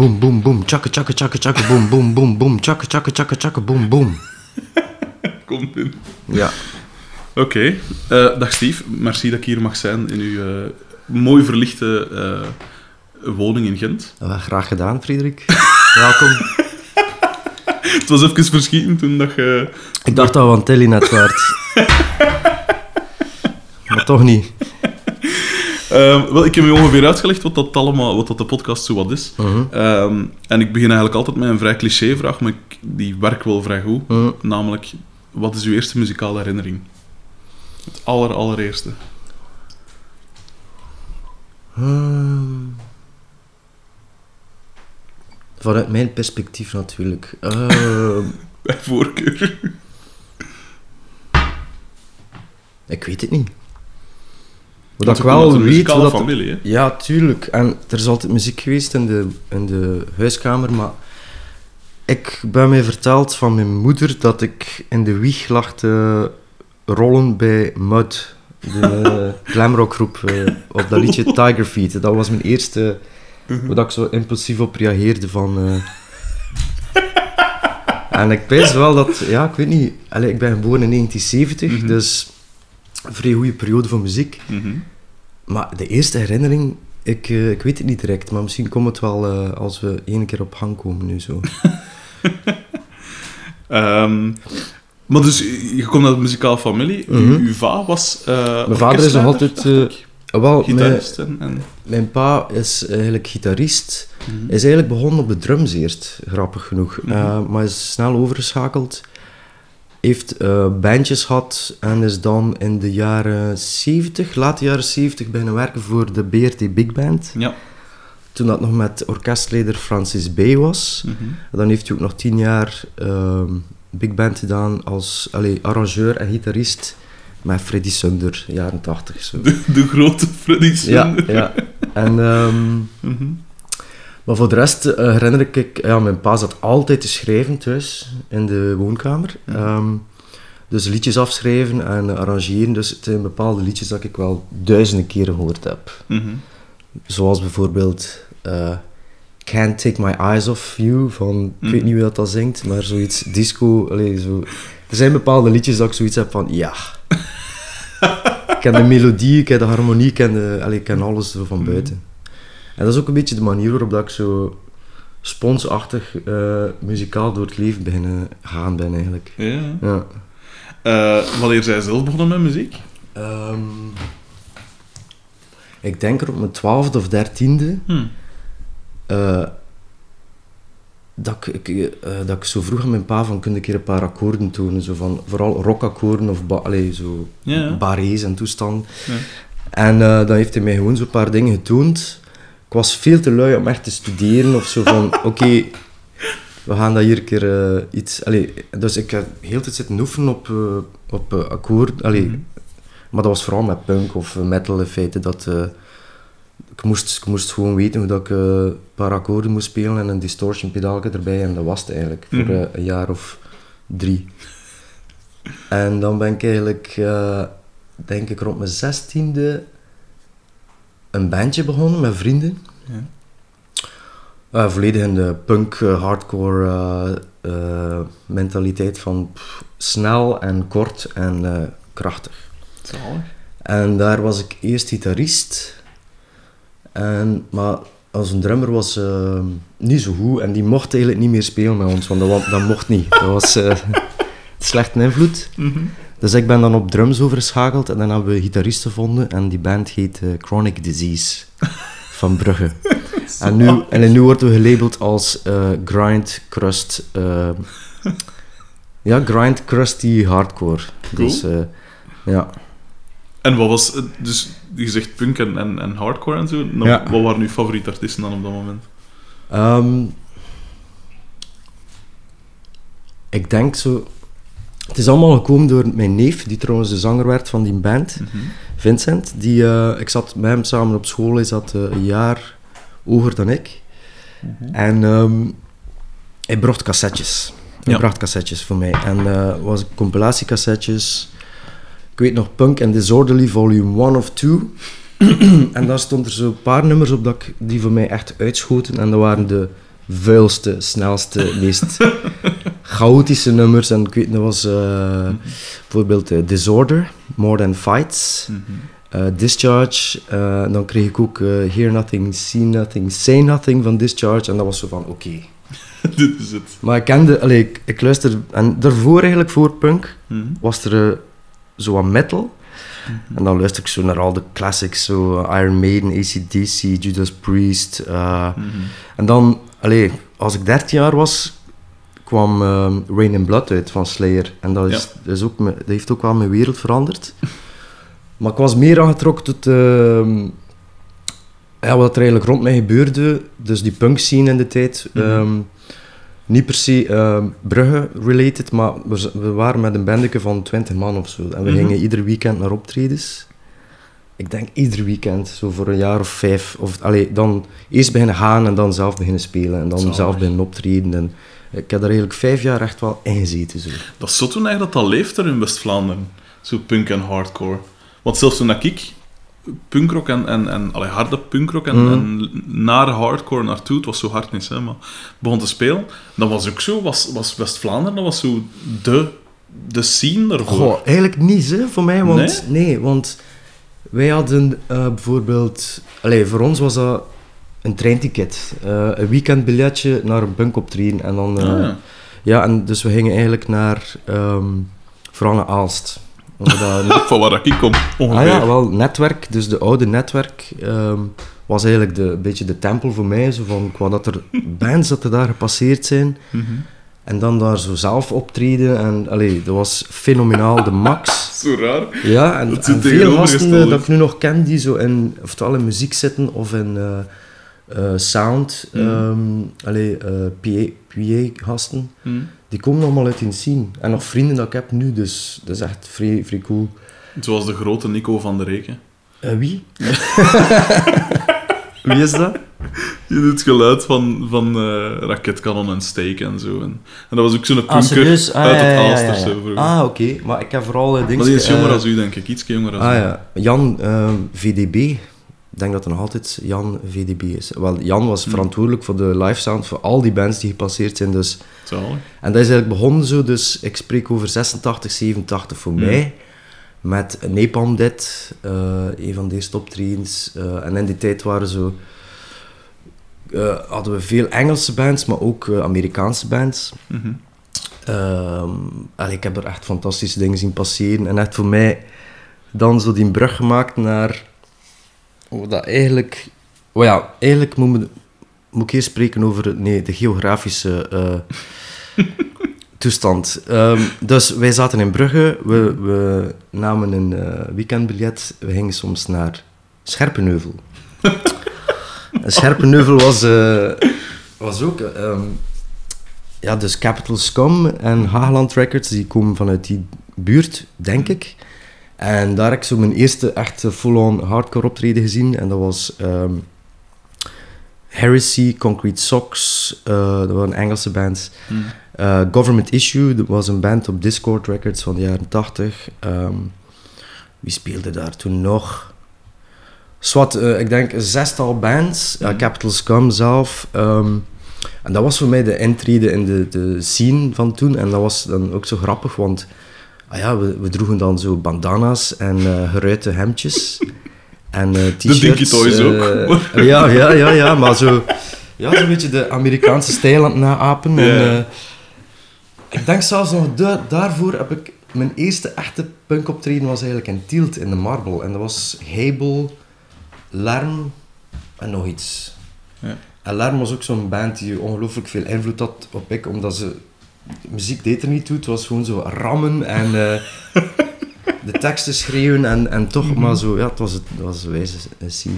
boom, boom, boom. Tjakke, tjakke, tjakke, tjakke, boom, boom, boom, boom. Tjakke, tjakke, tjakke, tjakke, boom, boom. Komt in. Ja. Oké. Eh, dag Steve, merci dat ik hier mag zijn in uw eh, mooi verlichte eh, woning in Gent. Uh, graag gedaan, Frederik. Welkom. Het was even verschieten toen dat je... Ik dacht dat we aan Telenet waard. maar toch niet. Ehm, wel, ik heb je ongeveer uitgelegd wat dat allemaal, wat dat de podcast zo wat is. Mhm. Ehm, en ik begin eigenlijk altijd met een vrij cliché-vraag, maar ik, die werkt wel vrij goed. Mhm. Namelijk, wat is uw eerste muzikale herinnering? Het aller, allereerste. Hmm. Vanuit mijn perspectief natuurlijk. Ehm, Bij voorkeur. ik weet het niet. Wat Dat ik wel een weet... wat familie, hè? Ja, tuurlijk. En er is altijd muziek geweest in de, in de huiskamer, maar ik ben mij verteld van mijn moeder dat ik in de wieg lag te rollen bij Mud, de glamrockgroep, eh, op dat liedje Tiger Feet. Dat was mijn eerste, waar ik zo impulsief op reageerde van... eh. En ik weet wel dat, ja, ik weet niet, allee, ik ben geboren in 1970, Mhm. dus een vrij goede periode voor muziek. Mhm. Maar de eerste herinnering, ik, eh, ik weet het niet direct, maar misschien komt het wel eh, als we één keer op gang komen nu zo. Ehm, maar dus, je komt uit een muzikale familie. Uw- Mhm. Uw va was uh, Mijn vader is nog altijd... eh, wel, mijn, gitarist en... mijn pa is eigenlijk gitarist. Mhm. Hij is eigenlijk begonnen op de drums eerst, grappig genoeg. Eh, maar is snel overgeschakeld. Heeft eh, bandjes gehad en is dan in de jaren 70, late jaren 70, beginnen werken voor de BRT Big Band. Ja. Toen dat nog met orkestleider Francis B. was. En dan heeft hij ook nog tien jaar ehm, big band gedaan als allee, arrangeur en gitarist met Freddy Sunder, jaren tachtig. Zo. De, de grote Freddy Ja, Sunder. ja. En, ehm, Mhm. Maar voor de rest eh, herinner ik, ik, ja, mijn pa zat altijd te schrijven thuis in de woonkamer. Mhm. Ehm, dus liedjes afschrijven en arrangeren. Dus het zijn bepaalde liedjes dat ik wel duizenden keren gehoord heb. Mhm. Zoals bijvoorbeeld eh, Can't Take My Eyes Off You van, ik weet Mhm. niet wie dat, dat zingt, maar zoiets disco. Zo. Er zijn bepaalde liedjes dat ik zoiets heb van, ja. ik ken de melodie, ik ken de harmonie, ik ken, de, ik ken alles zo van buiten. En dat is ook een beetje de manier waarop dat ik zo sponsachtig eh, muzikaal door het leven beginnen gaan ben eigenlijk. Ja. Ja. Eh, wanneer zij zelf begonnen met muziek? Ehm, ik denk er op mijn twaalfde of dertiende Hm. eh, dat, ik, ik, eh, dat ik zo vroeg aan mijn pa van, kun ik hier een paar akkoorden tonen? Zo van, vooral rockakkoorden of ba zo Ja. en toestand. Ja. En eh, dan heeft hij mij gewoon zo'n paar dingen getoond. Ik was veel te lui om echt te studeren of zo van, oké, we gaan dat hier een keer eh, iets... Allee, dus ik heb heel de tijd zitten oefenen op, eh, op eh, akkoord. Allee, Mhm. Maar dat was vooral met punk of eh, metal in feite. Dat, eh, ik, moest, ik moest gewoon weten hoe dat ik eh, een paar akkoorden moest spelen en een distortion pedaalje erbij. En dat was het eigenlijk, voor Mhm. eh, een jaar of drie. En dan ben ik eigenlijk, eh, denk ik rond mijn zestiende, een bandje begonnen met vrienden. Ja. Eh, volledig in de punk, eh, hardcore eh, mentaliteit van pff, snel en kort en krachtig. Zalig. En daar was ik eerst gitarist. En, maar als een drummer was niet zo goed en die mocht eigenlijk niet meer spelen met ons, want dat, mocht niet. Dat was slecht invloed. Mhm. Dus ik ben dan op drums overgeschakeld en dan hebben we gitaristen gevonden en die band heet eh, Chronic Disease van Brugge. en, nu, en nu worden we gelabeld als eh, grind, crust, eh, ja, grind, crusty, hardcore. Dus ja. En wat was... Dus je zegt punk en, en, en hardcore en zo. Nou, Ja. Wat waren uw favoriete artiesten dan op dat moment? Ehm, ik denk zo... Het is allemaal gekomen door mijn neef, die trouwens de zanger werd van die band, Mhm. Vincent. Die, eh, ik zat met hem samen op school, hij zat eh, een jaar hoger dan ik. En ehm, hij bracht cassettes. Hij Ja. bracht cassettes voor mij. En eh was compilatiecassettes. Ik weet nog Punk and Disorderly Volume 1 of 2. en daar stond er zo een paar nummers op dat ik, die voor mij echt uitschoten. En dat waren de vuilste, snelste, meest chaotische nummers. En ik weet, dat was eh, bijvoorbeeld eh, Disorder, More Than Fights, Mhm. eh, Discharge. dan kreeg ik ook Hear Nothing, See Nothing, Say Nothing van Discharge. En dat was zo van, oké. Dit is het. Maar ik kende, allee, ik, ik luisterde... En daarvoor eigenlijk, voor punk, Mhm. was er zo wat metal. En dan luister ik zo naar al de classics, zo eh, Iron Maiden, ACDC, Judas Priest. eh, Mhm. en dan, allee, als ik 13 jaar was, kwam ehm, Rain in Blood uit van Slayer. En dat, is, ook, me- dat heeft ook wel mijn wereld veranderd. maar ik was meer aangetrokken tot ehm, ja, wat er eigenlijk rond mij gebeurde. Dus die punk scene in de tijd. Mhm. ehm, niet per se ehm, Brugge-related, maar we, we waren met een bandje van 20 man of zo. En we Mhm. gingen ieder weekend naar optredens. Ik denk ieder weekend, zo voor een jaar of vijf. Of, allee, dan eerst beginnen gaan en dan zelf beginnen spelen. En dan Zalig. zelf beginnen optreden. En ik heb daar eigenlijk vijf jaar echt wel in gezeten. Zo. Dat is zo toen eigenlijk dat dat leeft er in West-Vlaanderen. Zo punk en hardcore. Want zelfs toen ik punkrock en, en, en allee, harde punkrock en, Mhm. en naar hardcore naartoe, het was zo hard niet, hè, maar begon te spelen, dan was ook zo, was, was West-Vlaanderen, dat was zo de, de scene daarvoor. Goh, eigenlijk niet hè, voor mij. Want, nee? want wij hadden eh, bijvoorbeeld... Allee, voor ons was dat een treinticket. Eh, een weekendbiljetje naar een punk optreden. En dan... eh, Ah, ja. Ja, en dus we gingen eigenlijk naar... ehm vooral naar Aalst. Dat- Van waar ik kom, ongeveer. Ah ja, wel, netwerk, dus de oude netwerk, ehm, was eigenlijk de, een beetje de tempel voor mij. Zo van, qua dat er bands dat er daar gepasseerd zijn. Mhm. En dan daar zo zelf optreden. En allee, dat was fenomenaal, de max. Zo raar. Ja, en, en veel gasten dat ik nu nog ken, die zo in, oftewel in muziek zitten of in eh, eh, sound, Mhm. ehm allee, eh, PA-gasten. Die komen allemaal uit die scene. En nog vrienden dat ik heb nu, dus dat is echt vrij, vrij cool. Zoals de grote Nico van der Reken. Eh, wie? wie is dat? Je doet het geluid van, van eh, raketkanon en steak en zo. En, en dat was ook zo'n Ah, punker serieus? Ah, uit ja, het ja, ja, Aalst ja, of ja. zo vroeger. Ah, oké. Maar ik heb vooral uh, dingen... maar die is jonger als u, denk ik. Iets jonger als Ah u. ja, Jan eh, VDB. Ik denk dat het nog altijd Jan VDB is. Wel, Jan was Hmm. verantwoordelijk voor de live sound voor al die bands die gepasseerd zijn. Dus. Zalig. En dat is eigenlijk begonnen zo, dus ik spreek over 86, 87 voor Hmm. mij. Met Napalm Dead, eh, een van de eerste optredens. Eh, en in die tijd waren zo... eh, hadden we veel Engelse bands, maar ook eh, Amerikaanse bands. Allee, ik heb er echt fantastische dingen zien passeren. En echt voor mij dan zo die brug gemaakt naar... Dat eigenlijk... Oh ja, eigenlijk moet, ik eerst spreken over nee, de geografische eh, toestand. Ehm, dus wij zaten in Brugge. We, we namen een eh, weekendbiljet. We gingen soms naar Scherpenheuvel. En Scherpenheuvel was, eh, was ook... ehm, ja, dus Capital Scum en Hageland Records, die komen vanuit die buurt, denk ik. En daar heb ik zo mijn eerste echte full-on hardcore optreden gezien. En dat was ehm, Heresy, Concrete Socks, eh, dat waren Engelse bands. Mhm. Eh, Government Issue, dat was een band op Discord Records van de jaren 80. Ehm, wie speelde daar toen nog? Swat, eh, ik denk een zestal bands. Mhm. Capital Scum zelf. ehm, en dat was voor mij de intrede in de, de scene van toen. En dat was dan ook zo grappig, want ah ja, we, we droegen dan zo bandana's en eh geruite hemdjes. En eh, t-shirts. Dinky Toys eh, ook. ja, ja, ja, ja, maar zo... Ja, zo'n beetje de Amerikaanse stijl aan het naapen. En, ik denk zelfs nog, da- daarvoor heb ik... Mijn eerste echte punkoptreden was eigenlijk in Tielt, in de Marble. En dat was Hebel, Lerm en nog iets. Ja. En Lerm was ook zo'n band die ongelooflijk veel invloed had op ik, omdat ze... Muziek deed er niet toe, het was gewoon zo rammen en... eh, de teksten schreeuwen en, en toch maar zo... Ja, het was, het was wijze scene.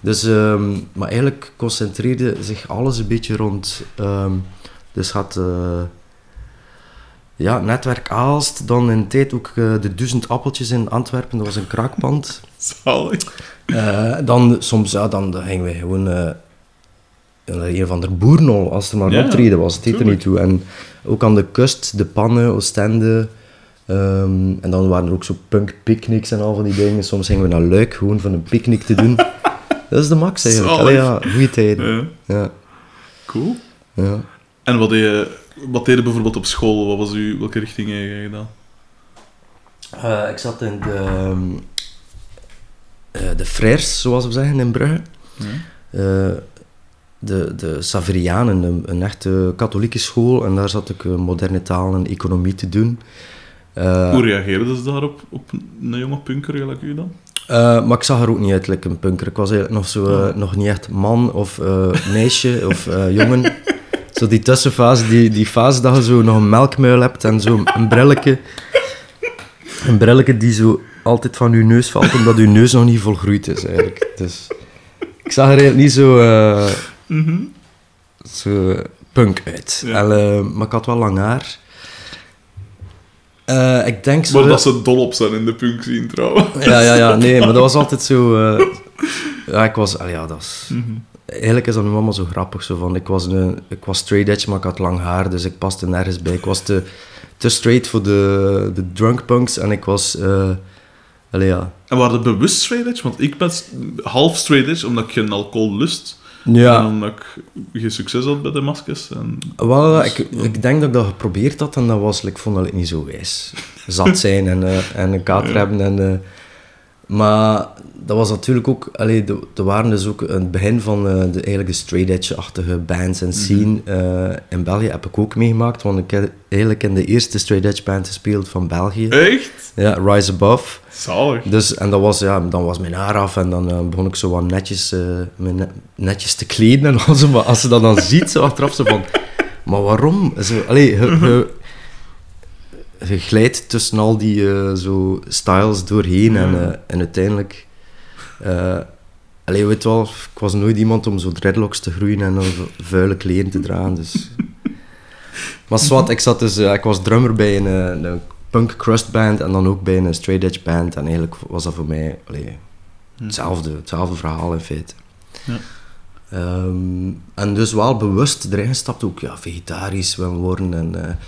Dus, ehm, maar eigenlijk concentreerde zich alles een beetje rond... ehm, dus had... eh, ja, netwerk Aalst, dan in de tijd ook eh, de Duizend Appeltjes in Antwerpen, dat was een kraakpand. Zalig. Eh, dan soms, ja, dan, dan gingen we gewoon naar een van de boernol, als er maar Ja, een optreden was. Het deed er niet toe. En ook aan de kust, de pannen, Oostende. ehm, en dan waren er ook zo punk-picnics en al van die dingen. Soms gingen we naar Luik, gewoon van een picknick te doen. Dat is de max eigenlijk. Allee, ja, goede tijden. Ja. Ja. Cool. Ja. En wat deed je, wat deed je bijvoorbeeld op school? Wat was u, welke richting heb je gedaan? Eh, ik zat in de, eh, de Frères, zoals we zeggen, in Brugge. Ja. Eh, de, de Saverianen, een, een echte katholieke school. En daar zat ik eh, moderne taal en economie te doen. Eh, Hoe reageerden ze daarop, op een jonge punker gelijk u dan? Eh, maar ik zag er ook niet uit like een punker. Ik was eigenlijk nog, zo, Oh. nog niet echt man of meisje of jongen. Zo die tussenfase, die, die fase dat je zo nog een melkmuil hebt en zo een brilletje. Een brilletje die zo altijd van je neus valt, omdat je neus nog niet volgroeid is eigenlijk. Dus ik zag er eigenlijk niet zo, eh, zo punk uit. Ja. En, eh, maar ik had wel lang haar. Eh, ik denk zo... Maar dat ze dol op zijn in de punk zien trouwens. Ja, ja, ja, nee, maar dat was altijd zo... eh, ja, ik was... allee, Ja, dat is... Eigenlijk is dat nu allemaal zo grappig. Zo van, ik, was een, ik was straight edge, maar ik had lang haar, dus ik paste nergens bij. Ik was te, te straight voor de, de drunk punks en ik was... eh allee, ja. En waren het bewust straight edge? Want ik ben half straight edge, omdat ik geen alcohol lust. En Ja, omdat ik geen succes had bij de maskers. En... wel, ik, ik denk dat ik dat geprobeerd had en dat was, ik vond dat niet zo wijs. Zat zijn en, eh, en een kater hebben en... eh, maar dat was natuurlijk ook... Allee, de- er waren dus ook het begin van eh, de, eigenlijk de straight edge-achtige bands en scene. eh, in België heb ik ook meegemaakt, want ik heb eigenlijk in de eerste straight edge band gespeeld van België. Echt? Ja, Rise Above. Zalig. Dus, en dat was, ja, dan was mijn haar af en dan eh, begon ik zo wat netjes, net- netjes te kleden en zo. Maar als ze dat dan ziet, zo achteraf, zo van... Maar waarom? Zo, allee, je, je glijdt tussen al die eh, zo styles doorheen en, eh, en uiteindelijk... eh allee, weet wel, ik was nooit iemand om zo dreadlocks te groeien en zo vuile kleren te dragen, dus... Maar zwart, ik, zat dus, eh, ik was drummer bij een, eh, een punk crust band en dan ook bij een straight edge band. En eigenlijk was dat voor mij allee, hetzelfde, hetzelfde verhaal in feite. Ja. Ehm, en dus wel bewust erin gestapt, ook ja, vegetarisch willen worden. En,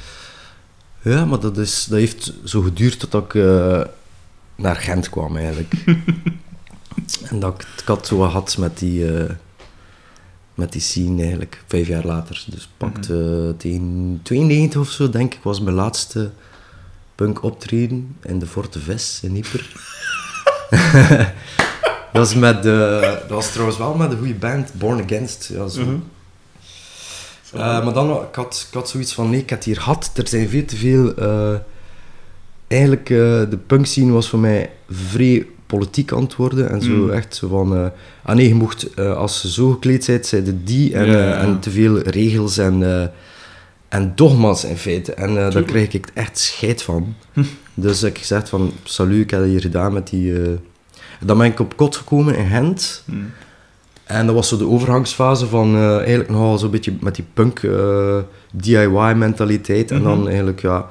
ja, maar dat, is, dat heeft zo geduurd tot ik naar Gent kwam eigenlijk. en dat ik het had zo wat had met die, eh, met die scene eigenlijk, vijf jaar later. Dus pakt eh, tegen 92 of zo, denk ik, was mijn laatste punk optreden in de Forte Ves in Yper. dat, was met de, dat was trouwens wel met een goede band, Born Against. Ja, zo. Mhm. Eh, maar dan, ik had, ik had zoiets van, nee, ik heb het hier gehad. Er zijn veel te veel... eh, eigenlijk, eh, de punk scene was voor mij vrij politiek worden. En zo Mm. echt zo van... eh, ah nee, je mocht, eh, als ze zo gekleed bent, zeiden die. En, Ja, eh, ja, ja. en te veel regels en, en dogma's in feite. En daar kreeg ik echt scheid van. dus ik gezegd van, salut, ik heb het hier gedaan met die... dan ben ik op kot gekomen in Gent. Hmm. En dat was zo de overgangsfase van eigenlijk nogal zo'n beetje met die punk eh, DIY-mentaliteit. En dan Mhm. eigenlijk ja,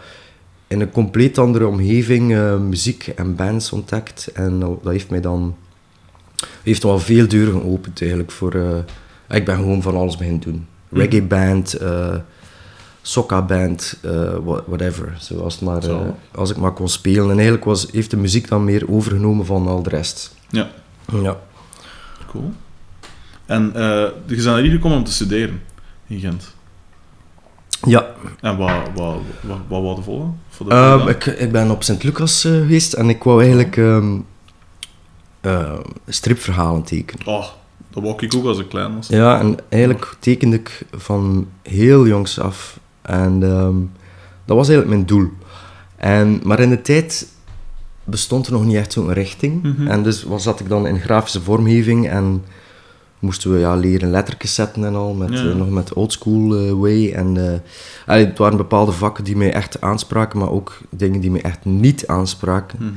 in een compleet andere omgeving eh, muziek en bands ontdekt. En dat, dat heeft mij dan heeft wel veel deuren geopend eigenlijk. Voor, eh, ik ben gewoon van alles beginnen doen. Mhm. Reggae band, soca band, wha- whatever. Zo, als, het maar, Zo. als ik maar kon spelen. En eigenlijk was, heeft de muziek dan meer overgenomen van al de rest. Ja, Ja. cool. En je bent naar hier gekomen om te studeren in Gent. Ja, En wat, wat, wat, wat wou je volgen? Voor de volgende? ik, ik ben op Sint-Lucas eh, geweest en ik wou eigenlijk ehm, eh, stripverhalen tekenen. Oh, dat wou ik ook als ik klein was. Ja, en eigenlijk tekende ik van heel jongs af. En ehm, dat was eigenlijk mijn doel. En, maar in de tijd bestond er nog niet echt zo'n richting. Mhm. En dus was, zat ik dan in grafische vormgeving en moesten we ja, leren lettertjes zetten en al, met, Ja. eh, nog met oldschool eh, way. En, eh, allee, het waren bepaalde vakken die mij echt aanspraken, maar ook dingen die mij echt niet aanspraken. Mhm.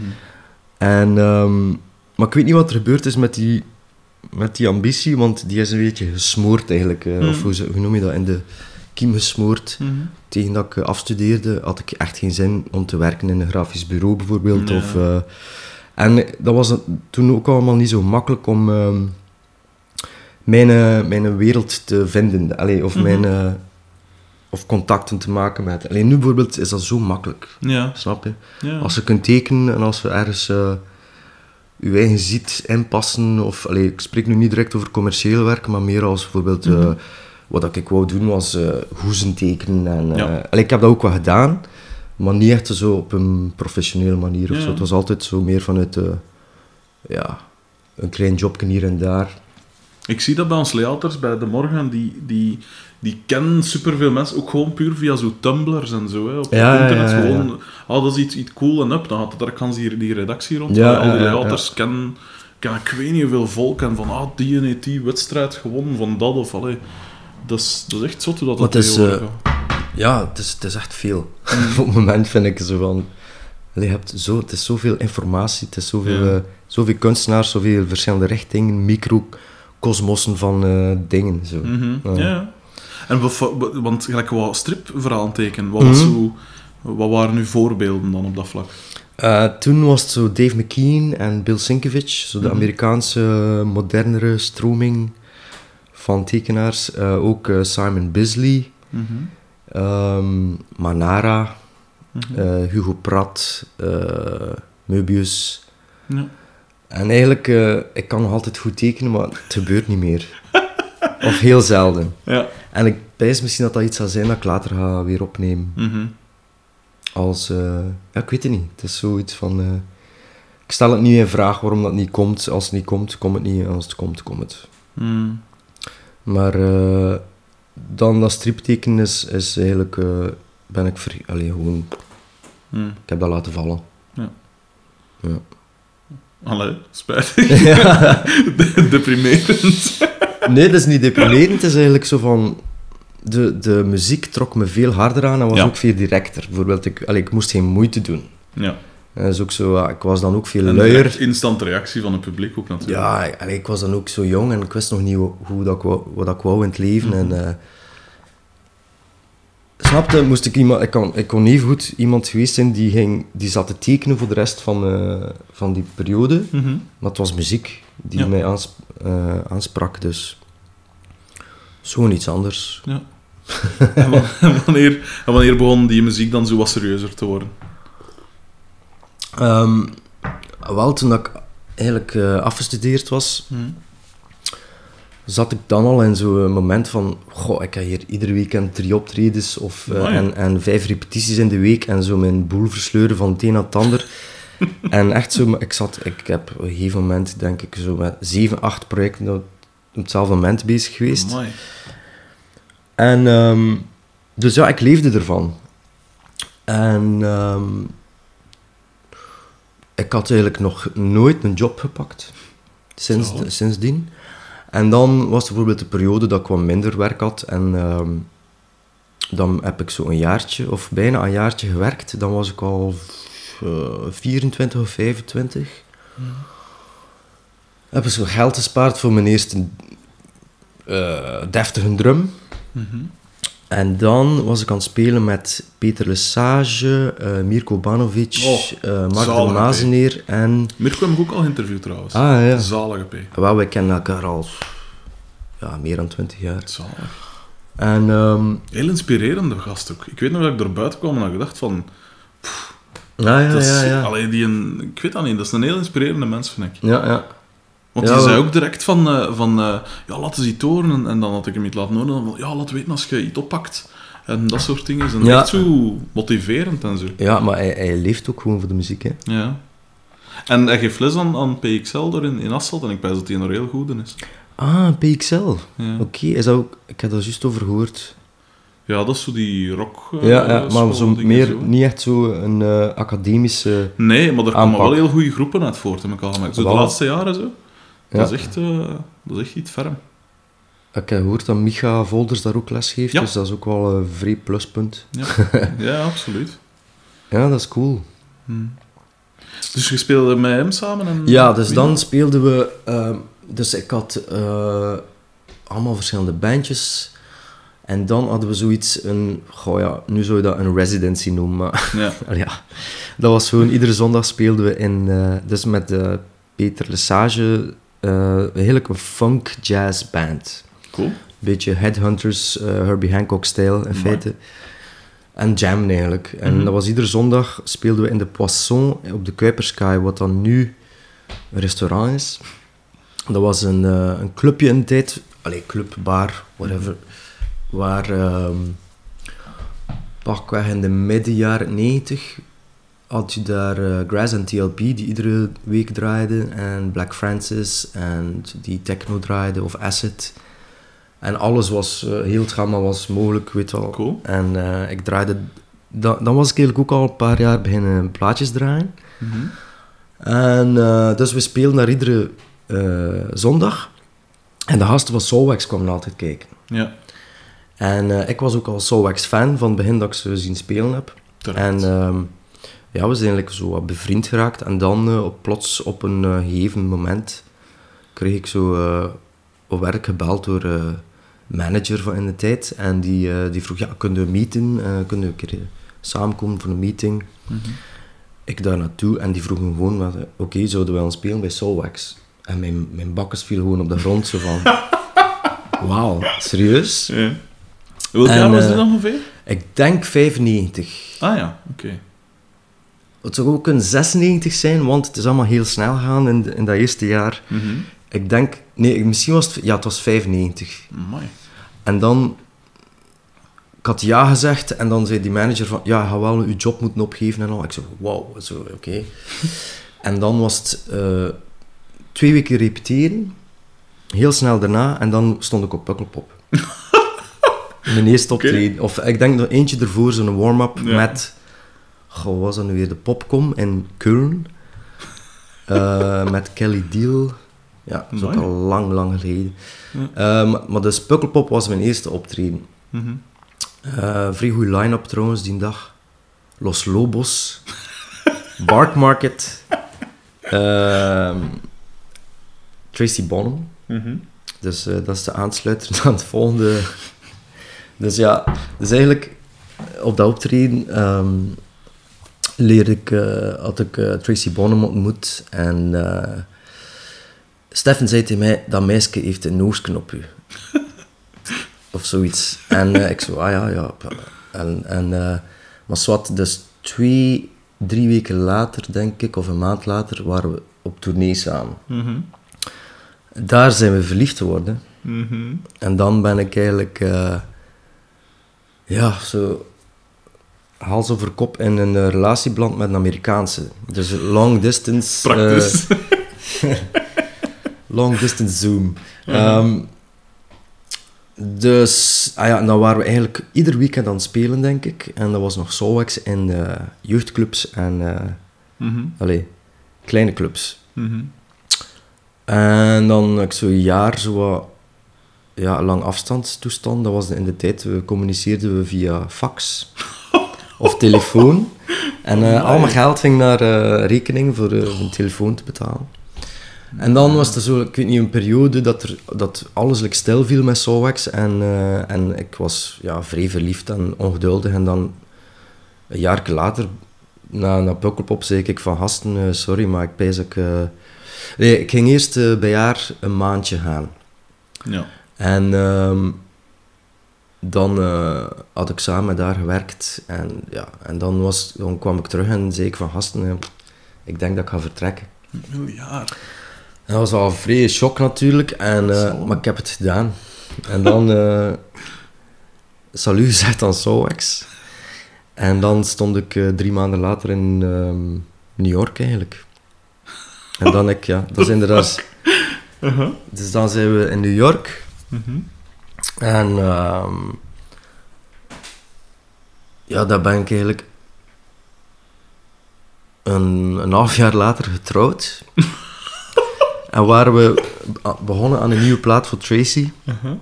En, ehm, maar ik weet niet wat er gebeurd is met die, met die ambitie, want die is een beetje gesmoord eigenlijk. eh, Mhm. Of hoe, noem je dat? In de kiem gesmoord. Mhm. Tegen dat ik afstudeerde, had ik echt geen zin om te werken in een grafisch bureau bijvoorbeeld. Ja. Of, en dat was toen ook allemaal niet zo makkelijk om ehm, mijn, eh, mijn wereld te vinden. Allee, of, mijn, eh, of contacten te maken met. Alleen nu bijvoorbeeld is dat zo makkelijk. Ja, Snap je? ja. Als je kunt tekenen en als je ergens eh je eigen ziet inpassen, of allee, ik spreek nu niet direct over commercieel werk, maar meer als bijvoorbeeld Mhm. wat ik wou doen was eh hoezen tekenen. En, Ja. allee, ik heb dat ook wel gedaan, maar niet echt zo op een professionele manier of zo. Het was altijd zo meer vanuit ja, een klein jobje hier en daar. Ik zie dat bij ons layoutters, bij De Morgen, die, die, die kennen superveel mensen, ook gewoon puur via zo Tumblrs en zo, hè, op Ja, het ja, internet. ja, ja. Gewoon, ah, dat is iets, iets cool en up, dan gaat het daar kan ze hier die redactie rond. Ja, al die layoutters kennen, kennen ik weet niet hoeveel volk en van, ah, die en die wedstrijd gewonnen van dat of, allee. Dat is, dat is echt zot hoe dat, dat is, eh. Ja, het is, het is echt veel. Op het moment vind ik zo van... allee, Je hebt zo, het is zoveel informatie, het is zoveel, eh, zoveel kunstenaars, zoveel verschillende richtingen, microcosmossen van eh, dingen. Zo. Mhm, Ja. ja. En want gelijk wat stripverhaal tekenen, wat, was Mhm. zo, wat waren uw voorbeelden dan op dat vlak? Eh, toen was het zo Dave McKean en Bill Sienkiewicz, zo de Mhm. Amerikaanse modernere stroming van tekenaars. Eh, ook Simon Bisley, ehm, Manara, Hugo Pratt, Möbius. Ja. En eigenlijk, eh, ik kan nog altijd goed tekenen, maar het gebeurt niet meer. of heel zelden. Ja. En ik pijs misschien dat dat iets zal zijn dat ik later ga weer opnemen. Mhm. Als, eh, ja, ik weet het niet. Het is zoiets van... eh, ik stel het niet in vraag waarom dat niet komt. Als het niet komt, komt het niet. Als het komt, komt het. Mm. Maar dan dat striptekenen is, is eigenlijk... ben ik. Allee, gewoon... Mm. Ik heb dat laten vallen. Ja. Ja. Allee, spijtig. De- Deprimerend. Nee, dat is niet deprimerend. Het is eigenlijk zo van... De, de muziek trok me veel harder aan en was Ja. ook veel directer. Bijvoorbeeld, ik, allee, ik moest geen moeite doen. Ja. En dat is ook zo, ja, ik was dan ook veel En luier. instant reactie van het publiek ook natuurlijk. Ja, allee, ik was dan ook zo jong en ik wist nog niet hoe, hoe dat ik wou, wat ik wou in het leven. Mhm. En, eh, snapte, moest ik iemand... Ik kon, ik kon even goed iemand geweest zijn die, ging, die zat te tekenen voor de rest van, eh, van die periode. Mhm. Maar het was muziek die Ja. mij eh, aansprak, dus... Zo'n iets anders. Ja. en, wa- en wanneer, en wanneer begon die muziek dan zo wat serieuzer te worden? Ehm, wel, toen ik eigenlijk eh, afgestudeerd was, Mhm. Zat ik dan al in zo'n moment van... Goh, ik heb hier iedere weekend drie optredens of, eh, en, en vijf repetities in de week en zo mijn boel versleuren van het een naar het ander. en echt zo... Ik zat... Ik heb op een gegeven moment, denk ik, zo met zeven, acht projecten op hetzelfde moment bezig geweest. En ehm, dus ja, ik leefde ervan. En ehm, ik had eigenlijk nog nooit een job gepakt. Sinds, sindsdien. En dan was er bijvoorbeeld de periode dat ik wat minder werk had. En ehm, dan heb ik zo een jaartje, of bijna een jaartje gewerkt. Dan was ik al eh, 24 of 25. Heb ik zo geld gespaard voor mijn eerste eh, deftige drum. Mhm. En dan was ik aan het spelen met Peter Lesage, eh, Mirko Banovic, Oh, eh, Mark de Mazeneer en... Mirko heb ik ook al geïnterviewd trouwens. Ah ja, Zalige P. wel, wij kennen elkaar al ja, meer dan twintig jaar. Zalig. En ehm, Heel inspirerende gast ook. Ik weet nog dat ik er buiten kwam en dat ik dacht van... ah, ja, dat is, ja, ja. allee, die een, ik weet dat niet, dat is een heel inspirerende mens, vind ik. Ja, ja. Want Ja, die zei ook direct van, eh, van eh, ja, laten ze iets horen. En, en dan had ik hem iets laten horen. En dan van, ja, laat weten als je iets oppakt. En dat soort dingen. En Ja. echt zo motiverend en zo. Ja, maar hij, hij leeft ook gewoon voor de muziek, hè. Ja. En hij geeft les aan, aan PXL door in, in Asselt. En ik pijs dat hij er heel goed in is. Ah, PXL. Ja, Oké, is dat ook... Ik heb daar juist over gehoord. ja dat is zo die rock eh, ja, ja, maar zo meer, zo. niet echt zo een academische... Nee, maar er komen wel heel goede groepen uit voort, heb ik al gemerkt. Zo de laatste jaren zo. Ja. Dat, is echt, eh, dat is echt iets ferm. Ik heb gehoord dat Micha Volders daar ook les geeft, dus dat is ook wel een vrij pluspunt. Ja, absoluut. Ja, dat is cool. Hm. Dus je speelde met hem samen? En Ja, dus dan speelden we... ehm, dus ik had eh, allemaal verschillende bandjes. En dan hadden we zoiets, een... Goh ja, nu zou je dat een residency noemen, maar... Ja. Dat was gewoon... Iedere zondag speelden we in... eh, dus met Peter Lesage... eh, eigenlijk een funk jazz band. Cool. beetje Headhunters, eh, Herbie Hancock-stijl in feite. En jam eigenlijk. En Mhm. dat was iedere zondag speelden we in de Poisson op de Kuipersky, wat dan nu een restaurant is. Dat was een, eh, een clubje in de tijd. Allee, club, bar, whatever. waar ehm pakweg in de midden jaren 90 had je daar eh, Grass en TLP die iedere week draaiden en Black Francis en die techno draaide of Acid. En alles was, eh, heel het gamma was mogelijk, weet wel. Cool. En eh, ik draaide, dan, dan was ik eigenlijk ook al een paar jaar beginnen plaatjes draaien. Mhm. En dus we speelden daar iedere zondag. En de gasten van Soulwax kwamen altijd kijken. Ja, En ik was ook al Soulwax fan van het begin dat ik ze zien spelen heb. En ehm, ja, we zijn eigenlijk zo wat bevriend geraakt. En dan eh, op, plots op een eh, gegeven moment kreeg ik zo eh, op werk gebeld door eh manager van in de tijd. En die, die vroeg, ja, kunnen we meeten? Kunnen we een keer samenkomen voor een meeting? Mhm. Ik daar naartoe en die vroegen gewoon, wat, oké, zouden we gaan spelen bij Soulwax? En mijn, mijn bakkes viel gewoon op de grond, zo van... Wauw, serieus? Ja. Welk En, jaar was dit ongeveer? Ik denk 95. Ah ja, oké. Het zou ook een 96 zijn, want het is allemaal heel snel gegaan in, in dat eerste jaar. Mhm. Ik denk, nee, misschien was het, ja, het was 95. Amai. En dan, ik had ja gezegd en dan zei die manager van, ja, gaat wel je job moeten opgeven en al. Ik zei, wauw, zo, oké. en dan was het eh, twee weken repeteren, heel snel daarna, en dan stond ik op Pukkelpop. Mijn eerste optreden. Of ik denk nog eentje ervoor, zo'n warm-up Ja. met, goh, was dat nu weer, de Popcom in Köln. Eh, met Kelly Deal. Ja, dat is ook al lang, lang geleden. Ja. Eh, maar, dus Pukkelpop was mijn eerste optreden. Eh vrij goede line-up trouwens die dag. Los Lobos. Bark Market. ehm, Tracy Bonham. Mhm. Dus dat is de aansluiter aan het volgende. Dus ja, dus eigenlijk op dat optreden ehm, leerde ik, eh, had ik eh, Tracy Bonham ontmoet. En eh Stefan zei tegen mij, dat meisje heeft een noosknop op u. of zoiets. En ik zo, ah ja, ja. En, en, maar zwart, dus twee, drie weken later, denk ik, of een maand later, waren we op tournee samen. Mhm. Daar zijn we verliefd geworden. Mhm. En dan ben ik eigenlijk, ja, zo hals over kop in een eh, relatie beland met een Amerikaanse. Dus long distance. eh, long distance zoom. Ehm, dus, ah ja, dan waren we eigenlijk ieder weekend aan het spelen, denk ik. En dat was nog Soulwax in eh, jeugdclubs en, Mhm. allee, kleine clubs. Mhm. En dan ik zo'n jaar zo wat, ja, lang afstandstoestand. Dat was in de tijd, we communiceerden we via fax of telefoon. En eh, al mijn geld ging naar eh, rekening voor eh, een telefoon te betalen. En dan was er zo, ik weet niet, een periode dat, er, dat alles like, stil viel met Soulwax. En, en ik was ja, vrij verliefd en ongeduldig. En dan, een jaar later, na, na Pukkelpop, zei ik van gasten, sorry, maar ik pijs ik... Nee, ik ging eerst bij haar een maandje gaan. Ja. En ehm, dan eh, had ik samen haar gewerkt. En, ja, en dan, was, dan kwam ik terug en zei ik van gasten, eh, ik denk dat ik ga vertrekken. Een miljard. En dat was wel een vrije shock natuurlijk, en, eh, maar ik heb het gedaan. En dan eh salut gezegd aan Soulwax. En dan stond ik drie maanden later in ehm, New York eigenlijk. En dan ik, ja, dat is inderdaad... Uh-huh. Dus dan zijn we in New York. Mhm. En ehm, ja, daar ben ik eigenlijk een, een half jaar later getrouwd. en waren we be- begonnen aan een nieuwe plaat voor Tracy. Uh-huh.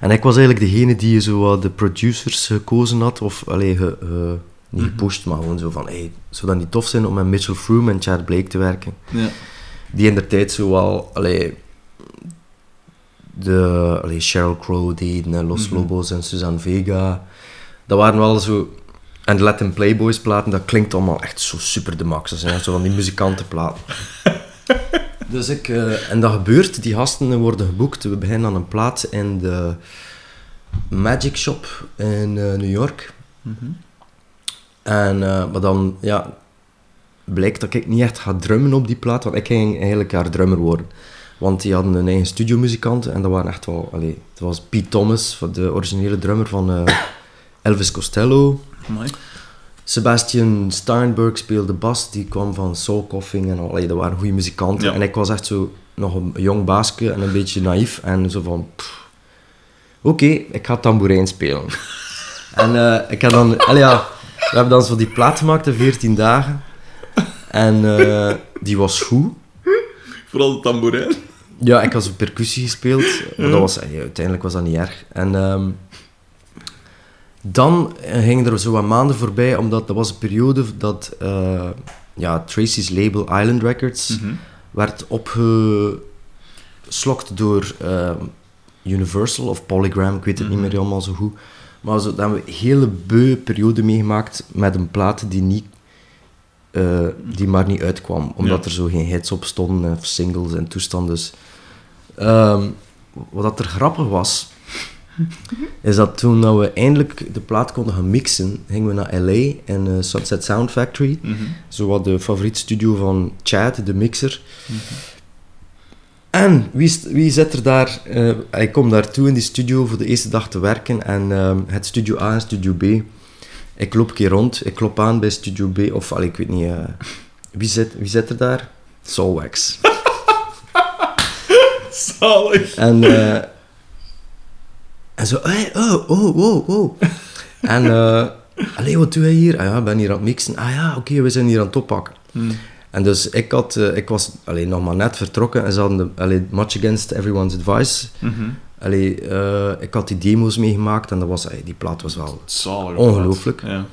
En ik was eigenlijk degene die zo de producers gekozen had, of allee, ge, ge- niet Mhm. gepusht, maar gewoon zo van, hey, zou dat niet tof zijn om met Mitchell Froome en Chad Blake te werken? Ja. die in de tijd zo allee, de allee, Sheryl Crow deden, hè, Los Mhm. Lobos en Suzanne Vega. Dat waren wel zo... En de Latin Playboys platen, dat klinkt allemaal echt zo super de max. Dat zijn echt zo van die muzikantenplaten. dus ik... eh, en dat gebeurt, die gasten worden geboekt. We beginnen aan een plaat in de Magic Shop in eh, New York. Mhm. En, eh, maar dan, ja, blijkt dat ik niet echt ga drummen op die plaat, want ik ging eigenlijk haar drummer worden. Want die hadden een eigen studiomuzikanten en dat waren echt wel... Allee, het was Pete Thomas, de originele drummer van eh, Elvis Costello. Amai. Sebastian Steinberg speelde bas, die kwam van Soul Coughing en al. Allee, dat waren goede muzikanten. Ja. En ik was echt zo nog een jong baasje en een beetje naïef. En zo van... Oké, ik ga tamboerijn spelen. en eh, ik heb dan... Allee, ja, we hebben dan zo die plaat gemaakt in 14 dagen. En eh, die was goed. Vooral de tamboerijn. Ja, ik had zo percussie gespeeld. Maar dat was, eh, uiteindelijk was dat niet erg. En ehm, dan eh, gingen er zo wat maanden voorbij, omdat dat was een periode dat eh, ja, Tracy's label Island Records Mhm. werd opgeslokt door ehm, Universal of Polygram, ik weet het niet meer helemaal zo goed. Maar zo, dan hebben we een hele beu periode meegemaakt met een plaat die, niet, eh, die maar niet uitkwam. Omdat Ja. er zo geen hits op stonden, of singles en toestanden. Dus, ehm, wat er grappig was, is dat toen dat we eindelijk de plaat konden gaan mixen, gingen we naar LA en eh, Sunset Sound Factory. Mhm. Zo wat de favoriet studio van Chad, de mixer. En wie, wie zit er daar? eh ik kom daartoe in die studio voor de eerste dag te werken. En ehm, het studio A en studio B. Ik loop een keer rond. Ik klop aan bij studio B. Of, allee, ik weet niet. eh, wie, zit, wie zit er daar? Soulwax. Zalig. En, eh, en zo, hey, oh, oh, oh, oh. En, allee, wat doe jij hier? Ah ja, ik ben hier aan het mixen. Ah ja, oké, we zijn hier aan het oppakken. Mhm. En dus ik, had, ik was allee, nog maar net vertrokken en ze hadden de, allee, Much Against Everyone's Advice. Mhm. Allee, eh, ik had die demo's meegemaakt en dat was, allee, die plaat was wel... Zalig. Ongelooflijk. Ja.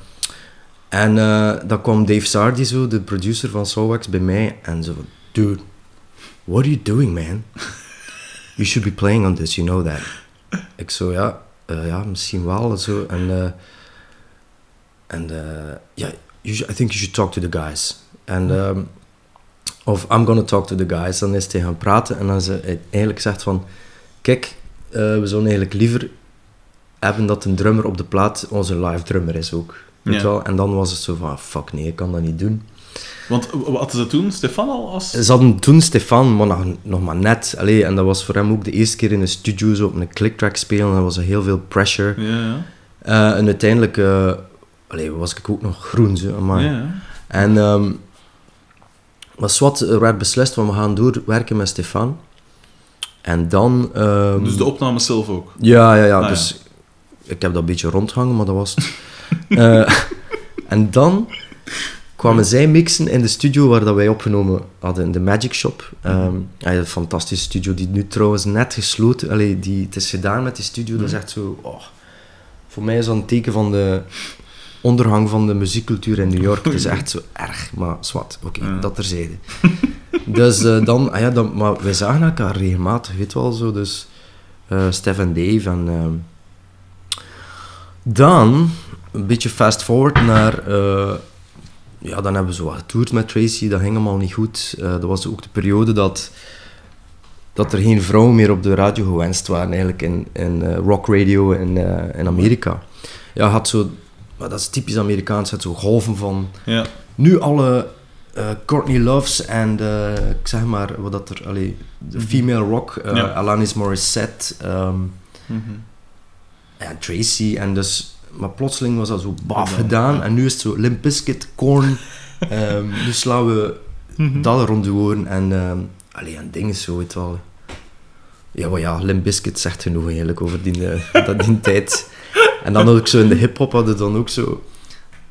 En eh, dan kwam Dave Sardi, zo, de producer van Soulwax, bij mij en zo van, Dude, what are you doing, man? You should be playing on this, you know that. Ik zo, ja, eh, ja misschien wel. Zo. En, eh, en eh, ja, I think you should talk to the guys. En, ehm, of I'm gonna talk to the guys. Dan is hij gaan praten en dan hij eigenlijk zegt van, kijk, eh, we zouden eigenlijk liever hebben dat een drummer op de plaat onze live drummer is ook. Weet Ja. wel? En dan was het zo van, fuck nee, ik kan dat niet doen. Want w- wat hadden ze toen? Stefan al als... Ze hadden toen Stefan, maar nog, nog maar net. Allee, en dat was voor hem ook de eerste keer in een studio zo op een clicktrack spelen. En dat was er heel veel pressure. Ja, ja. Eh, en uiteindelijk eh, allee, was ik ook nog groen. Zo, maar. Ja. En ehm maar zwart, er werd beslist van we gaan doorwerken met Stefan. En dan... ehm, Dus de opnames zelf ook. Ja, ja, ja. Ah, ja. dus ik heb dat een beetje rondhangen, maar dat was het. Eh, en dan kwamen zij mixen in de studio waar dat wij opgenomen hadden, in de Magic Shop. Ja, een fantastische studio, die nu trouwens net gesloten... Allee, die, het is gedaan met die studio, dat is echt zo... Oh, voor mij is dat een teken van de ondergang van de muziekcultuur in New York. Het is echt zo erg, maar zwart. Oké, Ja. dat terzijde. dus eh, dan, ah ja, dan... Maar wij zagen elkaar regelmatig, weet wel zo, dus... eh Stef en Dave en... ehm, dan, een beetje fast forward naar... eh, ja, dan hebben we zo wat getoerd met Tracy. Dat ging allemaal niet goed. Dat was ook de periode dat, dat er geen vrouwen meer op de radio gewenst waren, eigenlijk in, in rock radio in, in Amerika. Ja, had zo... Maar dat is typisch Amerikaans. Het zo golven van... Ja. Nu alle eh, Courtney Loves en de, ik zeg maar, wat dat er... Allee, de female rock, eh, Ja. Alanis Morissette... ehm, Mhm. ja, Tracy en dus... Maar plotseling was dat zo baf Gedaan. En nu is het zo Limp Bizkit, Korn. ehm, nu slaan we Mhm. dat rond de oren. En, ehm allee, en dingen zo, weet wel. Ja, maar ja, Limp Bizkit zegt genoeg eigenlijk over die, eh, dat, die tijd. En dan ook zo in de hip-hop hadden dan ook zo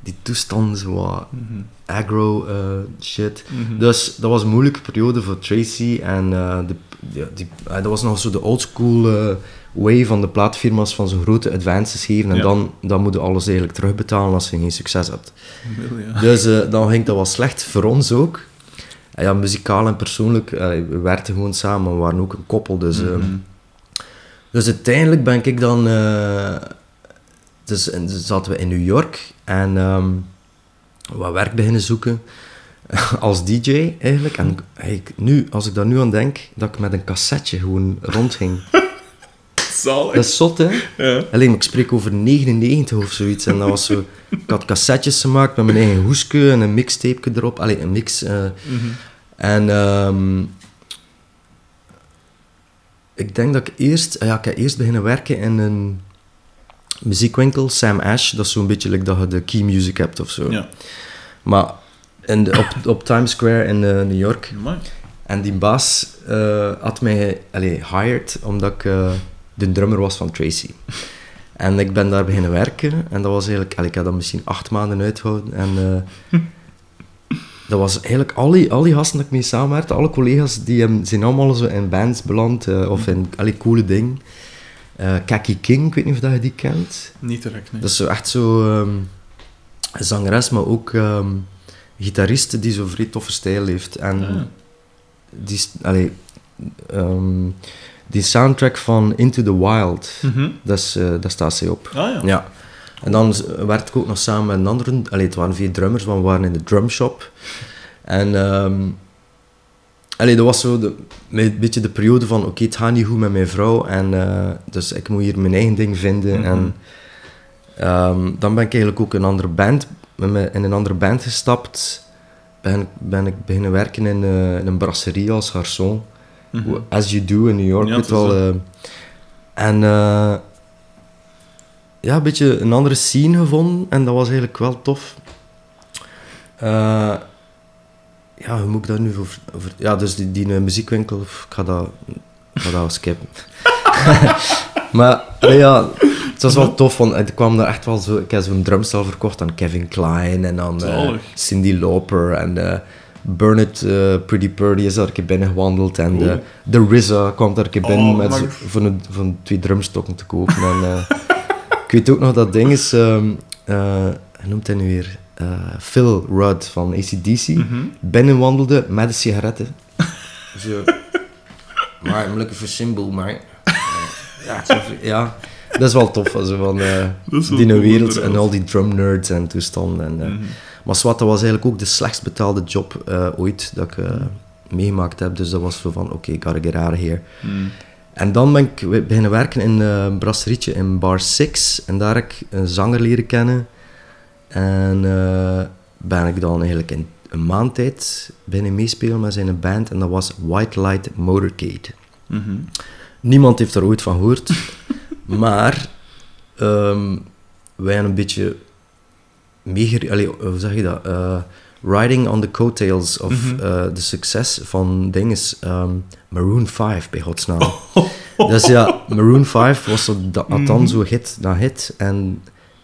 die toestanden, zo wat Mhm. aggro eh, shit. Mhm. Dus dat was een moeilijke periode voor Tracy. En eh, de, die, eh, dat was nog zo de oldschool way van de plaatfirma's van zo'n grote advances geven. En Ja. dan, dan moet je alles eigenlijk terugbetalen als je geen succes hebt. Ja. Dus dan ging dat wel slecht voor ons ook. En ja, muzikaal en persoonlijk, we werkten gewoon samen, we waren ook een koppel. Dus, Mhm. dus uiteindelijk ben ik dan... dus, en dus zaten we in New York en ehm, wat werk beginnen zoeken als DJ eigenlijk. En eigenlijk nu, als ik daar nu aan denk, dat ik met een cassetje gewoon rondging. Zalig. Dat is zot, hè? Ja. Alleen, ik spreek over 99 of zoiets. En dat was zo... Ik had cassettes gemaakt met mijn eigen hoeske en een mixtape erop. Allee, een mix. eh. Mhm. en... ehm, ik denk dat ik eerst... Ja, ik heb eerst beginnen werken in een muziekwinkel, Sam Ash. Dat is zo'n beetje like dat je de key music hebt of zo. Ja. Maar in de, op, op Times Square in eh, New York. En die baas eh, had mij allee, hired omdat ik eh, de drummer was van Tracy. En ik ben daar beginnen werken. En dat was eigenlijk... allee, ik had dat misschien acht maanden uitgehouden. En dat was eigenlijk... Al die, al die gasten dat ik mee samenwerkte, alle collega's, die zijn allemaal zo in bands beland. of in allee, coole dingen. Eh Kaki King, ik weet niet of dat je die kent. Niet direct, nee. Dat is zo echt zo... een zangeres, maar ook ehm gitariste die zo'n vrij toffe stijl heeft. En Ah, die, allee, ehm, die soundtrack van Into the Wild, mhm. dat, is, eh, daar staat zij op. Ah ja. Ja. En dan werkte ik ook nog samen met een andere... Allee, het waren vier drummers, want we waren in de drumshop. En... allee, dat was zo de, een beetje de periode van... Oké, het gaat niet goed met mijn vrouw. En eh, dus ik moet hier mijn eigen ding vinden. Mhm. En ehm, dan ben ik eigenlijk ook een andere band, in een andere band gestapt. Ben, ben ik beginnen werken in, eh, in een brasserie als garçon. Mhm. As you do in New York. Ja, het zo. eh. en ja, een beetje een andere scene gevonden. En dat was eigenlijk wel tof. Eh, ja, hoe moet ik dat nu over ja, dus die, die eh, muziekwinkel, ik ga dat, ik ga dat skippen. maar ja, het was wel tof, want ik kwam daar echt wel zo... Ik heb zo'n drumstel verkocht aan Kevin Klein en dan eh, Zalig. Cindy Lauper en eh uh, Pretty Purdy is daar een keer binnengewandeld en Cool. de, de RZA kwam daar een keer binnen Oh, met maar- voor, een, voor een twee drumstokken te kopen. En, eh, ik weet ook nog dat ding is... eh, hoe noemt hij nu weer? Eh, Phil Rudd van ACDC Mhm. binnenwandelde met een sigaretten. Zo. Maar I'm looking for symbol, maar... ja, ja, dat is wel tof. Also, van, wel die wereld en al die drum nerds en toestanden. En, eh, Mhm. Maar zwart, dat was eigenlijk ook de slechtst betaalde job ooit dat ik meegemaakt heb. Dus dat was zo van, oké, ik gotta get out of here. Mhm. En dan ben ik beginnen werken in een brasserietje in Bar 6. En daar heb ik een zanger leren kennen. En eh, ben ik dan eigenlijk in een maand tijd binnen meespelen met zijn band. En dat was White Light Motorcade. Mhm. Niemand heeft er ooit van gehoord. maar ehm, wij hebben een beetje meeger... hoe zeg je dat? Eh, riding on the coattails of Mhm. eh, de succes van dinges ehm, Maroon 5, bij godsnaam. Dus ja, Maroon 5 was zo, dat, had dan Mhm. zo hit na hit. En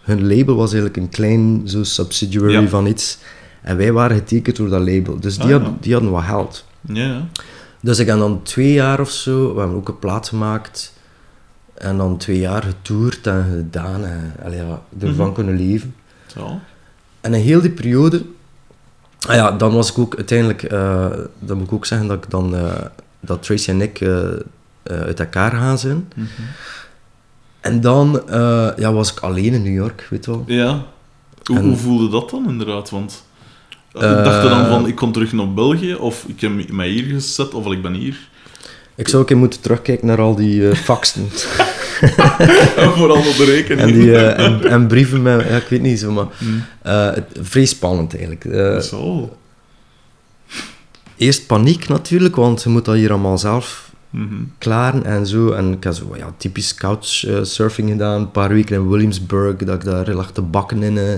hun label was eigenlijk een klein zo subsidiary Ja. van iets. En wij waren getekend door dat label. Dus die, Ah, ja. die hadden wat geld. Ja. Dus ik heb dan twee jaar of zo, we hebben ook een plaat gemaakt. En dan twee jaar getoerd en gedaan en allee, ja, ervan Mhm. kunnen leven. Zo. En in heel die periode, ah ja, dan was ik ook uiteindelijk, eh, dan moet ik ook zeggen dat ik dan, eh, dat Tracy en ik eh, uit elkaar gaan zijn. Mhm. En dan eh, ja, was ik alleen in New York, weet je wel. Ja. Hoe, En- hoe voelde dat dan, inderdaad? Want Eh, dacht je dan van, ik kom terug naar België, of ik heb mij hier gezet, of ik ben hier? Ik zou ook eens moeten terugkijken naar al die eh, faxen en vooral op de rekening. en, die, eh, en, en brieven met, ja, ik weet niet zo, maar eh, het, vrij spannend eigenlijk. Eh, Zo. eerst paniek natuurlijk, want je moet dat hier allemaal zelf Klaren en zo. En ik heb zo ja, typisch couchsurfing gedaan, een paar weken in Williamsburg, dat ik daar lag te bakken in eh,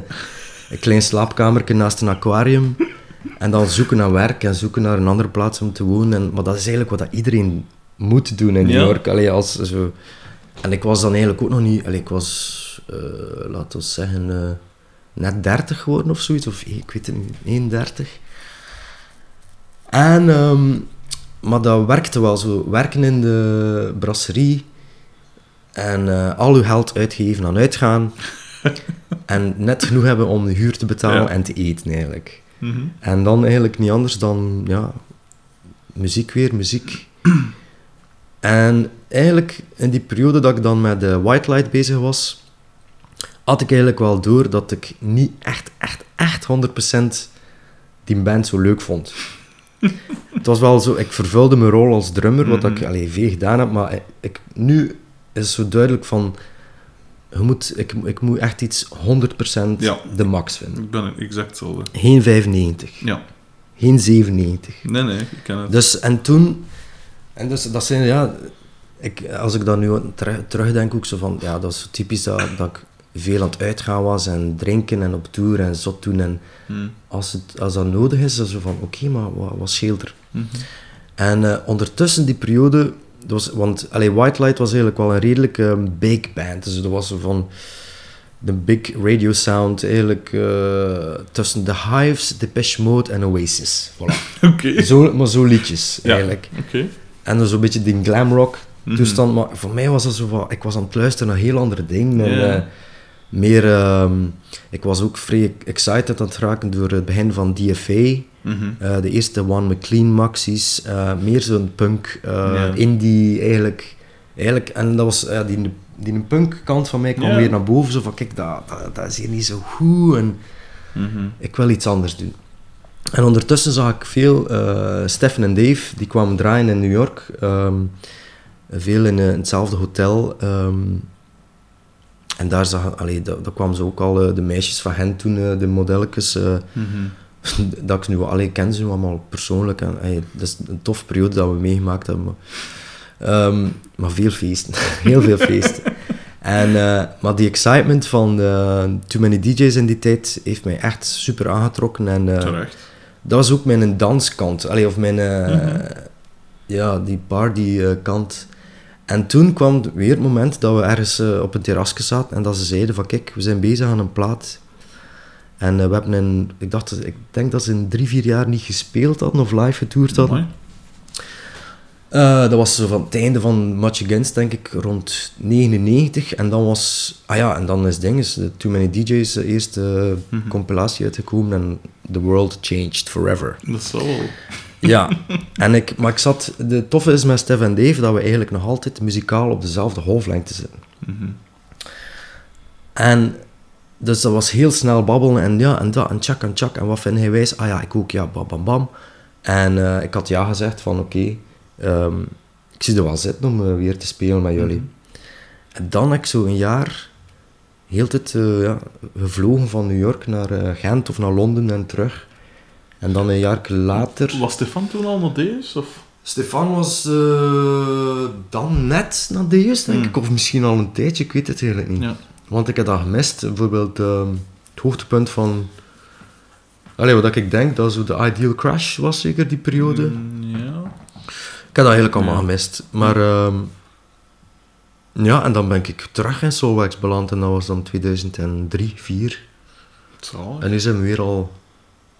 een klein slaapkamertje naast een aquarium. En dan zoeken naar werk en zoeken naar een andere plaats om te wonen. En, maar dat is eigenlijk wat dat iedereen moet doen in New Ja. York. Allee, als, zo. En ik was dan eigenlijk ook nog niet... Allee, ik was, eh, laten we zeggen, eh, net 30 geworden of zoiets. Of ik weet het niet, 31. En... ehm, maar dat werkte wel zo. Werken in de brasserie en eh, al uw geld uitgeven aan uitgaan. en net genoeg hebben om de huur te betalen Ja. en te eten eigenlijk. Mhm. En dan eigenlijk niet anders dan ja, muziek weer, muziek. en eigenlijk in die periode dat ik dan met de White Light bezig was, had ik eigenlijk wel door dat ik niet echt, echt, echt 100% die band zo leuk vond. Het was wel zo, ik vervulde mijn rol als drummer, wat ik Mhm. allee, veel gedaan heb, maar ik, nu is het zo duidelijk van, je moet, ik, ik moet echt iets 100% Ja. de max vinden. Ik ben exact hetzelfde. Geen 95. Ja. Geen 97. Nee, nee, ik ken het. Dus, en toen... En dus, dat zijn, ja... ik, als ik dan nu ter- terugdenk, ook zo van, ja, dat is zo typisch dat, dat ik veel aan het uitgaan was en drinken en op tour en zot doen. En Hmm. als, het, als dat nodig is, dan zo van, oké, maar wat, wat scheelt er? Mhm. En eh, ondertussen die periode, was, want allee, White Light was eigenlijk wel een redelijk eh, big band. Dus dat was zo van de big radio sound, eigenlijk eh, tussen The Hives, Depeche Mode en Oasis. Voilà. Oké. zo, maar zo liedjes, Ja. eigenlijk. En dan zo'n beetje die glamrock Mhm. toestand. Maar voor mij was dat zo van... Ik was aan het luisteren naar heel andere dingen. En, Ja. Meer... ehm, ik was ook vrij excited aan het raken door het begin van DFA. Mhm. eh, de eerste One McLean maxis. eh, meer zo'n punk, Ja. indie eigenlijk. eigenlijk. En dat was... ja die, die punk kant van mij kwam weer naar boven. Zo van, kijk, dat, dat, dat is hier niet zo goed. En Mhm. ik wil iets anders doen. En ondertussen zag ik veel Stefan en Dave, die kwamen draaien in New York. ehm, veel in, in hetzelfde hotel. ehm, en daar, zag, allee, daar kwamen ze ook al, eh, de meisjes van hen toen, eh, de modelletjes. eh, Mhm. dat ik ze nu allee, ik ken ze nu allemaal persoonlijk. En, dat is een tof periode dat we meegemaakt hebben. Maar, Ehm, maar veel feesten. Heel veel feesten. En, maar die excitement van eh, Too Many DJ's in die tijd heeft mij echt super aangetrokken. En Terecht. dat was ook mijn danskant. Allee, of mijn... Mhm. Ja, die partykant. En toen kwam weer het moment dat we ergens eh, op een terrasje zaten en dat ze zeiden van kijk, we zijn bezig aan een plaat. En eh, we hebben een... Ik, dacht, ik denk dat ze in drie, vier jaar niet gespeeld hadden of live getoerd hadden. Mooi. Eh, dat was zo van het einde van Much Against, denk ik, rond 99. En dan was... Ah ja, en dan is ding, is de Too Many DJ's de eerste Mhm. compilatie uitgekomen en The World Changed Forever. Dat wel. Ja, en ik, maar ik zat... De toffe is met Stef en Dave dat we eigenlijk nog altijd muzikaal op dezelfde golflengte zitten. Mhm. En dus dat was heel snel babbelen en ja, en dat, en tjak, en tjak. En wat vind hij wijs? Ah ja, ik ook, ja, bam, bam, bam. En eh, ik had ja gezegd van, oké, ehm, ik zie er wel zitten om eh, weer te spelen met jullie. Mhm. En dan heb ik zo een jaar heel tijd eh, ja, gevlogen van New York naar Gent of naar Londen en terug. En dan een jaar later... Was Stefan toen al nog deze? Of? Stefan was eh, dan net naar Deus, denk Hmm. ik. Of misschien al een tijdje, ik weet het eigenlijk niet. Ja. Want ik heb dat gemist. Bijvoorbeeld ehm, het hoogtepunt van... Allee, wat ik denk, dat zo de Ideal Crash was zeker, die periode. Mm, ja. Ik heb dat eigenlijk allemaal Ja. gemist. Maar... ehm, ja, en dan ben ik terug in Soulwax beland. En dat was dan 2003, 2004. Zalig. En nu zijn we weer al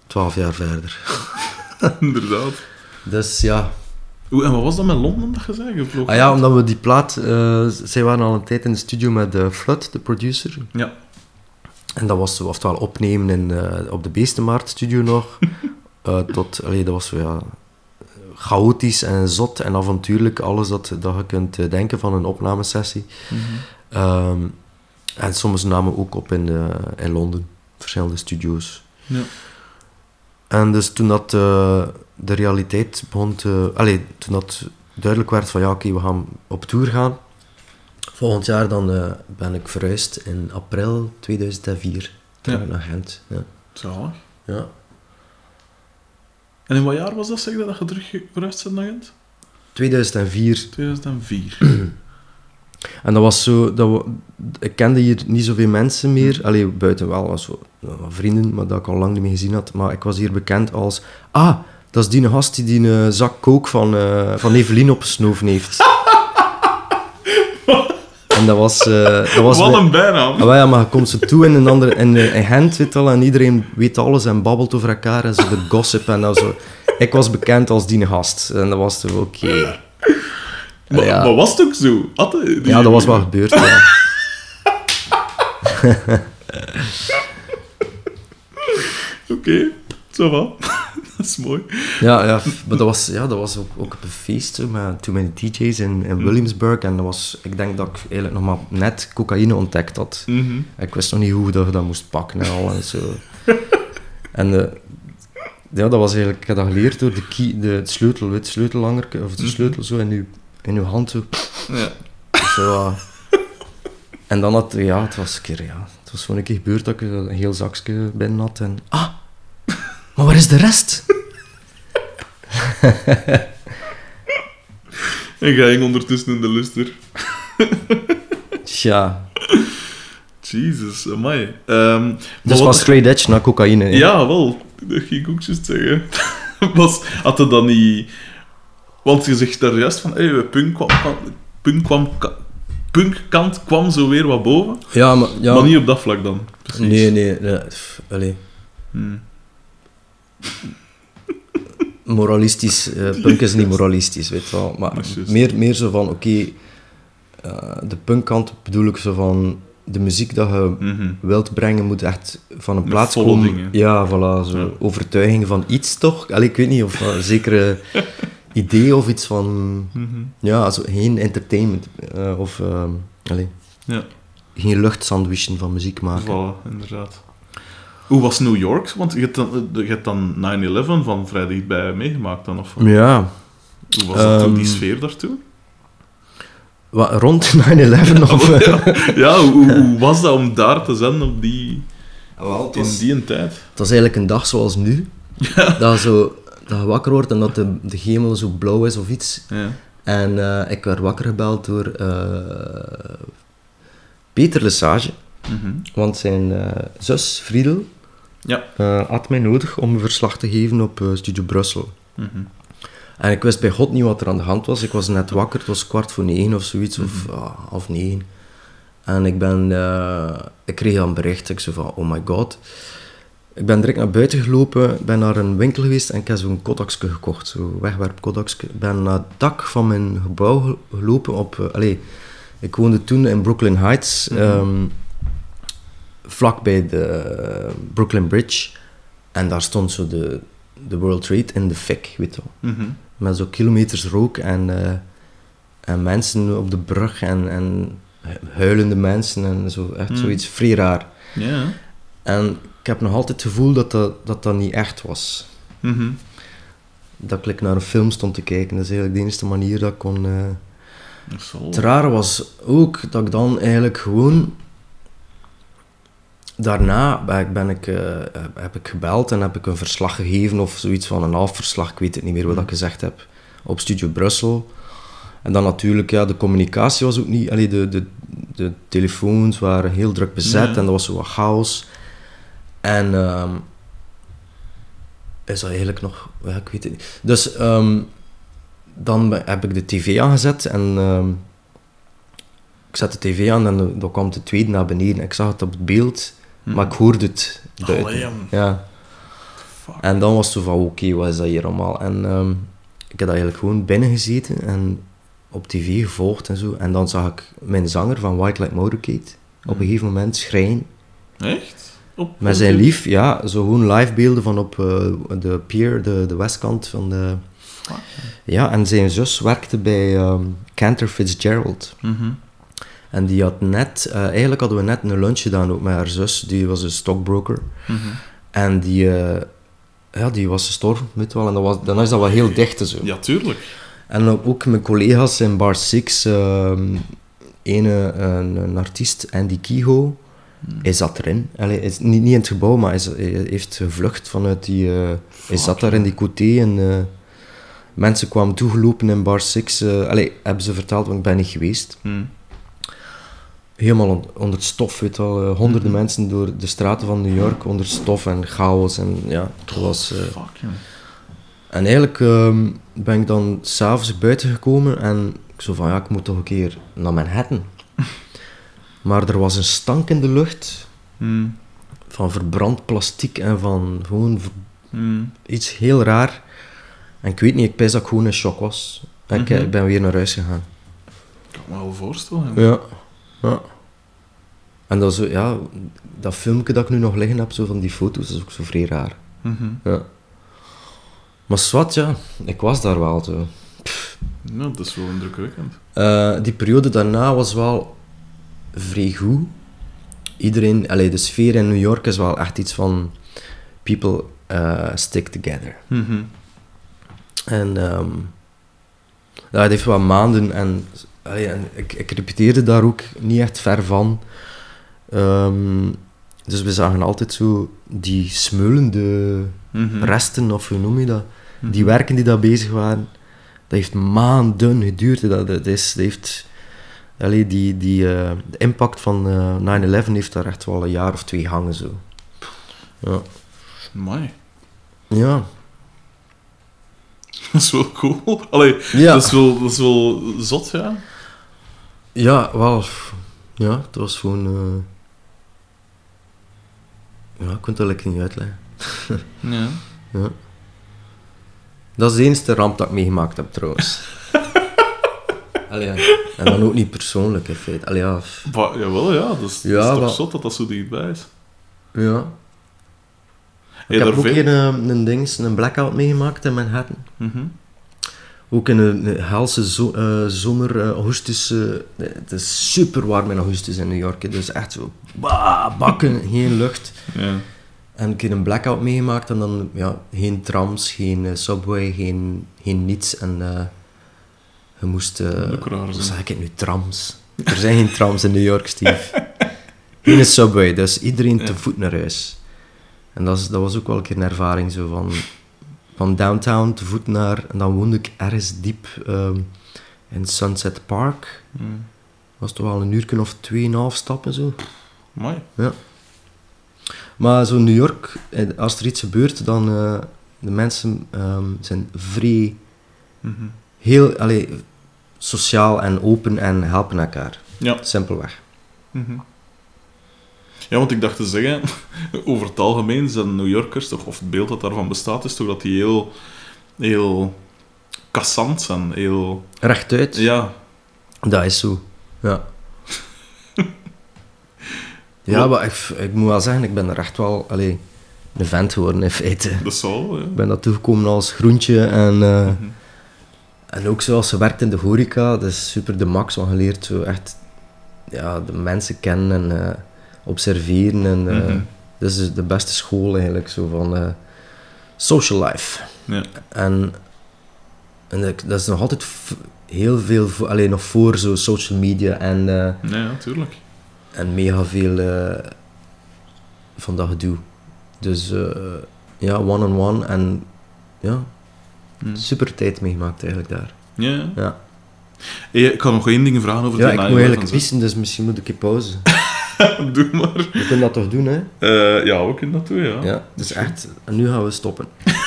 12 jaar verder. Inderdaad. Dus ja, Oeh, en wat was dat met Londen dat je zei? Ah ja, omdat we die plaat... eh, zij waren al een tijd in de studio met uh, Flood, de producer. Ja. En dat was oftewel opnemen in, eh, op de Beestenmaart studio nog. tot... Allee, dat was ja... Chaotisch en zot en avontuurlijk. Alles dat, dat je kunt denken van een opnamesessie. Mhm. Ehm, en soms namen we ook op in, in Londen. Verschillende studio's. Ja. En dus toen dat eh, de realiteit begon te... Allee, toen dat duidelijk werd van ja, oké, we gaan op tour gaan. Volgend jaar dan eh, ben ik verhuisd in april 2004 terug Ja. naar Gent. Ja. Zalig. ja. En in wat jaar was dat, zeg je, dat je terug verhuisd bent naar Gent? 2004. 2004. En dat was zo... Dat we, ik kende hier niet zoveel mensen meer. Allee, buiten wel was zo, vrienden, maar dat ik al lang niet meer gezien had. Maar ik was hier bekend als... Ah, dat is die gast die die eh, zak kook van, eh, van Evelien opgesnoven heeft. en dat was... eh, dat was Wat een bijnaam. Ah, ja, maar je komt zo toe in een andere, in, in Gent, weet wel, en iedereen weet alles en babbelt over elkaar en zo de gossip en dat zo. Ik was bekend als die gast en dat was toch oké. Maar, ja. maar was het ook zo? Die- Ja, dat was wel gebeurd, ja. Oké, zo wel. dat is mooi. Ja, ja, maar dat was, ja, dat was ook, ook op een feest met Too Many DJ's in, in Williamsburg en dat was, ik denk dat ik eigenlijk nog maar net cocaïne ontdekt had. Mhm. Ik wist nog niet hoe dat je dat moest pakken en al en zo. En eh, ja, dat was eigenlijk, ik heb dat geleerd door de, key, de sleutel, het sleutellanger, of de Mhm. sleutel zo in uw, in uw hand. Ja. zo ah. En dan had, ja, het was een keer, ja, het was gewoon een keer gebeurd dat ik een heel zakje binnen had en, ah, maar waar is de rest? En jij ging ondertussen in de luster. Tja, Jesus, amai. Maar dus was straight edge naar cocaïne. Ja, wel. Dat ging ik ook juist zeggen. Was, had het dan niet... Want je zegt daar juist van, hey, punk kwam, punk kwam, ka- punkkant kwam zo weer wat boven. Ja, maar... Ja, Maar niet op dat vlak dan. Precies. Nee, nee. nee allee. Hmm. moralistisch, eh, punk is niet moralistisch, weet je wel. Maar meer, meer zo van, oké, eh, de punkkant bedoel ik zo van, de muziek dat je Mhm. wilt brengen moet echt van een plaats komen. dingen. Ja, voilà, zo Ja. overtuiging van iets toch? Allee, ik weet niet, of een zekere idee of iets van, Mhm. ja, also geen entertainment, eh, of, ehm allee, Ja, geen luchtsandwichen van muziek maken. voilà, inderdaad. Hoe was New York? Want je hebt dan, je hebt dan 9-11 van vrij dichtbij meegemaakt dan, of? Ja, Hoe was dat toen, die Ehm, sfeer daartoe? wat, rond 9-11 of... eh, ja, ja hoe, was dat om daar te zijn op die, Wel, in die tijd? Het was eigenlijk een dag zoals nu. Dat, je zo, dat je wakker wordt en dat de, de hemel zo blauw is of iets. Ja. En eh, ik werd wakker gebeld door eh, Peter Lesage. Mhm. Want zijn eh, zus, Friedel, Ja. had mij nodig om een verslag te geven op Studio Brussel. Mhm. En ik wist bij God niet wat er aan de hand was. Ik was net wakker, het was kwart voor negen of zoiets, of ah, half negen. En ik ben, ik kreeg een bericht, ik van, oh my god. Ik ben direct naar buiten gelopen, ben naar een winkel geweest en ik heb zo'n Kodakske gekocht, zo'n wegwerp Kodakske. Ik ben naar het dak van mijn gebouw ge- gelopen op, eh, ik woonde toen in Brooklyn Heights, ehm, vlak bij de eh, Brooklyn Bridge. En daar stond zo de, de World Trade in de fik, weet je wel. Mhm. Met zo kilometers rook en, eh, en mensen op de brug en, en huilende mensen en zo. Echt Mm. zoiets vrij raar. Ja. En heb nog altijd het gevoel dat dat, dat, dat niet echt was. Mhm. Dat ik naar een film stond te kijken. Dat is eigenlijk de enige manier dat ik kon... wel- Het rare was ook dat ik dan eigenlijk gewoon... Daarna ben ik, ben ik, eh, heb ik gebeld en heb ik een verslag gegeven of zoiets van een half verslag, ik weet het niet meer wat ik gezegd heb, op Studio Brussel. En dan natuurlijk, ja, de communicatie was ook niet... Allee, de, de, de telefoons waren heel druk bezet Ja. en dat was zo wat chaos. En... ehm, is dat eigenlijk nog... Ja, ik weet het niet. Dus... ehm, dan heb ik de tv aangezet en ehm, ik zet de tv aan en dan kwam de tweede naar beneden. Ik zag het op het beeld, maar ik hoorde het. Allee, ja. Fuck. En dan was het zo van, oké, wat is dat hier allemaal? En ik heb dat eigenlijk gewoon binnen gezeten en op tv gevolgd en zo. En dan zag ik mijn zanger van White Light Motorcade op een gegeven moment schreien. Echt? Op, Met zijn lief, ja, zo gewoon live beelden van op eh, de pier, de, de westkant van de... Ja, en zijn zus werkte bij ehm Cantor Fitzgerald. Mhm. En die had net, eh, eigenlijk hadden we net een lunch gedaan ook met haar zus, die was een stockbroker. Mhm. En die, eh, ja, die was gestorven, weet wel. En dat was, dan is dat wel heel dicht zo. Ja, tuurlijk. En ook- mijn collega's in Bar 6, ehm ene, een, een artiest, Andy Kiho, hij zat erin. Allee, is niet, niet in het gebouw, maar hij, is- hij heeft gevlucht vanuit die... eh, hij zat daar in die coté en eh, mensen kwamen toegelopen in Bar 6. eh allee, hebben ze verteld, want ik ben niet geweest. Mhm. Helemaal on- onder het stof, weet wel. eh, honderden mensen door de straten van New York onder stof en chaos. En ja, het was... eh, Fuck, en eigenlijk ehm, ben ik dan s'avonds buiten gekomen en ik zo van, ja, ik moet toch een keer naar Manhattan. Maar er was een stank in de lucht Mhm. van verbrand plastic en van gewoon Mhm. iets heel raar. En ik weet niet, ik pijs dat ik gewoon in shock was. En ik, Mhm. ik ben weer naar huis gegaan. kan me wel voorstellen. Ja. ja. En dat, zo, ja, dat filmpje dat ik nu nog liggen heb, zo van die foto's, is ook zo vrij raar. Mhm. Ja. Maar zwart, ja, ik was daar wel zo. Ja, dat is wel indrukwekkend. Eh, die periode daarna was wel vrij goed. Iedereen, allee, de sfeer in New York is wel echt iets van people eh, stick together. Mhm. En ehm, ja, het heeft wel maanden en, allee, en ik, ik repeteerde daar ook niet echt ver van. Ehm, dus we zagen altijd zo die smeulende Mhm. resten, of hoe noem je dat? Mhm. Die werken die daar bezig waren. dat heeft maanden geduurd. Dat, dat, is, dat heeft, allee, die, die, eh, de impact van eh 9-11 heeft daar echt wel een jaar of twee hangen. Zo. Ja. Amai. ja. Dat is wel cool. Allee, Ja. dat, is wel, dat is wel zot, ja. Ja, wel. Ja, het was gewoon. eh, Ja, ik kan het eigenlijk niet uitleggen. ja. Ja. Dat is de enige ramp dat ik meegemaakt heb, trouwens. Allee, ja. En dan ook niet persoonlijk, in feite. Allee, ja. Maar, jawel, ja. Dat is, Ja, dat is toch maar- zot dat dat zo dichtbij is. ja. Ik heb ook veel- een, een, dings, een blackout meegemaakt in Manhattan. Mhm. Ook in een, een helse zo, eh, zomer, eh, augustus. eh, het is super warm in augustus in New York. Dus echt zo bah, bakken, geen lucht. Ja. En ik heb een blackout meegemaakt en dan ja, geen trams, geen eh, subway, geen, geen niets. En eh, je moest... raar, hoe zeg ik het nu? Trams. Er zijn geen trams in New York, Steve. Geen subway, dus iedereen te voet naar huis. En dat, is, dat was ook wel een keer een ervaring, zo van, van downtown te voet naar... En dan woonde ik ergens diep ehm, in Sunset Park. Mm. was toch wel een uur of tweeënhalf stappen, zo. Amai. Ja. Maar zo New York, eh, als er iets gebeurt, dan eh de mensen ehm, zijn vrij, Mhm. heel allee, sociaal en open en helpen elkaar. Ja. Simpelweg. Mhm. Ja, want ik dacht te zeggen, over het algemeen zijn New Yorkers, toch, of het beeld dat daarvan bestaat, is toch dat die heel, heel kassant zijn. Heel, Rechtuit, ja, dat is zo. Ja. ja, maar ik, ik moet wel zeggen, ik ben er echt wel allee, een vent geworden in feite. dat zal, ja. Ik ben dat toegekomen als groentje en... eh, Mhm. En ook zoals ze werkt in de horeca, dat is super de max, want je leert zo echt ja, de mensen kennen en eh, observeren. En, eh, Mhm. Dat is de beste school eigenlijk, zo van eh, social life. Ja. En, en dat is nog altijd heel veel, alleen nog voor zo social media en, Ja, ja, tuurlijk. en mega veel van dat gedoe. Dus ja, one-on-one en ja, Mhm. super tijd meegemaakt eigenlijk daar. Ja, ja. Ja. Hey, ik kan nog één ding vragen over Ja, die ik moet 9/11 eigenlijk en zo. pissen, dus misschien moet ik een pauze. Doe maar. We kunnen dat toch doen, hè? Eh, ja, we kunnen dat doen, ja. Ja, dus echt. En nu gaan we stoppen.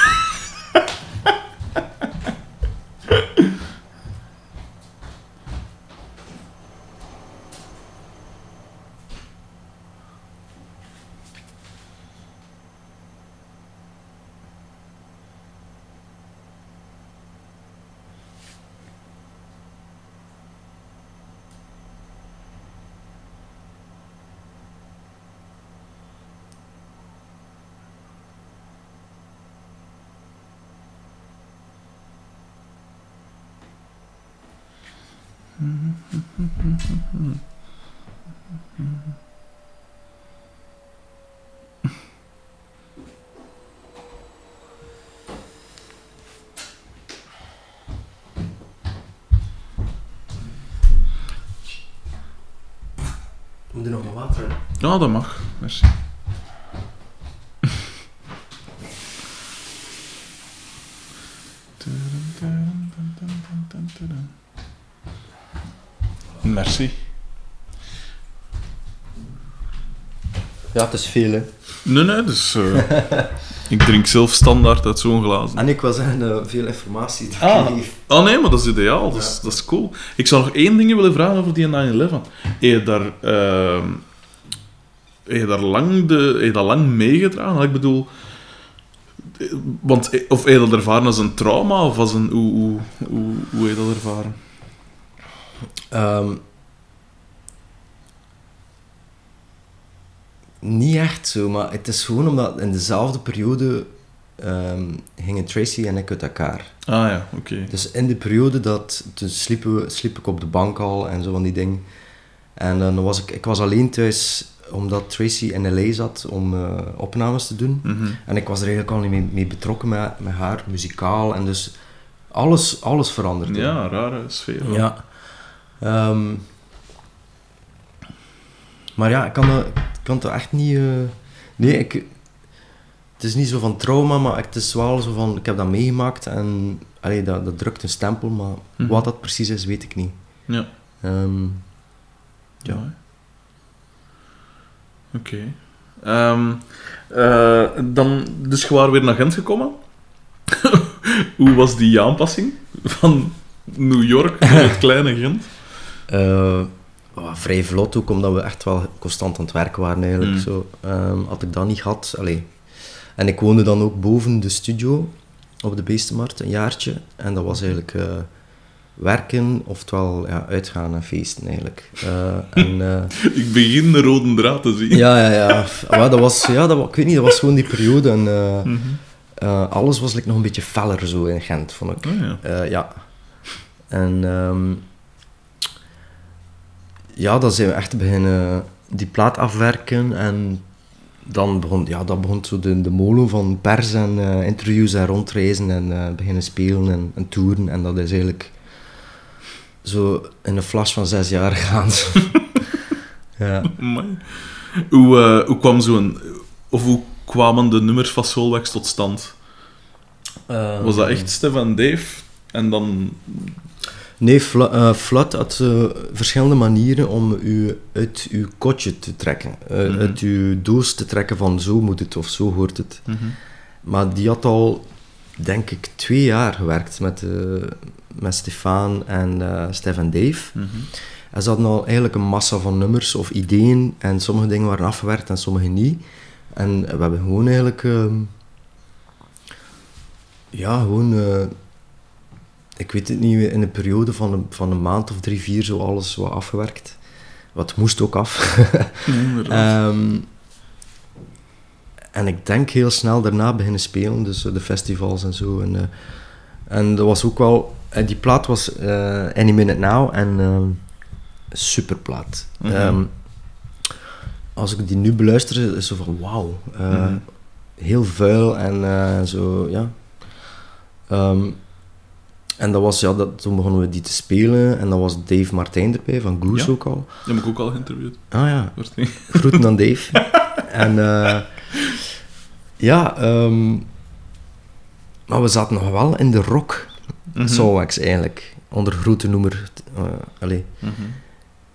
Moet er nog maar water hè? Ja, dat mag. Merci. Merci. Is veel, hè? Nee, nee, dus... eh, ik drink zelf standaard uit zo'n glazen. En ik wil zeggen, eh, veel informatie. dat Ah. ik geef. Oh nee, maar dat is ideaal. Dat is, dat is cool. Ik zou nog één ding willen vragen over die 9-11. Heb je daar, ehm, heb je daar lang, de, heb je dat lang meegedragen? Ik bedoel... eh, Want, of heb je dat ervaren als een trauma? Of als een... Hoe, hoe, hoe, hoe heb je dat ervaren? Ehm, niet echt zo, maar het is gewoon omdat in dezelfde periode ehm, gingen Tracy en ik uit elkaar. Ah ja, oké. Dus in de periode dat, toen sliepen we, sliep ik op de bank al en zo van die dingen. En dan was ik, ik was alleen thuis omdat Tracy in L.A. zat om eh, opnames te doen. Mhm. En ik was er eigenlijk al niet mee, mee betrokken met, met haar, muzikaal. En dus alles, alles veranderde. Ja, rare sfeer. Ja. Ehm, maar ja, ik kan, dat- kan het echt niet... eh, nee, ik... Het is niet zo van trauma, maar het is wel zo van, ik heb dat meegemaakt en allee, dat, dat drukt een stempel, maar Mhm. wat dat precies is, weet ik niet. Ja. Ehm, Ja. Oké. Ehm, eh, dan, dus je waren weer naar Gent gekomen. Hoe was die aanpassing van New York naar het kleine Gent? eh, oh, vrij vlot ook, omdat we echt wel constant aan het werken waren eigenlijk. Mm. Zo, Ehm, had ik dat niet gehad, allee. En ik woonde dan ook boven de studio op de Beestenmarkt, een jaartje. En dat was eigenlijk eh, werken, oftewel ja, uitgaan en feesten eigenlijk. Eh, en, eh, Ik begin de rode draad te zien. Ja, ja, ja. Maar dat was, ja dat, ik weet niet, dat was gewoon die periode. En, Mhm. alles was like, nog een beetje feller zo in Gent, vond ik. Oh, ja. Ja. En ehm, ja, dan zijn we echt beginnen die plaat afwerken. En dan begon, ja, dat begon zo de, de molen van pers en eh, interviews en rondreizen en eh, beginnen spelen en, en toeren. En dat is eigenlijk zo in een flash van zes jaar gegaan. ja. Amai. Hoe, eh, hoe kwam zo'n... Of hoe kwamen de nummers van Soulwax tot stand? Was dat echt Stefan Dave? En dan... Nee, Fla eh, Flat had eh, verschillende manieren om u uit uw kotje te trekken. Eh, Mhm. Uit uw doos te trekken van zo moet het of zo hoort het. Maar die had al, denk ik, twee jaar gewerkt met, met Stefan en Stef en Dave. Mhm. En ze hadden al eigenlijk een massa van nummers of ideeën. En sommige dingen waren afgewerkt en sommige niet. En we hebben gewoon eigenlijk... ehm, ja, gewoon... eh, ik weet het niet, in een periode van een, van een maand of drie, vier zo alles wat afgewerkt. Wat moest ook af. Ehm, en ik denk heel snel daarna beginnen spelen, dus eh, de festivals en zo. En, eh, en dat was ook wel... En die plaat was eh Any Minute Now en ehm super plaat. Mhm. Ehm, als ik die nu beluister, is het zo van wauw. eh, Mhm. Heel vuil en eh, zo, ja. En dat was, ja, dat, toen begonnen we die te spelen en dan was Dave Martijn erbij, van Goose Ja. ook al. Die heb ik ook al geïnterviewd. Ah ja, groeten aan Dave. en eh, ja, ehm, maar we zaten nog wel in de rock. Soulwax eigenlijk, onder grote noemer. eh, allee. Mhm.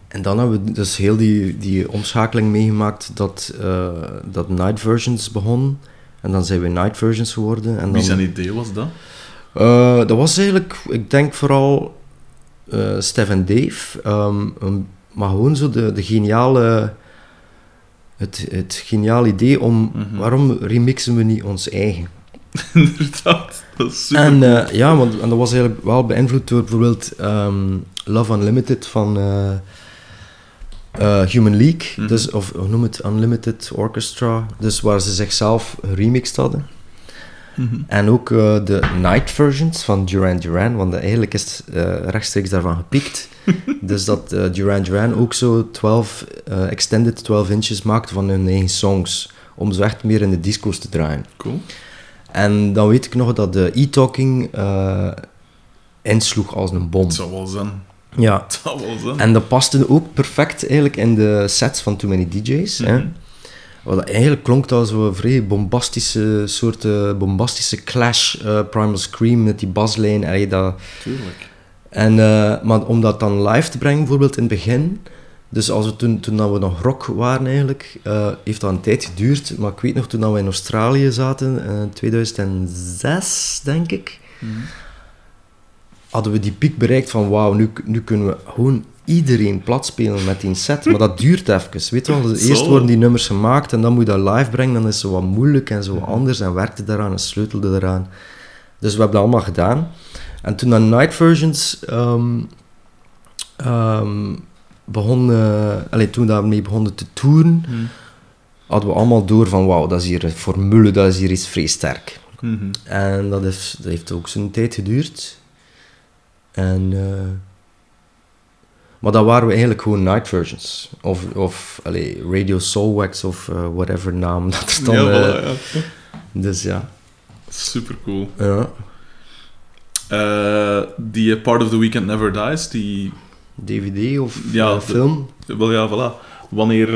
En dan hebben we dus heel die, die omschakeling meegemaakt dat, eh, dat Night Versions begon. En dan zijn we Night Versions geworden. En Wie dan, zijn idee was dat? Eh, dat was eigenlijk, ik denk vooral eh Stef en Dave. ehm, maar gewoon zo de, de geniale... Het, het geniale idee om... Mhm. Waarom remixen we niet ons eigen? Inderdaad. Dat is super. En eh, ja, want en dat was eigenlijk wel beïnvloed door bijvoorbeeld ehm, Love Unlimited van Human League. Mhm. Dus, of noem het? Unlimited Orchestra. Dus waar ze zichzelf geremixed hadden. Mhm. En ook eh, de night versions van Duran Duran, want eigenlijk is het eh, rechtstreeks daarvan gepikt. dus dat eh, Duran Duran ook zo 12, eh, extended 12 inches maakte van hun eigen songs. Om zo echt meer in de disco's te draaien. Cool. En dan weet ik nog dat de e-talking insloeg als een bom. Het zou wel zijn. Ja. Het zou wel zijn. En dat paste ook perfect eigenlijk in de sets van Too Many DJ's. hè. Wat eigenlijk klonk als een vrij bombastische soort eh, bombastische clash, eh, Primal Scream met die baslijn. allee, dat, Tuurlijk. en, eh, maar om dat dan live te brengen, bijvoorbeeld in het begin, dus als we toen, toen dat we nog rock waren eigenlijk, heeft dat een tijd geduurd. Maar ik weet nog, toen dat we in Australië zaten, in 2006 denk ik, Mhm. hadden we die piek bereikt van wauw, nu, nu kunnen we gewoon iedereen plat spelen met die set. Maar dat duurt even, weet je wel. Dus eerst worden die nummers gemaakt en dan moet je dat live brengen. Dan is het zo wat moeilijk en zo wat anders en werkte daaraan en sleutelde eraan. Dus we hebben dat allemaal gedaan. En toen de Night Versions ehm, ehm, begon, eh, allee, toen daarmee begonnen te toeren, Mhm. hadden we allemaal door van wauw, dat is hier een formule, dat is hier iets vrij sterk. Mhm. En dat, dat heeft ook zijn tijd geduurd. En, eh, maar dat waren we eigenlijk gewoon night versions. Of, of allee, Radio Soulwax of eh, whatever naam dat er dan... ja, eh, voilà, ja. Dus ja. Super cool. ja. Eh, die Part of the Weekend Never Dies, die... DVD of Ja, de- film. Wel ja, voilà. Wanneer...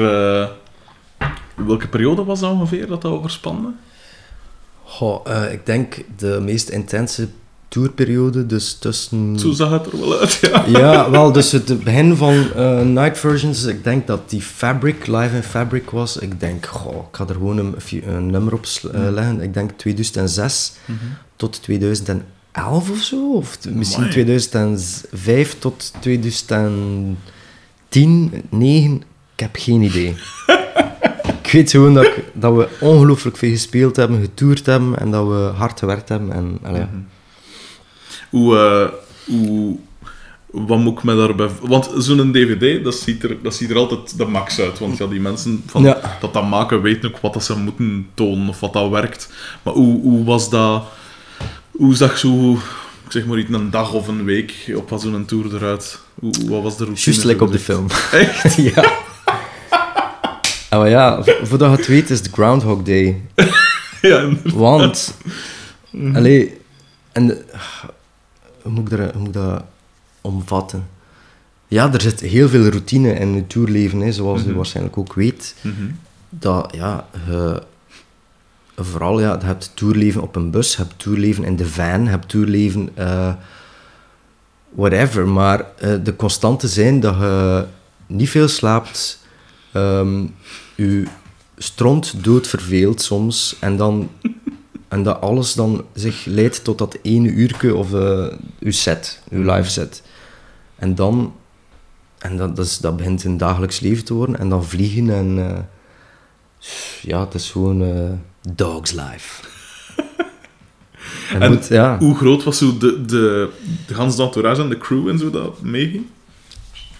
welke periode was dat ongeveer dat dat overspande? Goh, ik denk de meest intense tourperiode, dus tussen... Zo zag het er wel uit, ja. Ja, wel, dus het begin van eh, Night Versions, ik denk dat die Fabric, Live in Fabric was. Ik denk, goh, ik ga er gewoon een, een nummer op eh, leggen. Ik denk 2006 Mhm. tot 2011 of zo. Of misschien Amai. 2005 tot 2010, 9. Ik heb geen idee. ik weet gewoon dat, ik- dat we ongelooflijk veel gespeeld hebben, getoerd hebben en dat we hard gewerkt hebben. En, allee, ja. Hoe, eh, hoe... Wat moet ik me daarbij... Want zo'n dvd, dat ziet, er, dat ziet er altijd de max uit. Want ja, die mensen van, Ja. dat dat maken weten ook wat dat ze moeten tonen of wat dat werkt. Maar hoe, hoe was dat... Hoe zag zo... Ik zeg maar iets, een dag of een week op zo'n tour eruit? Hoe, wat was de routine? Juist like op de film. Echt? ja. Ah, maar ja, vo- voordat je het weet is het Groundhog Day. Ja, inderdaad. Want, allee, en de- hoe, moet ik dat, hoe moet ik dat omvatten? Ja, er zit heel veel routine in het tourleven, hè, zoals je waarschijnlijk ook weet. Mhm. Dat, ja, je, vooral, ja, je hebt tourleven op een bus, je hebt tourleven in de van, je hebt tourleven, eh, whatever. Maar eh, de constante zijn dat je niet veel slaapt, ehm je stront dood verveelt soms, en dan... En dat alles dan zich leidt tot dat ene uurke of eh uw set, uw live set. En dan... En dat, dat, is, dat begint een dagelijks leven te worden. En dan vliegen en... eh, ja, het is gewoon eh dog's life. en En moet, ja. Hoe groot was zo de, de, de ganse entourage en de crew en zo dat meeging?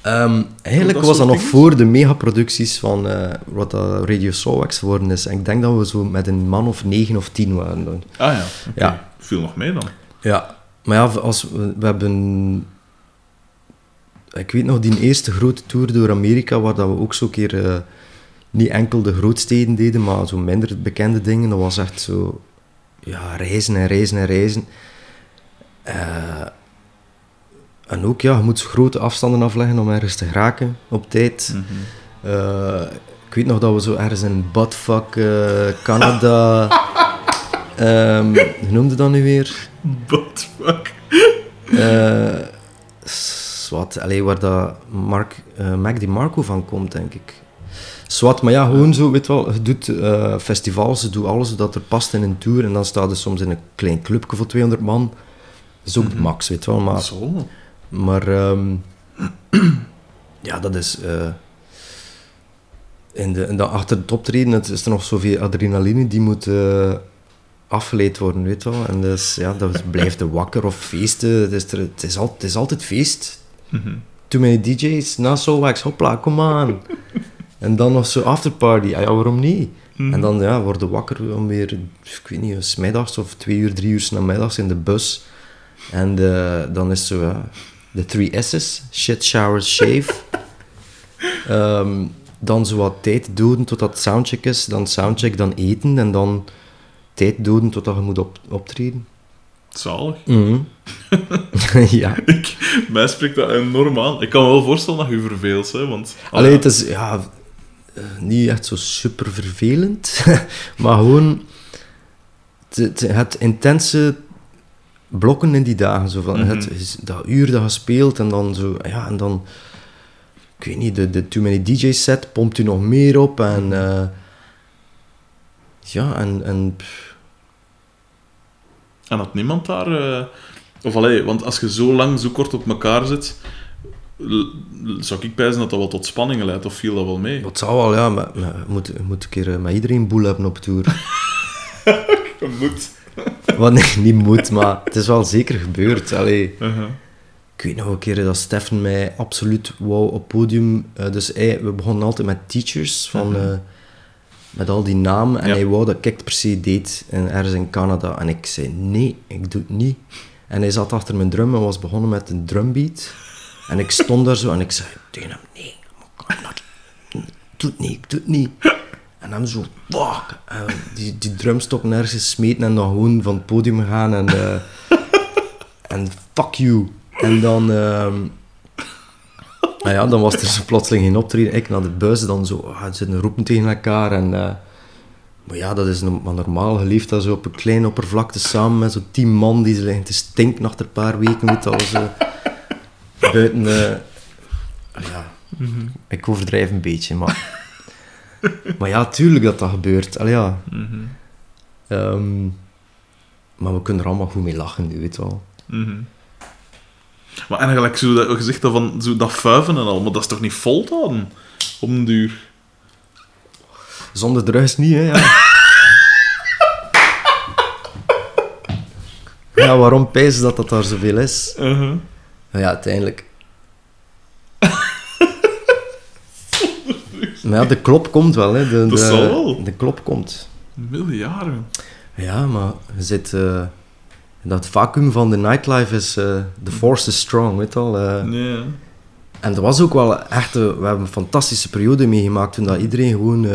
Ehm, eigenlijk was dat nog voor de megaproducties van eh, wat dat Radio Soulwax geworden is. En ik denk dat we zo met een man of negen of tien waren dan. Ah ja. Ja. Viel nog mee dan. Ja, maar ja, als we, we hebben... Ik weet nog, die eerste grote tour door Amerika, waar dat we ook zo een keer eh, niet enkel de grootsteden deden, maar zo minder bekende dingen. Dat was echt zo... Ja, reizen en reizen en reizen. Eh, en ook, ja, je moet grote afstanden afleggen om ergens te geraken op tijd. Eh, ik weet nog dat we zo ergens in Buttfuck, eh, Canada... hoe noemde dat nu weer? What fuck? Eh, Swat, alleen waar dat Mark, eh Mac DiMarco van komt, denk ik. Swat, maar ja, gewoon zo, weet wel, je doet festivals, je doet alles dat er past in een tour en dan staat je soms in een klein clubje voor 200 man. Dat is ook de max, weet wel, maar... Zo. Maar ehm, ja, dat is. eh in de, in de, achter het optreden het is er nog zoveel adrenaline die moet eh, afgeleid worden, weet je wel. En dus, ja, dat blijft de wakker of feesten. Het is, er, het, is al, het is altijd feest. Mhm. Too many DJ's, na Soulwax, hopla, kom aan. en dan nog zo afterparty, ah ja, waarom niet? Mhm. En dan ja, worden wakker om weer, ik weet niet, 's middags of twee uur, drie uur namiddags in de bus. En eh, dan is zo, ja, de three S's, shit, shower, shave. Ehm, dan zo wat tijd doden totdat het soundcheck is. Dan soundcheck, dan eten. En dan tijd doden totdat je moet op, optreden. Zalig. Mhm. ja. Ik, mij spreekt dat enorm aan. Ik kan me wel voorstellen dat je verveelt, hè, want... Alleen het is ja, eh, niet echt zo super vervelend, maar gewoon het, het, het intense blokken in die dagen. Zo van, Mhm. het, is dat uur dat je speelt en dan zo, ja, en dan, ik weet niet, de, de Too Many DJ set pompt u nog meer op en eh, ja, en, en pff, En had niemand daar... eh, Of allee, want als je zo lang, zo kort op elkaar zit, zou ik pijzen dat dat wel tot spanningen leidt, of viel dat wel mee? dat zou wel, ja, maar, moet, moet een keer eh, met iedereen boel hebben op tour. Je moet. Wat nee, niet moet, maar het is wel zeker gebeurd. Allee. Uh-huh. Ik weet nog een keer dat Stefan mij absoluut wou op podium. eh, dus hij, we begonnen altijd met teachers, van, eh, met al die namen. En Ja. hij wou dat ik het per se deed, en ergens in Canada. En ik zei, nee, ik doe het niet. En hij zat achter mijn drum en was begonnen met een drumbeat. En ik stond daar zo en ik zei tegen hem, nee, ik doe het niet, ik doe het niet. En hem zo, fuck. En die, die drumstok nergens gesmeten en dan gewoon van het podium gaan en... eh, en fuck you. En dan... ehm nou ja, dan was er zo plotseling geen optreden. Ik naar de buis, dan zo... ah, ze zitten roepen tegen elkaar en... eh, Maar ja, dat is no- maar normaal. Je leeft dat zo op een kleine oppervlakte samen met zo'n tien man die ze liggen te stinken achter een paar weken. Weet zo. Buiten Ja, Mhm. ik overdrijf een beetje, maar... maar ja, tuurlijk dat dat gebeurt. Allee, ja. Mhm. Ehm, maar we kunnen er allemaal goed mee lachen nu, weet je wel. Mhm. Maar eigenlijk, zo dat, dat van zo dat vuiven en al, maar dat is toch niet vol houden? Om een duur. Zonder drugs niet, hè. Ja, ja waarom pijs dat dat daar zoveel is? Maar ja, uiteindelijk... maar ja, de klop komt wel, hè. De, Dat de, zal wel. De klop komt. Miljarden. Ja, maar je zit... eh, dat vacuüm van de nightlife is... eh the force is strong, weet je wel. eh. Nee. En dat was ook wel echt... we hebben een fantastische periode meegemaakt toen dat iedereen gewoon...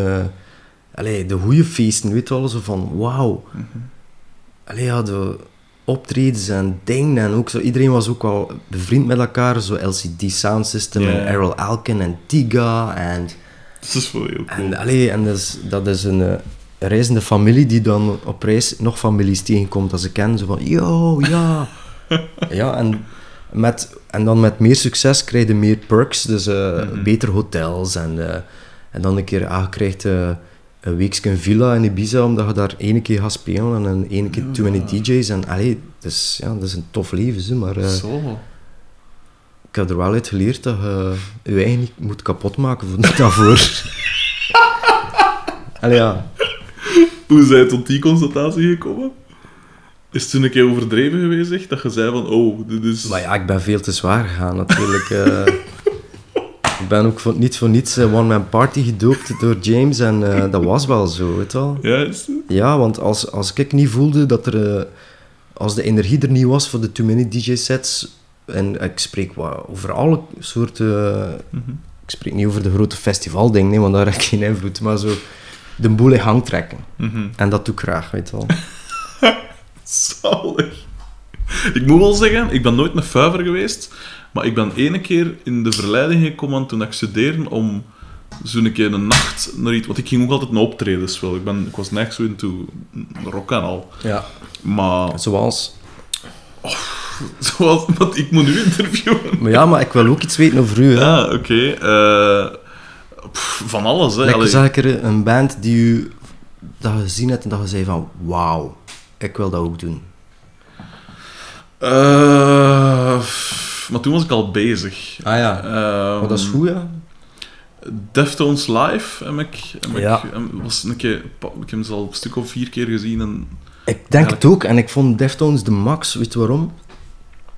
allee, de goede feesten, weet je wel, zo van... Wauw. Allee, ja, de optredens en dingen en ook zo... Iedereen was ook wel bevriend met elkaar. Zo LCD Sound System en Errol Alken en Tiga en... Dat is wel heel cool. En, allee, en dat is, dat is een, eh, reizende familie die dan op reis nog families tegenkomt dat ze kennen. Zo van, yo, ja. ja, en, met, en dan met meer succes krijg je meer perks. Dus Mhm. beter hotels. En, eh, en dan een keer, ah, je krijgt eh, een weekje een villa in Ibiza, omdat je daar één keer gaat spelen. En ene keer too many DJ's. En allee, dus, ja, dat is een tof leven, zo, maar... Zo. Ik heb er wel uit geleerd dat je je eigen niet moet kapotmaken voor daarvoor. Allee, ja. Hoe zij tot die constatatie gekomen? Is het toen een keer overdreven geweest, echt? Dat je zei van, oh, dit is... Maar ja, ik ben veel te zwaar gegaan natuurlijk. eh. ik ben ook voor, niet voor niets eh, One Man Party gedoopt door James en eh, dat was wel zo, weet je wel. Ja, is? Ja, want als, als ik niet voelde dat er... als de energie er niet was voor de Too Many DJ-sets... En ik spreek over alle soorten... Mhm. ik spreek niet over de grote festivaldingen, nee, want daar heb ik geen invloed. Maar zo de boel in gang trekken. Mhm. En dat doe ik graag, weet je wel. Zalig. Ik moet wel zeggen, ik ben nooit een fuiver geweest, maar ik ben ene keer in de verleiding gekomen toen ik studeerde om zo'n keer een nacht naar iets... Want ik ging ook altijd naar optredens wel. Ik, ben, ik was nergens zo into rock en al. Ja. Maar Zoals... zoals... Want ik moet nu interviewen. Maar ja, maar ik wil ook iets weten over u, hè. Ja, oké. eh, van alles, hè. Lekker zag ik er een band die u... Dat je gezien hebt en dat je zei van... Wauw, ik wil dat ook doen. Eh, maar toen was ik al bezig. Ah ja. Ehm, Maar dat is goed, ja. Deftones Live heb ik, heb ik Ja. hem- was een keer, ik heb ze al een stuk of vier keer gezien. En, Ik denk het ook. En ik vond Deftones de max. Weet je waarom?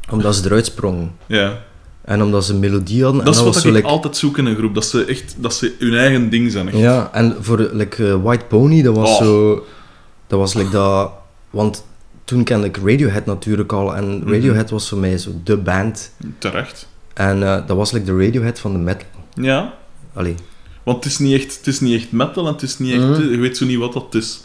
Omdat ze eruit sprongen. ja. En omdat ze melodie hadden. Dat is en wat ik like- altijd zoek in een groep, dat ze echt dat ze hun eigen ding zijn. Echt. Ja, en voor like, eh, White Pony, dat was Oh. zo... Dat was like dat... Want toen kende ik Radiohead natuurlijk al. En Mhm. Radiohead was voor mij zo de band. Terecht. En eh, dat was like de Radiohead van de metal. Ja, Allee. want het is niet echt, het is niet echt metal en het is niet echt, Mhm. je weet zo niet wat dat is.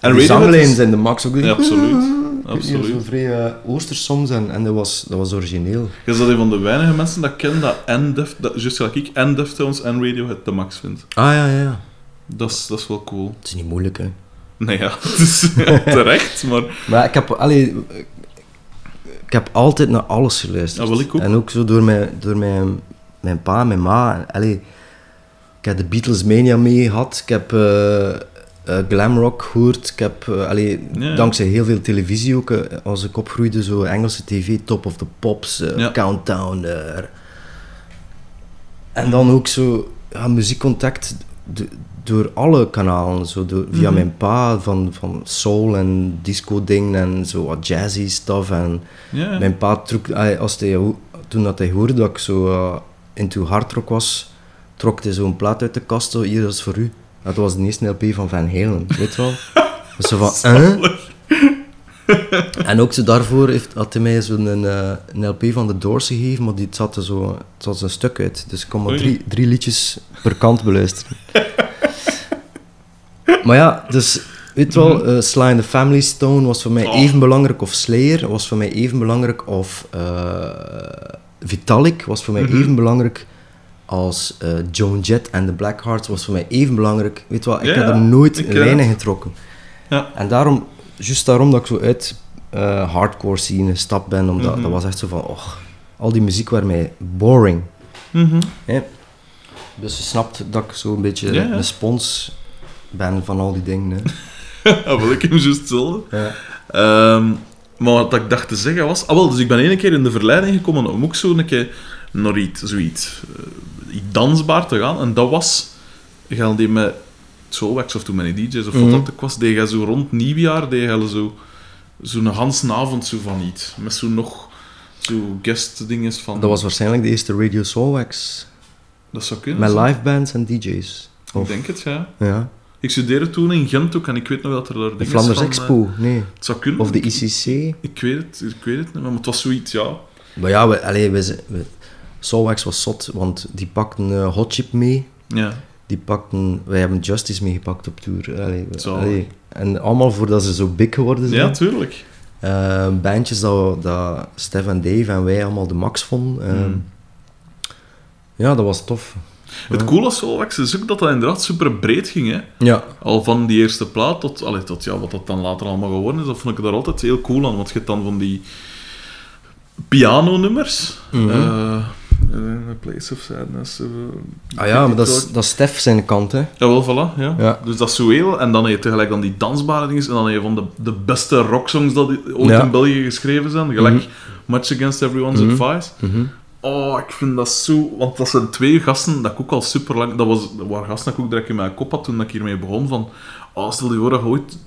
En die is- zijn de max ook. Ja, absoluut. Zo absoluut. vrij uh, oosters soms. En, en dat, was, dat was origineel. Je is dat een van de weinige mensen dat ik ken dat en Def, dat, juist gelijk ik, en Deftones en Radiohead de max vindt. Ah ja, ja, ja. Dat is, dat is wel cool. Het is niet moeilijk, hè. Nee ja, het is terecht, maar... Maar ik heb, allee, ik heb altijd naar alles geluisterd. Ja, wel, ik ook. En ook zo door mijn, door mijn, mijn pa en mijn ma. Allee, ik heb de Beatles Mania mee gehad. Ik heb eh eh, glam rock gehoord. Ik heb, allee, Ja. dankzij heel veel televisie ook, eh, als ik opgroeide, zo Engelse tv, Top of the Pops. Countdown. en dan ook zo ja, muziekcontact door alle kanalen. Zo door, via Mhm. mijn pa, van, van soul en disco dingen en zo wat jazzy stuff. En mijn pa trok, als hij, toen dat hij hoorde dat ik zo into hardrock was, trok hij zo'n plaat uit de kast, zo, hier, dat is voor u. Dat was de eerste LP van Van Halen, weet je wel? Dus zo van? En ook zo daarvoor heeft, had hij mij zo'n eh, een LP van The Doors gegeven, maar die het zat er zo, het zat een stuk uit. Dus ik kon maar drie, drie liedjes per kant beluisteren. maar ja, dus weet je wel, eh, Sly and the Family Stone was voor mij Oh. even belangrijk, of Slayer was voor mij even belangrijk, of eh, Vitalik was voor mij Mhm. even belangrijk als eh, Joan Jett en de Blackhearts was voor mij even belangrijk. Weet je wat, ik Ja, heb er nooit ik ken lijnen getrokken. Ja. En daarom, juist daarom dat ik zo uit eh, hardcore scene gestapt ben, omdat Mhm. dat was echt zo van, och, al die muziek werd mij boring. Mhm. Hè? Dus je snapt dat ik zo een beetje Ja, een spons ben van al die dingen. Hè. ja, wel, ik heb juist hetzelfde. Ja. Ehm, maar wat ik dacht te zeggen was... Ah, wel, dus ik ben ene keer in de verleiding gekomen om ook zo een keer naar iets, zoiets, eh, iets dansbaar te gaan. En dat was... Gaan die met Soulwax of toen met die DJ's of Mhm. wat dat ook was, deed je zo rond nieuwjaar, deed je zo... Zo'n ganse avond zo van iets. Met zo nog... Zo guest dinges van... Dat was waarschijnlijk de eerste Radio Soulwax. Dat zou kunnen. Met zijn. live bands en DJ's. Ik denk het, ja. Ja. Ik studeerde toen in Gent ook en ik weet nog dat er daar De dingen Flanders van... eh, Expo, nee. het zou kunnen. Of de ICC. Ik weet het, ik weet het niet, maar het was zoiets, ja. Maar ja, we, allee, we, Soulwax was zot, want die pakten eh, Hot Chip mee. Ja, Die pakten... Wij hebben Justice meegepakt op tour. Allee. En allemaal voordat ze zo big geworden zijn. ja tuurlijk. Eh, bandjes dat, dat Stef en Dave en wij allemaal de max vonden. Eh, Mm. Ja, dat was tof. Het Ja. coole Soulwax is ook dat dat inderdaad super breed ging, hè. Ja. Al van die eerste plaat tot, allee, tot ja, wat dat dan later allemaal geworden is, dat vond ik daar altijd heel cool aan. Want je hebt dan van die pianonummers. Mhm. eh, A Place of Sadness. eh, Ah ja, maar dat is, dat is Stef zijn kant, hè. Jawel, voilà, ja. Ja. Dus dat is zo heel... En dan heb je tegelijk dan die dansbare dingen. En dan heb je van de, de beste rocksongs dat ooit Ja. in België geschreven zijn. Gelijk Mhm. Much Against Everyone's Mhm. Advice. Oh, ik vind dat zo... Want dat zijn twee gasten dat ik ook al super lang... Dat, was, dat waren gasten dat ik ook direct in mijn kop had toen ik hiermee begon. Van, oh, stel je voor dat je ooit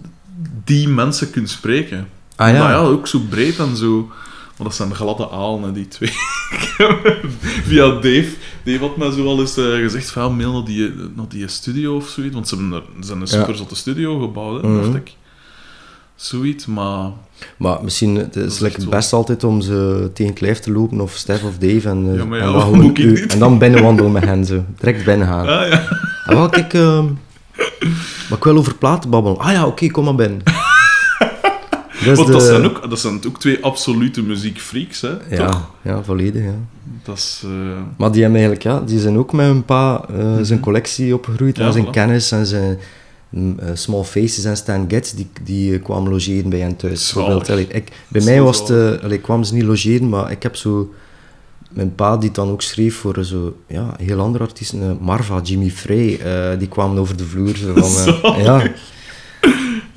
die mensen kunt spreken. Ah ja. Maar ja, ook zo breed en zo... Maar dat zijn gladde aalen, hè, die twee. Via Dave. Dave had mij zo al eens eh, gezegd van, mail naar die, naar die studio of zoiets. Want ze, hebben er, ze zijn een super zotte studio gebouwd, hè, Mhm. dacht ik. Zoiets, maar... Maar misschien het is het best altijd om ze tegen het lijf te lopen, of Stef of Dave, en, eh, Ja, maar ja, en, dan gewoon u- niet en dan binnenwandelen met hen, zo. Direct binnen gaan. Ah, ja. Ah, wel, kijk, ehm, maar ik wil over platen babbelen. Ah ja, oké, kom maar binnen. Want dat, de- zijn ook, dat zijn ook twee absolute muziekfreaks, hè? Toch? Ja, ja, volledig, ja. Dat is... eh, Maar die hebben eigenlijk, ja, die zijn ook met hun pa eh, zijn collectie opgegroeid, Mhm. Ja, en zijn voilà. kennis en zijn mm, eh, Small Faces en Stan Getz, die, die kwamen logeren bij hen thuis. Allee, ik, bij mij was het, eh, allee, kwamen ze niet logeren, maar ik heb zo... Mijn pa die dan ook schreef voor zo, ja, heel andere artiesten, Marva, Jimmy Frey, die kwamen over de vloer. Zo van, eh,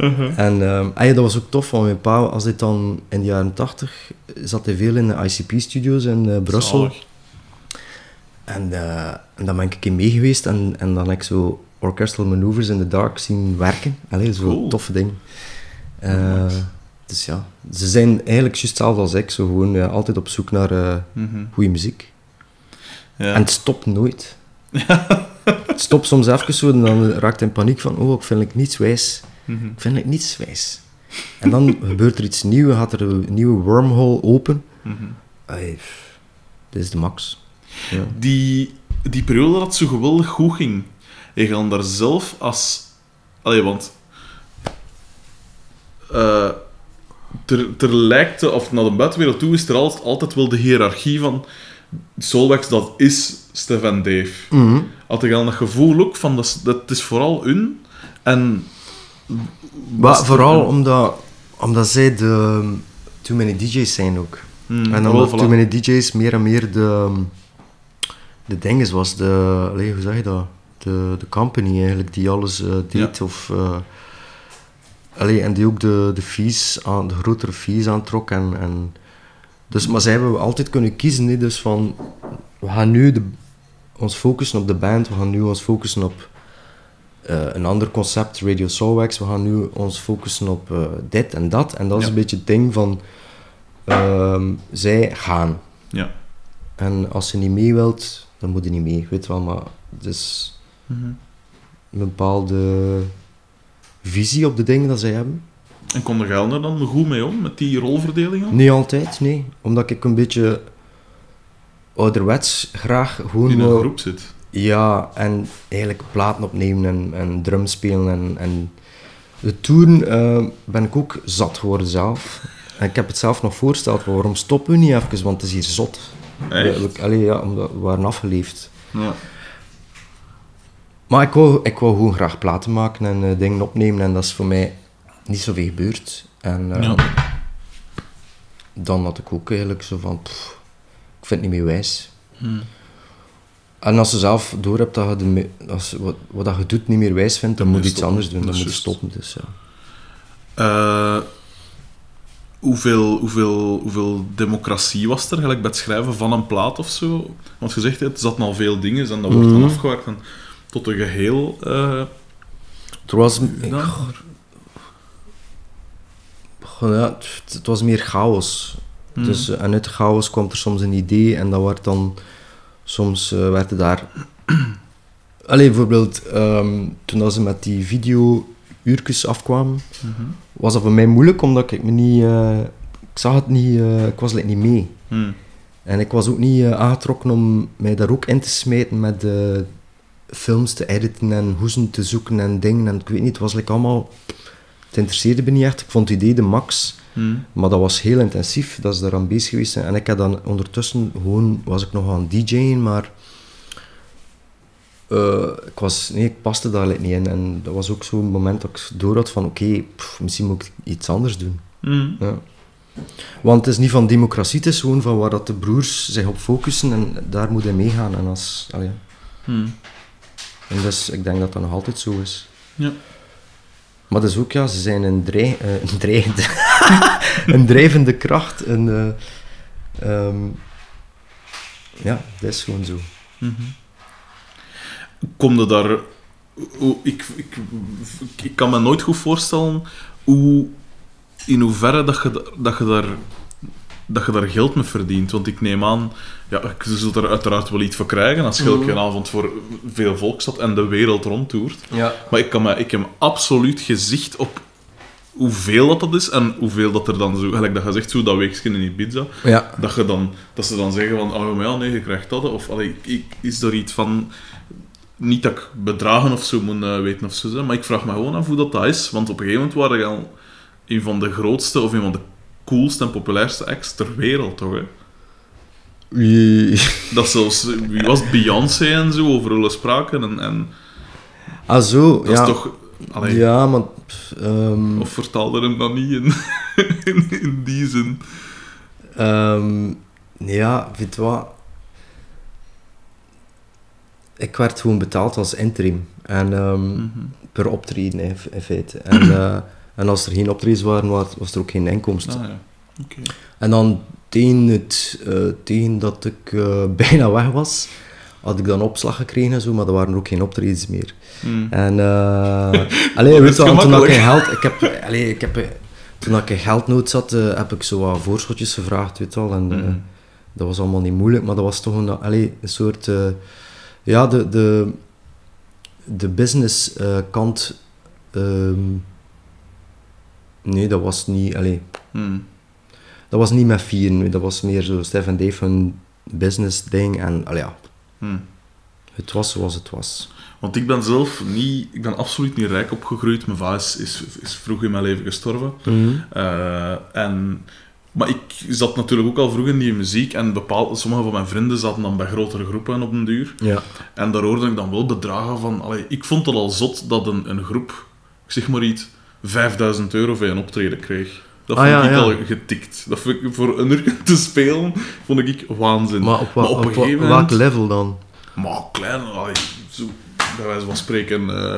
Ja. En ehm, ah ja, dat was ook tof, want mijn pa, als hij dan in de jaren tachtig, zat hij veel in de ICP-studios in eh, Brussel. zalig. En, en dan ben ik een keer mee geweest en, en dan heb ik zo Orchestral Maneuvers in the Dark zien werken. Allee, zo'n Cool. toffe ding. Eh, dus ja, ze zijn eigenlijk juist hetzelfde als ik, zo gewoon altijd op zoek naar Mhm. goede muziek. Ja. En het stopt nooit. het stopt soms even zo en dan raakt hij in paniek van, oh, ik vind ik niets wijs. Mhm. Ik vind ik niets wijs. En dan gebeurt er iets nieuws, gaat er een nieuwe wormhole open. Pff, dit is de max. Ja. Die, die periode dat het zo geweldig goed ging, je gaat daar zelf als... Allee, want... eh er, er lijkt, of naar de buitenwereld toe, is er altijd, altijd wel de hiërarchie van... Solwax, dat is Stefan Dave. Mhm. Had ik al dat gevoel ook van, dat is, dat is vooral hun. En... Maar vooral omdat, omdat zij de Too Many DJ's zijn ook. Hmm, en omdat voilà. Too Many DJ's meer en meer de, de dinges was, de, allee, hoe zeg je dat? De, de company eigenlijk, die alles eh, deed. Of, eh, allee, en die ook de, de fees, aan, de grotere fees aantrok. En, en, dus, maar zij hebben altijd kunnen kiezen, hè, dus van, we gaan nu de, ons focussen op de band, we gaan nu ons focussen op eh, een ander concept, Radio Soulwax. We gaan nu ons focussen op eh, dit en dat. En dat is Ja. een beetje het ding van... ehm, zij gaan. Ja. En als je niet mee wilt, dan moet je niet mee. Weet wel, maar het is Mhm. een bepaalde visie op de dingen dat zij hebben. En kon de Gelder dan goed mee om, met die rolverdelingen? Niet altijd, nee. Omdat ik een beetje ouderwets graag gewoon... In een groep zit. Ja, en eigenlijk platen opnemen en, en drum spelen en, en de toeren eh, ben ik ook zat geworden zelf. En ik heb het zelf nog voorgesteld, waarom stoppen we niet even, want het is hier zot. Echt? We- we- allee, ja, omdat we waren afgeleefd. Ja. Maar ik wou, ik wou gewoon graag platen maken en eh, dingen opnemen en dat is voor mij niet zoveel gebeurd. En eh, Ja. dan had ik ook eigenlijk zo van, pff, ik vind het niet meer wijs. Hmm. En als je zelf door hebt dat je de, als, wat, wat dat je doet niet meer wijs vindt, dan, Dan moet je iets anders doen. Dan moet je stoppen. Dus, ja. Eh, hoeveel, hoeveel, hoeveel democratie was er gelijk bij het schrijven van een plaat of zo? Want je zegt, het zat al veel dingen en dat wordt dan Mhm. afgewerkt en tot een geheel. eh, Er was, ja, het, het was meer chaos. Hmm. Dus, eh, en uit chaos kwam er soms een idee en dat werd dan... Soms eh, werd er daar... Allee, bijvoorbeeld, ehm, toen ze met die video-uurtjes afkwamen, Mhm. was dat voor mij moeilijk, omdat ik me niet... eh, ik zag het niet... eh, ik was niet mee. Hmm. En ik was ook niet aangetrokken om mij daar ook in te smijten met films te editen en hoezen te zoeken en dingen. En ik weet niet, het was like allemaal... Het interesseerde me niet echt. Ik vond het idee de max. Hmm. Maar dat was heel intensief, dat is daaraan bezig geweest. zijn. En ik had dan ondertussen gewoon, was ik nog aan DJ'en, maar eh, ik, was, nee, ik paste daar niet in. En dat was ook zo'n moment dat ik door had van, oké, misschien moet ik iets anders doen. Hmm. Ja. Want het is niet van democratie, het is gewoon van waar dat de broers zich op focussen en daar moet hij meegaan. En, als, allee. Hmm. en dus, ik denk dat dat nog altijd zo is. Ja. Maar dat is ook, ja, ze zijn een, drei, eh, een, dreigende, een drijvende kracht. Een, eh, ehm, ja, dat is gewoon zo. Mhm. Kom je daar... Ik, ik, ik kan me nooit goed voorstellen hoe, in hoeverre dat je, da- dat je daar dat je daar geld mee verdient. Want ik neem aan, ja, je zult er uiteraard wel iets voor krijgen als je elke avond voor veel volk staat en de wereld rondtoert. Ja. Maar ik, kan me, ik heb absoluut gezicht op hoeveel dat, dat is en hoeveel dat er dan zo, gelijk dat je zegt, zo dat weekje in Ibiza, Ja. dat, je dan, dat ze dan zeggen van, oh ja, nee, je krijgt dat. Of allee, ik, is er iets van... Niet dat ik bedragen of zo moet eh, weten of zo, maar ik vraag me gewoon af hoe dat, dat is. Want op een gegeven moment waren je al een van de grootste of een van de coolste en populairste acts ter wereld, toch? Hè? Dat zelfs, wie was Beyoncé en zo, over hulle spraken. En, en Ah, zo. dat ja. is toch... Allee, Ja, maar... ehm, Of vertaalde hem dat niet in, in, in die zin? Ehm, ja, weet wat? Ik werd gewoon betaald als interim. En ehm, Mhm. per optreden in, in feite. En, eh, en als er geen optredens waren, was, er ook geen inkomsten. Ah, ja. En dan tegen, het, eh, tegen dat ik eh, bijna weg was, had ik dan opslag gekregen en zo, maar er waren ook geen optredens meer. Hmm. En uh, allee, weet je, wel, toen ik geld, ik heb, allee, ik heb, toen ik in geldnood zat, heb ik zo wat voorschotjes gevraagd, weet wel. En, Mhm. dat was allemaal niet moeilijk, maar dat was toch een, allee, een soort, ja, de, de, de business kant, ehm, nee, dat was niet, allee, Hmm. dat was niet met vieren, dat was meer zo Stef en Dave hun business ding en, allee, ja, Hmm. het was zoals het was. Want ik ben zelf niet... Ik ben absoluut niet rijk opgegroeid. Mijn vader is, is, is vroeg in mijn leven gestorven. Eh, en, maar ik zat natuurlijk ook al vroeg in die muziek. En bepaald, sommige van mijn vrienden zaten dan bij grotere groepen op den duur. Ja. En daar hoorde ik dan wel bedragen van... Allee, ik vond het al zot dat een, een groep, ik zeg maar iets, 5000 euro voor een optreden kreeg. Dat Ah, vond ja, ik ja. al getikt. Dat vond ik, voor een uur te spelen, vond ik waanzin. Maar op, wa- op een op, wa- gegeven welk moment... level dan? Maar klein, allee, zo, bij wijze van spreken, eh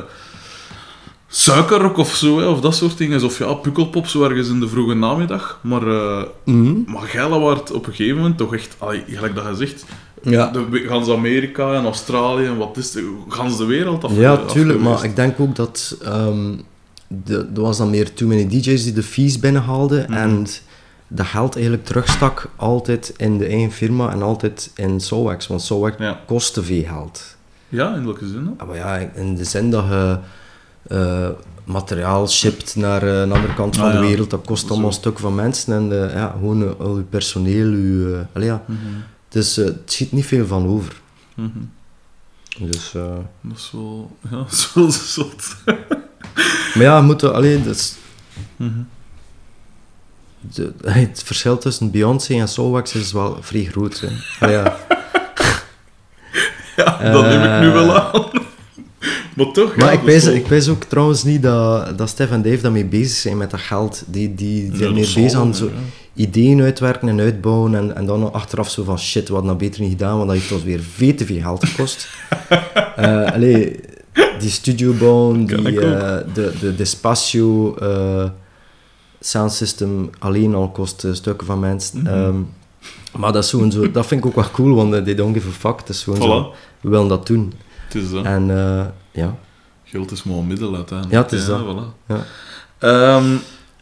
suikerrok of zo, hè, of dat soort dingen. Of ja, pukkelpop, zo ergens in de vroege namiddag. Maar, eh Mhm. maar op een gegeven moment toch echt, allee, gelijk dat je zegt, Ja. de, gans Amerika en Australië en wat is het, gans de wereld af. Ja, tuurlijk, maar ik denk ook dat ehm, er was dan meer too many DJ's die de fees binnenhaalden Mhm. en dat geld eigenlijk terugstak altijd in de eigen firma en altijd in Soulwax, want Soulwax Ja. kost te veel geld. ja, in welke zin? dan? Ah, maar ja, in de zin dat je eh, materiaal shipt naar eh, een andere kant van Ah, de wereld, dat kost allemaal een stuk van mensen en eh, ja, gewoon al je personeel, je, allee, ja. Dus eh, het schiet niet veel van over. Mhm. Dus, eh, Dat is wel, ja, dat is wel zot. Maar ja, moeten alleen, is, Mhm. de, het verschil tussen Beyoncé en Soulwax is wel vrij groot. Hè. Maar ja, Ja, dat neem ik nu Eh, wel aan. maar toch, Maar ja, ik wijs, ik wijs ook trouwens niet dat, dat Stef en Dave daarmee bezig zijn met dat geld. Die, die, die zijn meer bezig aan zo ideeën uitwerken en uitbouwen. En, en dan achteraf zo van shit, hadden dat beter niet gedaan, want dat heeft ons weer veel te veel geld gekost. Eh allee, die studio Kan die, eh, de, de, de Spatio eh, sound system alleen al kost eh, stukken van mensen. Ehm, maar dat, is gewoon zo, dat vind ik ook wel cool, want eh, they don't give a fuck. Het is gewoon zo, Voilà. we willen dat doen. Het is dat. En ja, Geld is maar een middel uiteindelijk. Ja, het is dat. Voilà. Ja. Ehm,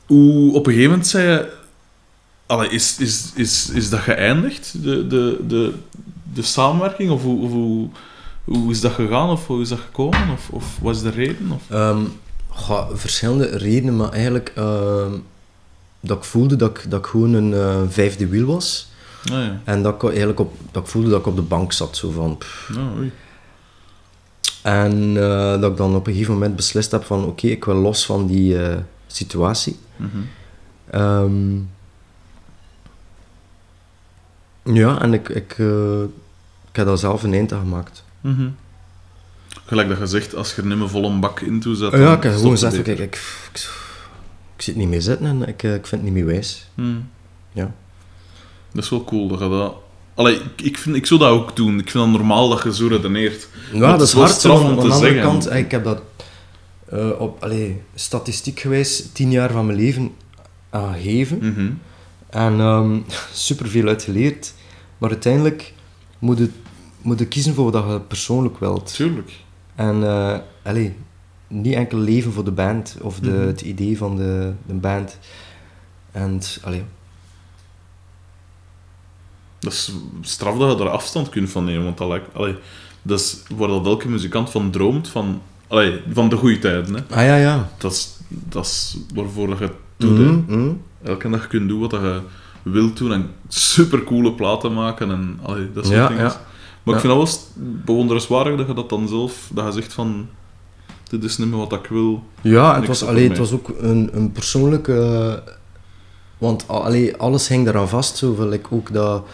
hoe, op een gegeven moment zei je... Allee, is, is, is, is dat geëindigd, de, de, de, de samenwerking? Of hoe, of hoe, hoe is dat gegaan? Of hoe is dat gekomen? Of, of wat is de reden? Of... Ehm, goh, verschillende redenen, maar eigenlijk ehm, dat ik voelde dat ik, dat ik gewoon een eh, vijfde wiel was. Ah, ja. En dat ik, eigenlijk op, dat ik voelde dat ik op de bank zat. Zo van, oei. En eh, dat ik dan op een gegeven moment beslist heb van oké, ik wil los van die eh, situatie. Mhm. Ehm, ja, en ik, ik, ik heb daar zelf een eind aan gemaakt. Mhm. Gelijk dat je zegt, als je er niet meer vol een bak in toe zet... ja, dan ik heb stopt gewoon het gezegd, beter. kijk, ik, ik, ik zit niet meer zitten en ik, eh, ik vind het niet meer wijs. Mhm. Ja. Dat is wel cool dat je dat... Allee, ik, ik, vind, ik zou dat ook doen. Ik vind het normaal dat je zo redeneert. Ja, Maar het dat is hard. straf Aan, om aan te de andere zeggen. kant, ik heb dat eh, op, allee, statistiek gewijs tien jaar van mijn leven aan gegeven. Mhm. En ehm superveel uitgeleerd. Maar uiteindelijk moet je, moet je kiezen voor wat je persoonlijk wilt. Tuurlijk. En allee, niet enkel leven voor de band of de, Mhm. het idee van de, de band. En allee, Dat is straf dat je er afstand kunt van nemen, want allee, dat is waar dat elke muzikant van droomt, van, allee, van de goede tijden. Hè. ah ja, ja. Dat, is, dat is waarvoor dat je het doet. Mhm, mhm. Elke dag kun je doen wat je wilt doen en supercoole platen maken en allee, dat soort Ja, dingen. ja. Maar ik vind dat wel bewonderenswaardig dat je dat dan zelf, dat je zegt van, dit is niet meer wat ik wil. Ja, het ik was, allee, het was ook een, een persoonlijke... want allee, alles hing eraan vast, zo, like ook dat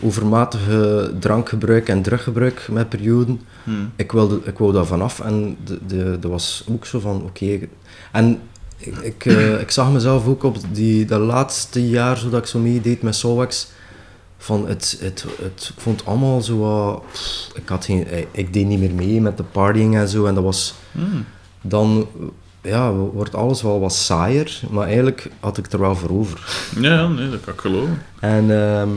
overmatige drankgebruik en druggebruik met perioden. Hm. Ik, wilde, ik wou daar vanaf en de, de, dat was ook zo van, oké... en ik, ik, eh, ik zag mezelf ook op die, dat laatste jaar, zo dat ik zo meedeed met Solwax, van het, het, het, ik vond het allemaal zo wat... pff, ik, had geen, ik, ik deed niet meer mee met de partying en zo, en dat was Hm. dan ja, wordt alles wel wat saaier, maar eigenlijk had ik er wel voor over. Ja, ja, nee, dat kan ik geloven. En, ehm,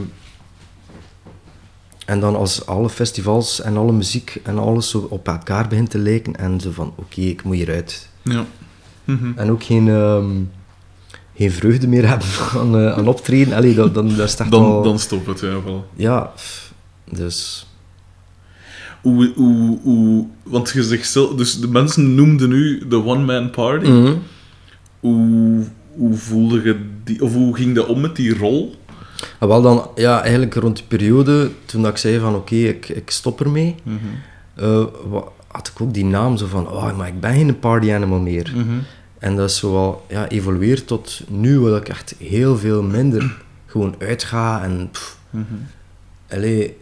en dan als alle festivals en alle muziek en alles zo op elkaar begint te lijken en zo van, oké, ik moet hieruit. Ja. Mhm. En ook geen, ehm, geen vreugde meer hebben aan, eh, aan optreden. Allee, dat, dan, dat is echt Dan, wel... dan stopt het, ja, wel. Ja, dus... Hoe, hoe, hoe, want je zegt zelf, dus de mensen noemden nu de one-man party. Mhm. Hoe, hoe voelde je die, of hoe ging dat om met die rol? En wel dan, ja, eigenlijk rond die periode, toen dat ik zei van, oké, ik, ik stop ermee, eh, wa- had ik ook die naam zo van, oh, maar ik ben geen party animal meer. En dat is zo wel ja, evolueerd tot nu, waar ik echt heel veel minder gewoon uitga en... pff, allee,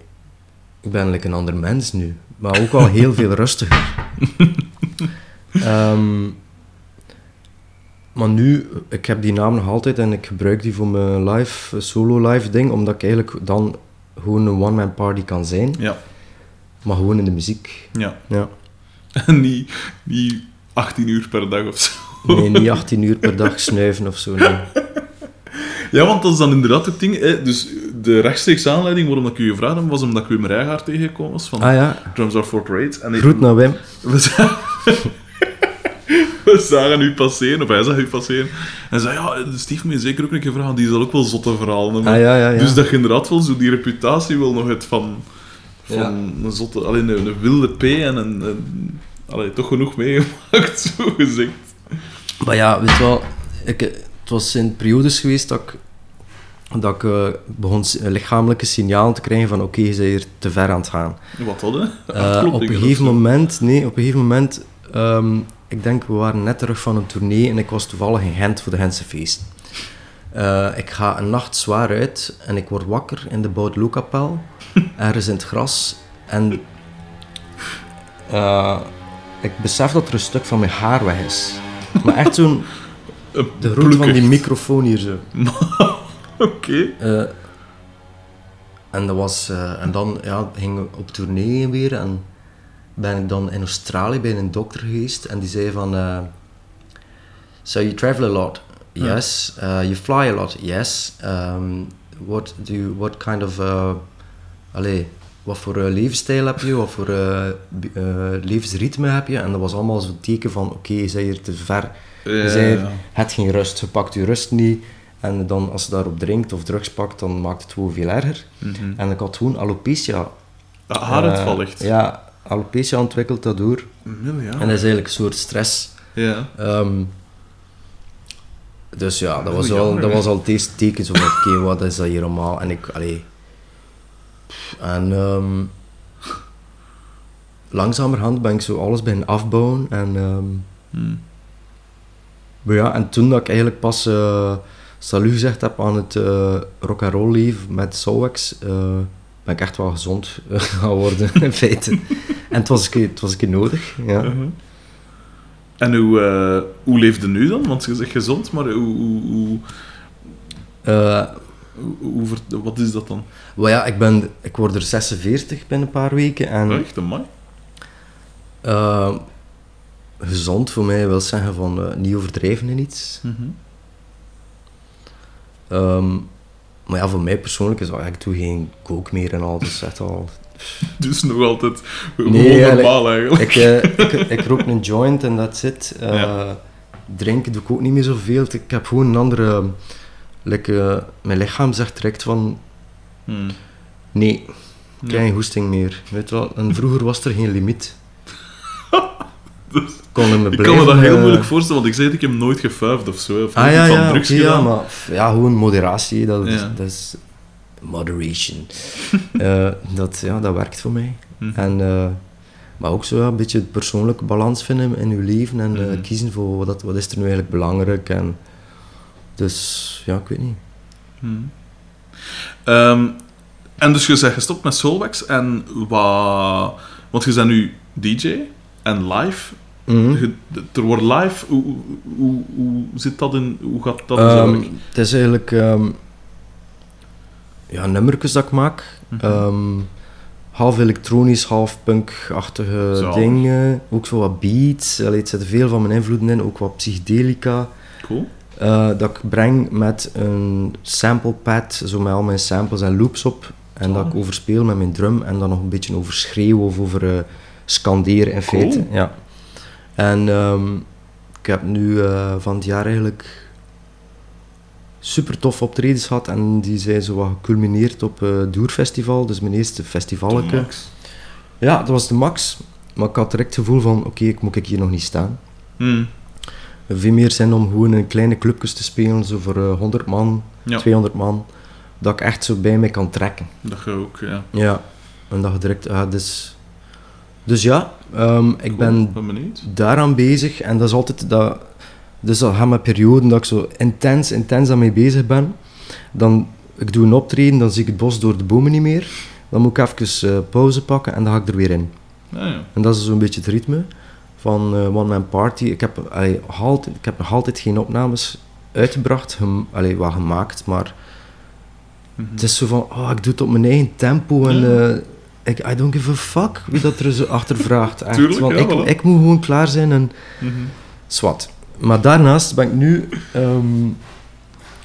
ik ben like een ander mens nu, maar ook wel heel veel rustiger. Ehm, maar nu, ik heb die naam nog altijd en ik gebruik die voor mijn live, solo live ding, omdat ik eigenlijk dan gewoon een one-man party kan zijn, Ja, maar gewoon in de muziek. ja. Ja. En niet, niet 18 uur per dag of zo. Nee, niet 18 uur per dag snuiven of zo. Nee. Ja, want dat is dan inderdaad het ding. Hè. Dus de rechtstreeks aanleiding waarom ik u gevraagd heb, was omdat ik Wim Rijgaard tegengekomen was van Ah ja, Drums Are For Trade. En ik- groet naar Wim. We zagen, we zagen u passeren, of hij zag u passeren. En zei, ja, Steve moet je zeker ook een keer vragen, die zal ook wel zotte verhalen hebben. Ah ja, ja, ja. Dus dat je inderdaad wel zo die reputatie wil nog het van, van een zotte, alleen een, een wilde P en een, een allee, toch genoeg meegemaakt, zo gezegd. Maar ja, weet je wel, ik, eh, het was in periodes geweest dat ik, dat ik eh, begon s- lichamelijke signalen te krijgen van oké, je bent hier te ver aan het gaan. Wat hadden? Eh, op een gegeven moment, nee, op een gegeven moment, ehm, ik denk we waren net terug van een tournee en ik was toevallig in Gent voor de Gentse feest. Eh, ik ga een nacht zwaar uit en ik word wakker in de Boudeloekapel, ergens in het gras. En eh, ik besef dat er een stuk van mijn haar weg is. Maar echt zo'n... De grootte van die microfoon hier zo. Oké. Eh, en, dat was, eh, en dan ja, ging ik op tournee weer en ben ik dan in Australië bij een dokter geweest en die zei van eh, So you travel a lot? Yes. Uh, you fly a lot? Yes. Um, what, do you, what kind of... Uh, allee, wat voor eh, levensstijl heb je? Wat voor eh, eh, levensritme heb je? En dat was allemaal zo'n teken van oké, je bent hier te ver. Je Ja. het geen rust, je pakt je rust niet. En dan, als je daarop drinkt of drugs pakt, dan maakt het gewoon veel erger. Mhm. En ik had gewoon alopecia. Ah, Haaruitval echt. ja, alopecia ontwikkeld daardoor. Mil, ja. En dat is eigenlijk een soort stress. Ja. Ehm, dus ja, dat Oh, was, al, dat was al eerste teken. Zo van, oké, wat is dat hier allemaal? En ik, allee... En ehm, langzamerhand ben ik zo alles beginnen afbouwen. En ehm, Hm. Maar ja, en toen dat ik eigenlijk pas eh salut gezegd heb aan het eh rock and roll leven met Soulwax, eh ben ik echt wel gezond gaan worden, in feite. en het was een keer, het was een keer nodig, ja. Uh-huh. En hoe, hoe leefde nu dan? Want je zegt gezond, maar hoe, hoe, hoe, hoe- wat is dat dan? wel ja, ik, ben, ik word er 46 binnen een paar weken. En Echt, mooi. eh, gezond voor mij wil zeggen van eh, niet overdrijven in iets. Ehm, maar ja, voor mij persoonlijk is wel, ik doe geen kook meer en al, dus echt al Dus nog altijd gewoon Nee, normaal eigenlijk. ik, eh, ik, ik rook een joint en dat zit. Ja. Drinken doe ik ook niet meer zoveel. Ik heb gewoon een andere... like, eh, mijn lichaam zegt direct van... Hm. Nee, ik geen hoesting meer. Weet je wel? En vroeger was er geen limiet. Dus- me Ik kan me dat heel eh, moeilijk voorstellen, want ik zei dat ik heb nooit gefuifd of zo. Of Ah ja, van ja, drugs oké, ja, gedaan. maar ja, gewoon moderatie. Dat, Ja. dat is... Moderation. Eh, dat, ja, dat werkt voor mij. Hm. En, maar ook zo ja, een beetje persoonlijke balans vinden in je leven en Mhm. kiezen voor wat, wat is er nu eigenlijk belangrijk. En, dus ja, ik weet niet. Hm. Ehm, en dus je bent gestopt met Soulwax en wat... Want je bent nu DJ en live. Je- er wordt live. Hoe, hoe, hoe, zit dat in... Hoe gaat dat werk? het is eigenlijk ehm, ja, nummertjes dat ik maak. Mhm. Half elektronisch, half punk-achtige dingen. Ook zo wat beats. Allee, het zitten veel van mijn invloeden in. Ook wat psychedelica. Cool. Eh, dat ik breng met een samplepad, zo met al mijn samples en loops op. En dat ik overspeel met mijn drum en dan nog een beetje over schreeuwen of over eh, scanderen in Cool. feite. Ja. En ehm, ik heb nu eh, van het jaar eigenlijk super tof optredens gehad en die zijn zo wat geculmineerd op eh Doerfestival, dus mijn eerste festivalke. Max. Ja, dat was de max, maar ik had direct het gevoel van oké, ik moet ik hier nog niet staan. Hm. Veel meer zin om gewoon in kleine clubjes te spelen, zo voor eh, 100 man, Ja. 200 man. Dat ik echt zo bij mij kan trekken. Dat je ook, ja. Ja. En dat je direct... ah, dus, dus ja, ehm, ik Cool. ben daaraan bezig. En dat is altijd... Dat, dus dat gaan mijn perioden dat ik zo intens, intens daarmee bezig ben. Dan, ik doe een optreden, dan zie ik het bos door de bomen niet meer. Dan moet ik even eh, pauze pakken en dan ga ik er weer in. Ja, ja. En dat is zo'n beetje het ritme van eh One Man Party. Ik heb, allee, altijd, ik heb nog altijd geen opnames uitgebracht, gem, allee, wel gemaakt, maar Mhm. het is zo van, oh, ik doe het op mijn eigen tempo en eh, ik, I don't give a fuck wie dat er zo achter vraagt. Echt. Tuurlijk, Want ja, ik, voilà. ik moet gewoon klaar zijn en Mhm. zwart. Maar daarnaast ben ik nu, ehm,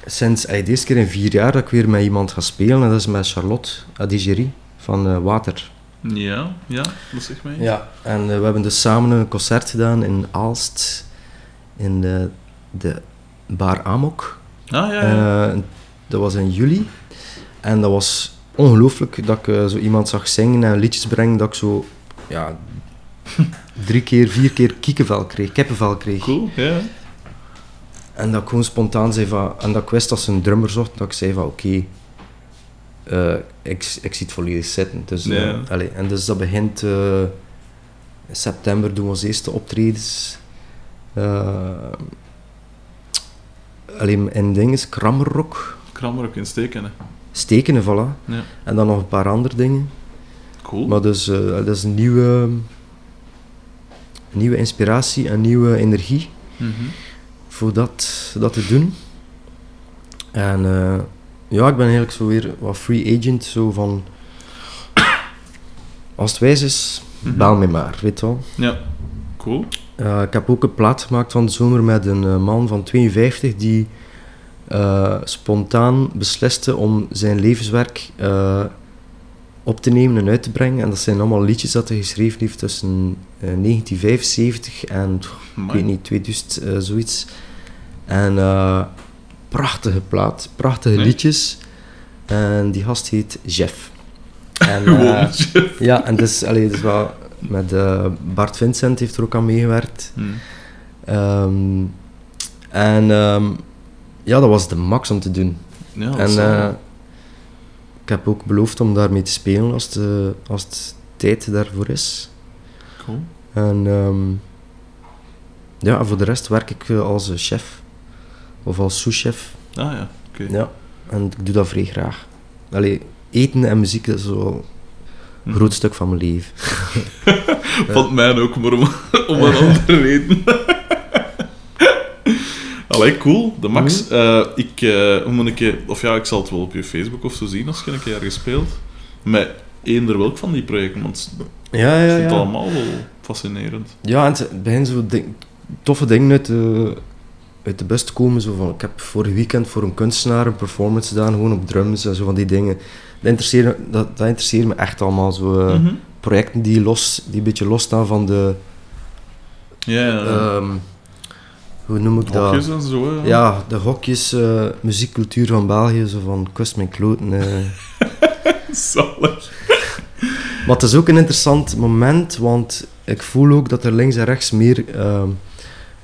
sinds allee, deze keer in vier jaar, dat ik weer met iemand ga spelen en dat is met Charlotte Adigéry van eh, Water. Ja, ja, dat zegt mij. Ja, en eh, we hebben dus samen een concert gedaan in Aalst, in de, de Bar Amok. Ah, ja, ja. Eh, dat was in juli. En dat was ongelooflijk dat ik eh, zo iemand zag zingen en liedjes brengen, dat ik zo, ja, drie keer, vier keer kiekenvel kreeg, kippenvel kreeg. Cool, ja. En dat ik gewoon spontaan zei van, en dat ik wist dat ze een drummer zocht, dat ik zei van, oké, eh, ik, ik zie het volledig zitten. Dus, eh, Ja. allee, en dus dat begint eh, in september, doen we onze eerste optredens. Uh, alleen in dingen, Krammerrock, Krammer ook in steken, hè. Stekenen, voilà. Ja. En dan nog een paar andere dingen. Cool. Maar dus, eh, dat is een nieuwe, nieuwe inspiratie en nieuwe energie Mhm. voor dat, dat te doen. En eh, ja, ik ben eigenlijk zo weer wat free agent, zo van... Als het wijs is, Mhm. bel me maar, weet je wel. Ja, cool. Eh, ik heb ook een plaat gemaakt van de zomer met een eh, man van 52 die eh, spontaan besliste om zijn levenswerk op te nemen en uit te brengen. En dat zijn allemaal liedjes dat hij geschreven heeft tussen eh, 1975 en ik weet niet, 2000, eh, zoiets. En prachtige plaat, prachtige Nee? liedjes. En die gast heet Jeff. En, eh, ja, en dus, allee, dus wel met eh, Bart Vincent heeft er ook aan meegewerkt. Hm. Ehm, en ehm, ja, dat was de max om te doen. Ja, en eh, ik heb ook beloofd om daarmee te spelen als, de, als tijd daarvoor is. cool. En ehm, ja, voor de rest werk ik als chef. Of als sous-chef. Ah ja, oké. Ja, en ik doe dat vrij graag. Allee, eten en muziek is wel een Hm. groot stuk van mijn leven. Van mij ook, maar om, om een andere reden. Allee, cool. De Max. Mhm. Eh, ik, hoe moet ik je... Of ja, ik zal het wel op je Facebook of zo zien als je een keer ergens speelt. Met eender welk van die projecten, want Ja, ik ja, vind het ja. allemaal wel fascinerend. Ja, en het beginnen zo ding- toffe dingen uit de, uit de bus komen. Zo van, ik heb vorig weekend voor een kunstenaar een performance gedaan, gewoon op drums en zo van die dingen. Dat interesseert, me- dat, dat interesseert me echt allemaal. Zo, eh, Mhm. Projecten die, los, die een beetje losstaan van de... Ja, ehm, hoe noem ik dat? Hokjes en zo. Ja, de hokjes, eh, muziekcultuur van België, zo van kust mijn kloten. eh. Zalig. Maar het is ook een interessant moment, want ik voel ook dat er links en rechts meer ehm,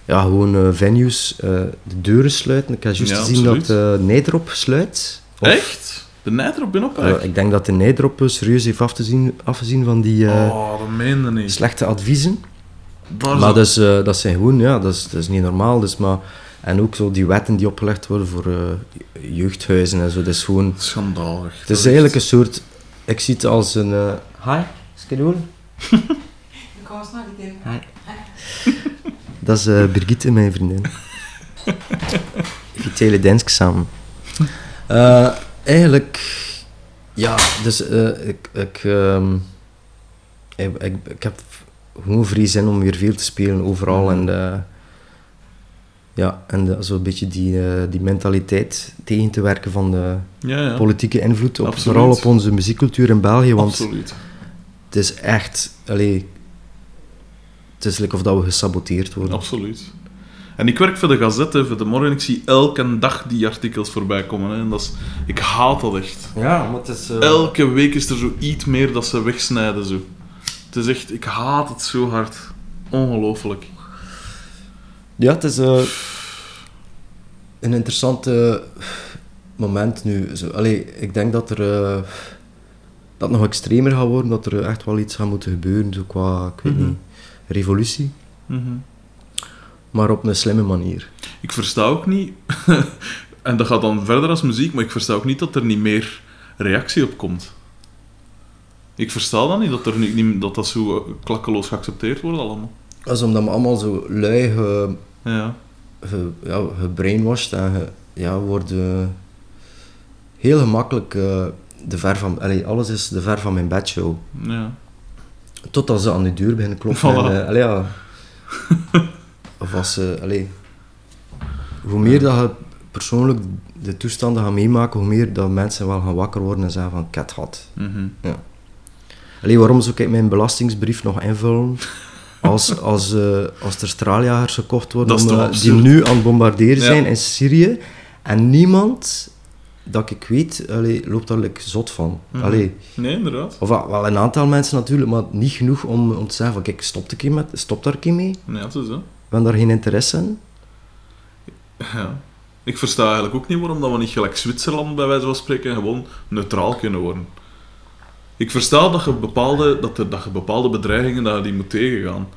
ja, gewoon eh, venues eh, de deuren sluiten. Ik heb juist Ja, gezien absoluut. dat uh, Nederop sluit. Of, Echt? De Nijder in op eh, ik denk dat de Nederop eh, serieus heeft afgezien, afgezien van die eh, Oh, dat niet. slechte adviezen. Daar Maar is dus, eh, dat zijn gewoon, ja, dat is, dat is niet normaal. Dus, maar, en ook zo die wetten die opgelegd worden voor eh, jeugdhuizen en zo. Dat is gewoon... Schandalig. Het is eigenlijk een soort... Ik zie het als een... eh hi, schedule. Ik was nog niet in. Dat is eh Birgitte, mijn vriendin. Telen dansk samen. Eh, eigenlijk... Ja, dus eh, ik... Ik, ehm, ik, ik, ik heb gewoon vrij zin om weer veel te spelen overal. En, eh, ja, en zo'n beetje die, die mentaliteit tegen te werken van de Ja, ja. politieke invloed, op, Absoluut. vooral op onze muziekcultuur in België. Want Absoluut. het is echt... Allee, het is like of dat we gesaboteerd worden. Absoluut. En ik werk voor de Gazette, voor de morgen. Ik zie elke dag die artikels voorbij komen. Hè. En dat is, ik haat dat echt. Ja, maar het is... eh, Elke week is er zo iets meer dat ze wegsnijden. Zo. Het is echt... Ik haat het zo hard. Ongelooflijk. Ja, het is eh, een interessant moment nu. Zo, allee, ik denk dat er... eh, dat nog extremer gaat worden, dat er echt wel iets gaat moeten gebeuren, zo qua, ik weet Mhm. niet, revolutie. Mhm. Maar op een slimme manier. Ik versta ook niet... en dat gaat dan verder als muziek, maar ik versta ook niet dat er niet meer reactie op komt. Ik versta dat niet, dat, er niet, dat dat zo eh, klakkeloos geaccepteerd wordt allemaal. Dat is omdat we allemaal zo lui ge, Ja. ge, ja, gebrainwashed en ge, ja, worden heel gemakkelijk eh, de ver van... Allee, alles is de ver van mijn bedshow. Ja. Totdat ze aan de deur beginnen kloppen. Voilà. En, eh, allee, ja. of als ze... Allee, hoe meer dat je persoonlijk de toestanden gaat meemaken, hoe meer dat mensen wel gaan wakker worden en zeggen van, cat had. Mhm. Allee, waarom zou ik mijn belastingsbrief nog invullen als, als, eh, als er straaljagers gekocht worden om, eh, die nu aan het bombarderen Ja. zijn in Syrië en niemand dat ik weet allee, loopt daar like, zot van. Allee, Nee, inderdaad. of wel, een aantal mensen natuurlijk, maar niet genoeg om, om te zeggen van kijk, stop, een keer met, stop daar een keer mee. Ja, het is hè. We hebben daar geen interesse in. Ja. Ik versta eigenlijk ook niet waarom dat we niet gelijk Zwitserland bij wijze van spreken gewoon neutraal kunnen worden. Ik versta dat je bepaalde, dat er, dat je bepaalde bedreigingen dat je die moet tegengaan.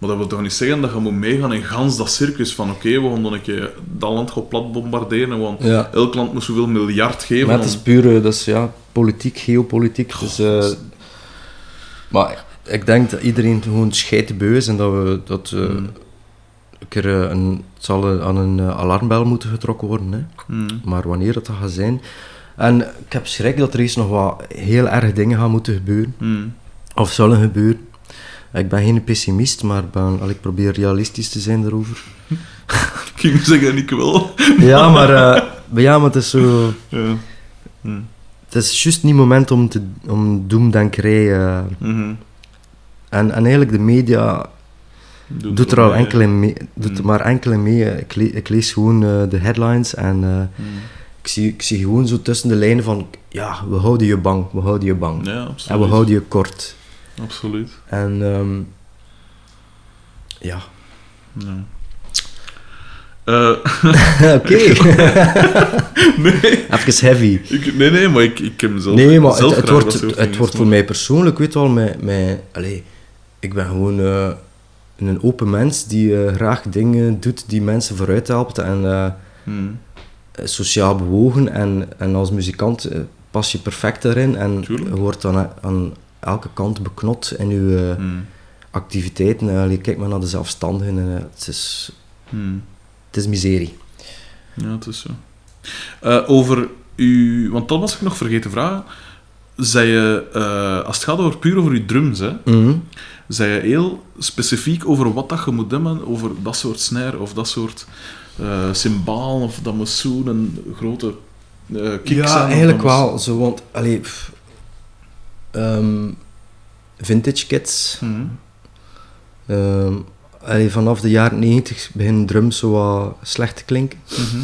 Maar dat wil toch niet zeggen dat je moet meegaan in gans dat circus van oké, we gaan dan een keer dat land gewoon plat bombarderen, want Ja. elk land moet zoveel miljard geven. Maar het is puur, dat is ja, politiek, geopolitiek. Dus, eh, maar ik denk dat iedereen gewoon scheidbeu is en dat we dat eh, Mm. een keer een, het zal aan een alarmbel moeten getrokken worden. Hè. Hmm. Maar wanneer dat, dat gaat zijn. En ik heb schrik dat er eens nog wat heel erg dingen gaan moeten gebeuren. Hmm. Of zullen gebeuren. Ik ben geen pessimist, maar ik, ben, al, ik probeer realistisch te zijn daarover. Ik ging zeggen, ik wel. Ja, maar, eh, maar ja, maar het is zo... Ja. Hmm. Het is juist niet moment om, te, om doemdenkerij... eh, Mhm. en, en eigenlijk de media Doet doet er al enkele mee, doet Mm. maar enkele mee. Ik, le- ik lees gewoon eh, de headlines en Hmm. ik, zie, ik zie gewoon zo tussen de lijnen van ja, we houden je bang, we houden je bang. Ja, en we houden je kort. Absoluut. En ehm, ja, Ja. Eh, oké. nee, Even heavy. ik, nee, nee, maar ik, ik heb mezelf Nee, maar zelf het, wordt, het, wordt voor mij persoonlijk, weet wel, met, met, allee, ik ben gewoon eh, een open mens die eh, graag dingen doet die mensen vooruit helpt en eh, Hmm. sociaal bewogen. En, en als muzikant eh, pas je perfect daarin en je wordt dan aan elke kant beknot in je eh, Hmm. activiteiten. Uh, allee, kijk maar naar de zelfstandigen, en, eh, het, is, Hmm. het is miserie. Ja, het is zo. Eh, over u, want dat was ik nog vergeten te vragen. Zei je, eh, als het gaat over puur over je drums, hè, Mhm. zei je heel specifiek over wat dat je moet hebben, over dat soort snare of dat soort eh cymbalen of dat moet een grote eh kick zijn. Ja, eigenlijk moet- wel. Zo, want, allee, pff, ehm, vintage kits. Mhm. Ehm, allee, vanaf de jaren 90 beginnen drums zo wat slecht te klinken. Mhm.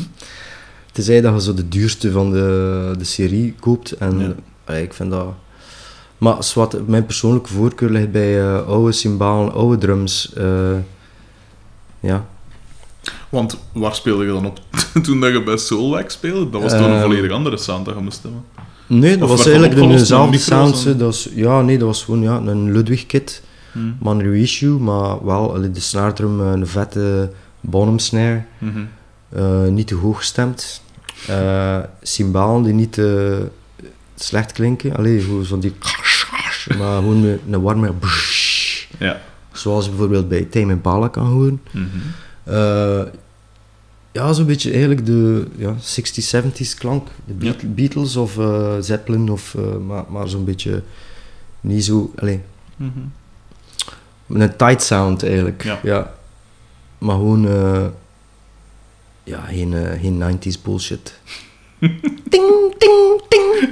Tenzij dat je zo de duurste van de, de serie koopt. En Ja. allee, ik vind dat... Maar zwart, mijn persoonlijke voorkeur ligt bij eh, oude cymbalen, oude drums. eh, ja. Want waar speelde je dan op toen dat je bij Soulwax speelde? Dat was toen een Ehm, volledig andere sound dat je moest hebben. Nee, dat Of was eigenlijk met dezelfde sound. Dat was, ja, nee, dat was gewoon ja, een Ludwig kit. Mhm. maar een reissue, maar wel de snare drum, eh, een vette bottom snare, Mhm. eh, niet te hoog gestemd. Eh cymbalen die niet te slecht klinken, allee, gewoon van die maar gewoon een, een warme Ja. zoals je bijvoorbeeld bij Tame Impala kan horen. Mhm. Ja, zo'n beetje eigenlijk de ja, 60s, 70s klank. De Beat- Beatles of eh, Zeppelin, of, eh, maar, maar zo'n beetje niet zo... Allee, Mhm. een tight sound eigenlijk. Ja. Maar gewoon... eh, ja, geen, geen 90s bullshit. ting, ting, ting.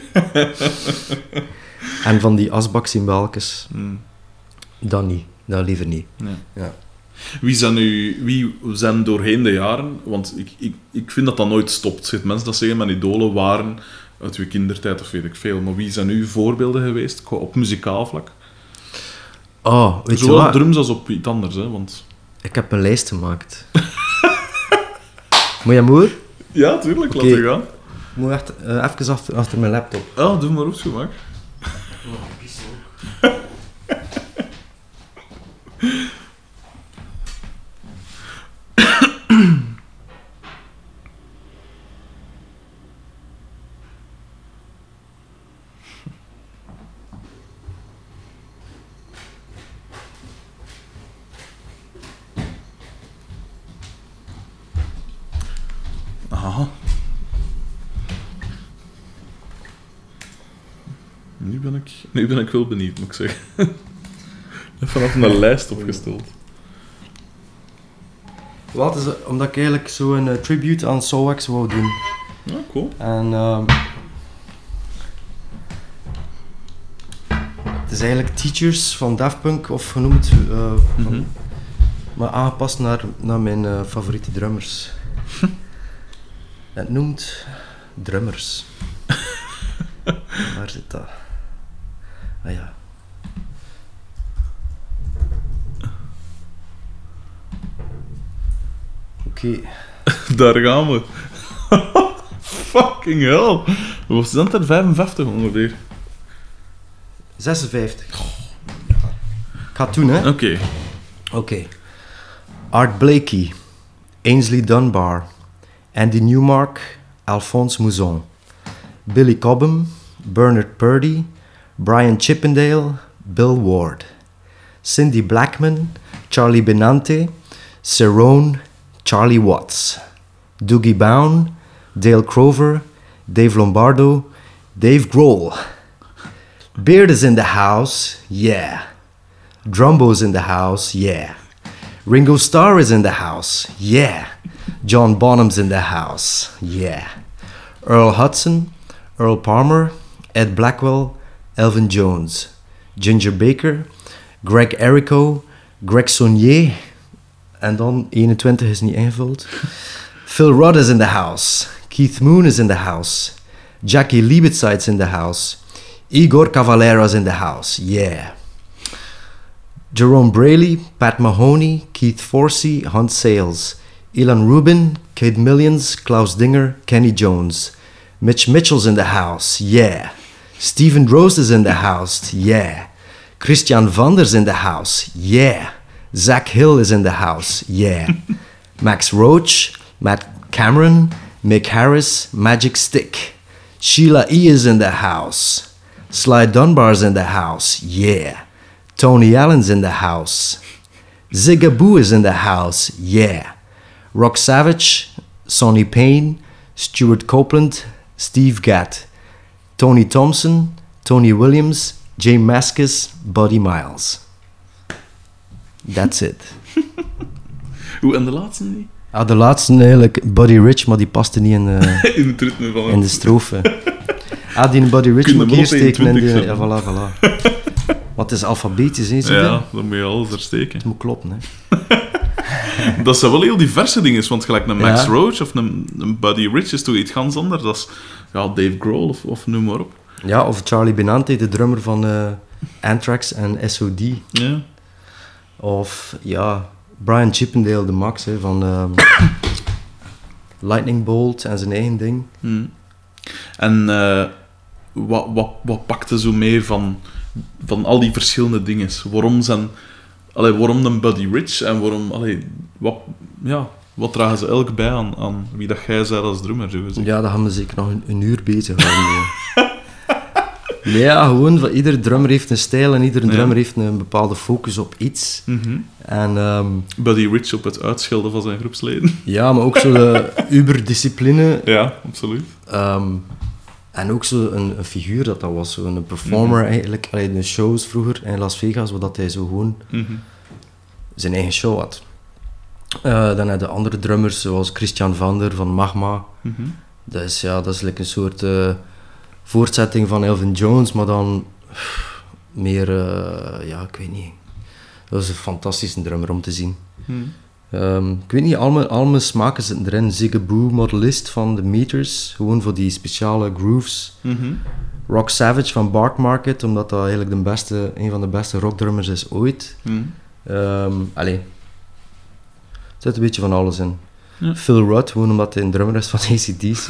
en van die asbaksymbalkjes, Mhm. dat niet. Dat liever niet. Ja. Ja. Wie zijn, nu, wie zijn doorheen de jaren, want ik, ik, ik vind dat dat nooit stopt. Zit mensen dat zeggen, mijn idolen waren uit uw kindertijd of weet ik veel, maar wie zijn uw voorbeelden geweest op muzikaal vlak? Oh, weet je Zowel op wat? drums als op iets anders, hè? Want... Ik heb een lijst gemaakt. Moet je moer? Ja, tuurlijk, Oké. laat je gaan. Moet echt eh, even achter, achter mijn laptop. Ja, doe maar op, gemaakt. Aha. Nu ben ik, nu ben ik wel benieuwd, moet ik zeggen. Vanaf een lijst opgesteld. Wat is het? Omdat ik eigenlijk zo een eh, tribute aan Soulwax wou doen. Ja, cool. En ehm, het is eigenlijk Teachers van Daft Punk, of genoemd, eh, van- Mhm. maar aangepast naar, naar mijn eh, favoriete drummers. het noemt Drummers. Waar zit dat? Ah ja. Oké. Daar gaan we. Fucking hell. Wat zijn er? 55 ongeveer. 56. Ik ga het doen, hè? Oké. Oké. Art Blakey, Ainsley Dunbar, Andy Newmark, Alphonse Mouzon, Billy Cobham, Bernard Purdy, Brian Chippendale, Bill Ward, Cindy Blackman, Charlie Benante, Cerrone, Charlie Watts, Doogie Bown, Dale Crover, Dave Lombardo, Dave Grohl. Beard is in the house, yeah. Drumbo's in the house, yeah. Ringo Starr is in the house, yeah. John Bonham's in the house, yeah. Earl Hudson, Earl Palmer, Ed Blackwell, Elvin Jones, Ginger Baker, Greg Erico, Greg Saunier, en dan 21 is niet ingevuld. Phil Rudd is in the house, Keith Moon is in the house, Jackie Liebetzeit in the house, Igor Cavalera is in the house, yeah. Jerome Braley, Pat Mahoney, Keith Forsey, Hunt Sales, Elon Rubin, Kate Millions, Klaus Dinger, Kenny Jones. Mitch Mitchell's in the house, yeah. Steven Rose is in the house, yeah. Christian Vanders in the house, yeah. Zach Hill is in the house, yeah. Max Roach, Matt Cameron, Mick Harris, Magic Stick. Sheila E is in the house. Sly Dunbar's in the house, yeah. Tony Allen's in the house. Zigaboo is in the house, yeah. Rock Savage, Sonny Payne, Stuart Copeland, Steve Gatt, Tony Thompson, Tony Williams, Jay Mascis, Buddy Miles. That's it. Hoe, en de laatste niet? Ah, de laatste eigenlijk, Buddy Rich, maar die paste niet in de, In het ritme van in de strofe. Ah, die Buddy Rich moet ik hier steken. In 21 de, ja, voilà, voilà. Want het is alfabetisch, hè? Ja, dan moet je alles er steken. Het moet kloppen, hè. Dat zijn wel heel diverse dingen, want gelijk een Max Ja. Roach of een, een Buddy Rich is toch iets ganz anders. Dat is ja, Dave Grohl of, of noem maar op. Ja, of Charlie Benante, de drummer van eh, Anthrax en SOD. Ja. Of ja, Brian Chippendale, de Max hè, van ehm, Lightning Bolt en zijn eigen ding. Hm. En eh, wat, wat, wat pakte zo mee van, van al die verschillende dingen? Waarom zijn... Allee, waarom een Buddy Rich en waarom... Allee, wat, ja, wat dragen ze elk bij aan, aan wie dat jij zei als drummer? Zo? Ja, daar gaan we zeker nog een, een uur bezig. Nee, ja, gewoon, van, ieder drummer heeft een stijl en ieder Ja. drummer heeft een bepaalde focus op iets. Mhm. En ehm, Buddy Rich op het uitschelden van zijn groepsleden. ja, maar ook zo de uberdiscipline ja, absoluut. Ehm, en ook zo een, een figuur dat dat was, zo een performer Mhm. eigenlijk, allee, in de shows vroeger in Las Vegas, waar dat hij zo gewoon Mhm. zijn eigen show had. Eh, dan had je andere drummers, zoals Christian Vander van Magma. Mhm. Dat is, ja, dat is like een soort eh, voortzetting van Elvin Jones, maar dan meer, eh, ja, ik weet niet. Dat is een fantastische drummer om te zien. Mhm. Ehm, ik weet niet, al mijn, al mijn smaken zitten erin. Zigaboo, modelist van de Meters, gewoon voor die speciale grooves. Mhm. Rock Savage van Bark Market, omdat dat eigenlijk de beste, een van de beste rockdrummers is ooit. Ehm allee, zit een beetje van alles in. Ja. Phil Rudd, gewoon omdat hij een drummer is van ACDC.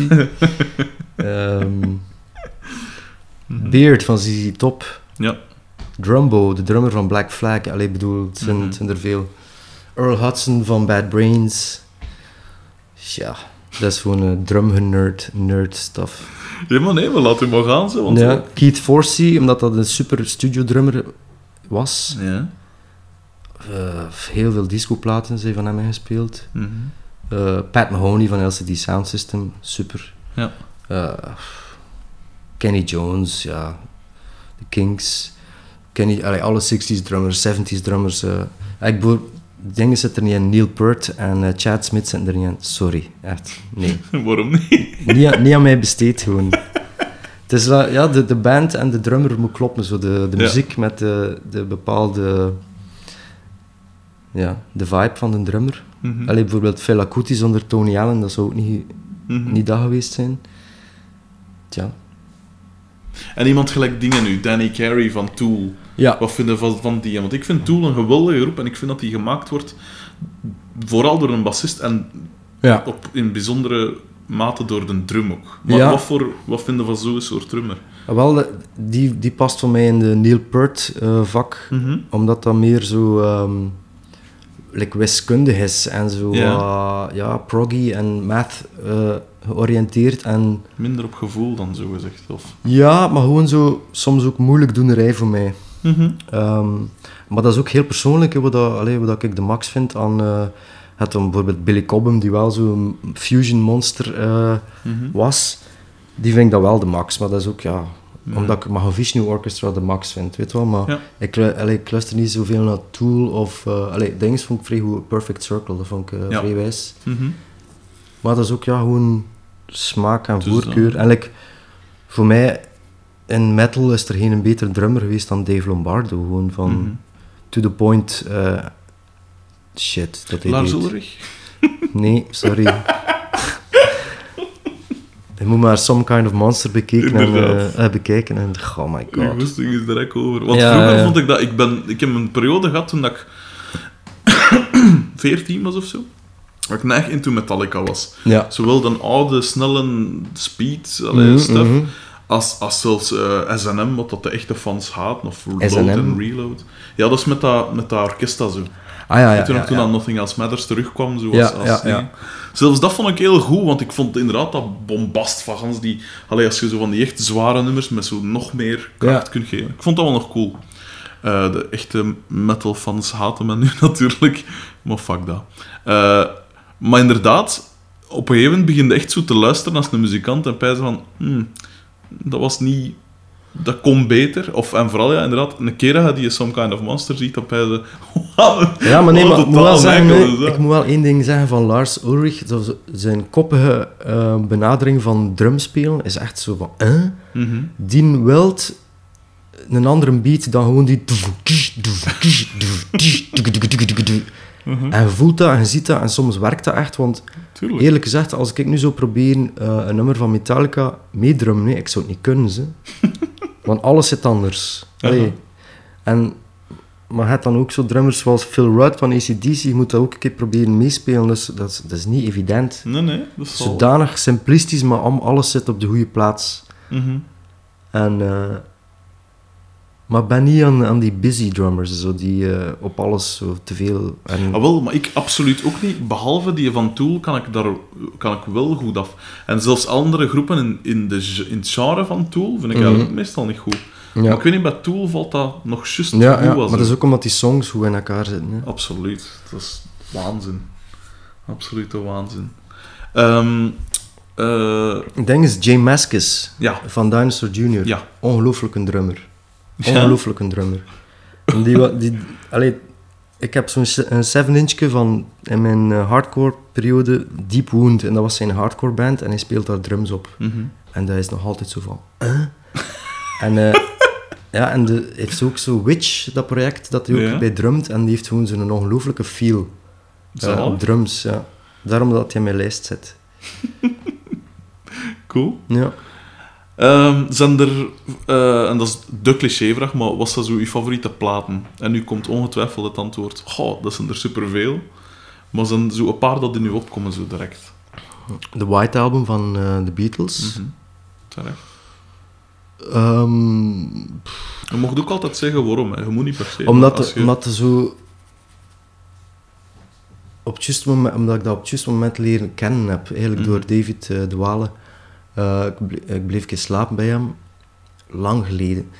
Ehm Mhm. Beard van ZZ Top. Ja. Drumbo, de drummer van Black Flag. Allee, bedoel, het zijn, Mhm. zijn er veel. Earl Hudson van Bad Brains. Ja, dat is gewoon een drum nerd, nerd stuff. Maar nee, maar laat u maar gaan. Zo, want Ja, Keith Forsey, omdat dat een super studio drummer was. Ja. Eh, heel veel discoplaten zijn van hem ingespeeld. Mhm. Eh, Pat Mahoney van LCD Sound System, super. Ja. Eh, Kenny Jones, ja. De Kings. Kenny, allee, alle 60s drummers, 70s drummers. ik dingen zitten er niet in. Neil Peart en Chad Smith zitten er niet in. Sorry, echt. Nee. Waarom niet? niet, aan, niet aan mij besteed gewoon. Het is, ja, de, de band en de drummer moet kloppen. Zo de, de Ja. muziek met de, de bepaalde... Ja, de vibe van de drummer. Allee, bijvoorbeeld Fela Kuti zonder Tony Allen, dat zou ook niet, Mhm. niet dat geweest zijn. Tja. En iemand gelijk dingen nu, Danny Carey van Tool. Ja. Wat vinden van, van die? Want ik vind Tool een geweldige groep en ik vind dat die gemaakt wordt vooral door een bassist en Ja. op, in bijzondere mate door de drum ook. Maar Ja. wat, voor, wat vinden van zo'n soort drummer? Wel, de- die, die past voor mij in de Neil Peart eh, vak, Mhm. omdat dat meer zo ehm like wiskundig is en zo Ja. ja, proggy en math eh, georiënteerd. En Minder op gevoel dan zo gezegd. Of... ja, maar gewoon zo soms ook moeilijk doenerij voor mij. Mhm. Ehm, maar dat is ook heel persoonlijk, wat, dat, allee, wat dat ik de max vind aan... eh, het dan bijvoorbeeld Billy Cobham, die wel zo'n fusion monster eh, Mhm. was. Die vind ik dat wel de max, maar dat is ook, ja... Ja. Omdat ik Mahavishnu Orchestra de max vind, weet je wel. Maar Ja. ik, lu- allee, ik luister niet zoveel naar Tool of... eh allee, dingen vond ik vrij goed. Perfect Circle, dat vond ik eh, Ja. vrij wijs. Mhm. Maar dat is ook ja, gewoon smaak en Dus, voorkeur. eh, En like, voor mij, in metal is er geen betere drummer geweest dan Dave Lombardo. Gewoon van Mhm. to the point. shit, dat hij Lars. Ulrich? Nee, sorry. Je moet maar Some Kind of Monster bekeken en, eh, eh, bekijken en oh my god. woesting is direct over. Want Ja, vroeger ja. vond ik dat... Ik, ben, ik heb een periode gehad toen dat ik 14 was of zo. Dat ik neig into Metallica was. Ja. Zowel de oude, snelle speed allee, Mhm, stuff, mhm. als, als zelfs eh, SNM, wat dat de echte fans haat, of Load SNM? en Reload. Ja, dat is met dat, met dat orkesta zo. Ah ja, ja. toen toen aan Nothing Else Matters terugkwam, zo Ja, als, ding. Zelfs dat vond ik heel goed, want ik vond inderdaad dat bombast van Hans die... Allee, als je zo van die echt zware nummers met zo nog meer kracht kunt geven. Ik vond dat wel nog cool. Eh, de echte metal fans haten me nu natuurlijk, maar fuck dat. Eh, maar inderdaad, op een gegeven moment begin je echt zo te luisteren als een muzikant en pijzen van... hmm, dat was niet... Dat kon beter. Of, en vooral, ja, inderdaad, een keer dat je die Some Kind of Monster ziet, dan pijzen... Ja, maar nee, maar ik moet wel zeggen, ik moet wel één ding zeggen van Lars Ulrich. Zo- zo- Zijn koppige eh, benadering van drumspelen is echt zo van... eh? Mhm. Die wilt een andere beat dan gewoon die... En je voelt dat en je ziet dat en soms werkt dat echt, want Tuurlijk. eerlijk gezegd, als ik nu zou proberen eh, een nummer van Metallica meedrummen, nee, ik zou het niet kunnen, ze. Want alles zit anders. Allee. En, maar je hebt dan ook zo drummers zoals Phil Rudd van ACDC, je moet dat ook een keer proberen meespelen, dus dat is, dat is niet evident. Nee, nee, dat is. Zodanig simplistisch, maar om- alles zit op de goede plaats. Mhm. En, eh, maar ben niet aan, aan die busy drummers, zo, die eh, op alles zo te veel... En, Ah, wel, maar ik absoluut ook niet. Behalve die van Tool kan ik daar kan ik wel goed af. En zelfs andere groepen in, in, de, in het genre van Tool vind ik Mhm. eigenlijk meestal niet goed. Maar ik weet niet, bij Tool valt dat nog juist ja, goed. ja, maar dat is ook omdat die songs goed in elkaar zitten. Hè. Absoluut. Dat is waanzin. Absolute waanzin. Ik denk is Jay Mascis ja. van Dinosaur Jr. Ja. Ongelooflijk een drummer. Ongelooflijk een drummer. Die, die, allee, ik heb zo'n se- een 7-inchje van in mijn eh, hardcore periode Deep Wound. En dat was zijn hardcore band en hij speelt daar drums op. Mhm. En dat is nog altijd zo van... "Huh?" En, eh, ja, en de, heeft ook zo Witch, dat project, dat hij ook Ja. bij drumt. En die heeft gewoon zo'n ongelooflijke feel eh, op drums. Ja. Daarom dat hij in mijn lijst zit. Cool. Ja. Ehm, zijn er, eh, en dat is de clichévraag, maar wat zijn zo uw favoriete platen? En nu komt ongetwijfeld het antwoord, goh, dat zijn er superveel. Maar zijn zo een paar dat in u opkomen zo direct? De White Album van eh, de Beatles. Mhm. Terecht. Ehm, Je mocht ook altijd zeggen waarom, hè. je moet niet per se. omdat, je- omdat er zo... Op het juiste moment, omdat ik dat op het juiste moment leren kennen heb. Eigenlijk Mhm. door David eh, de Eh, ik, ble- ik bleef een keer slapen bij hem. Lang geleden.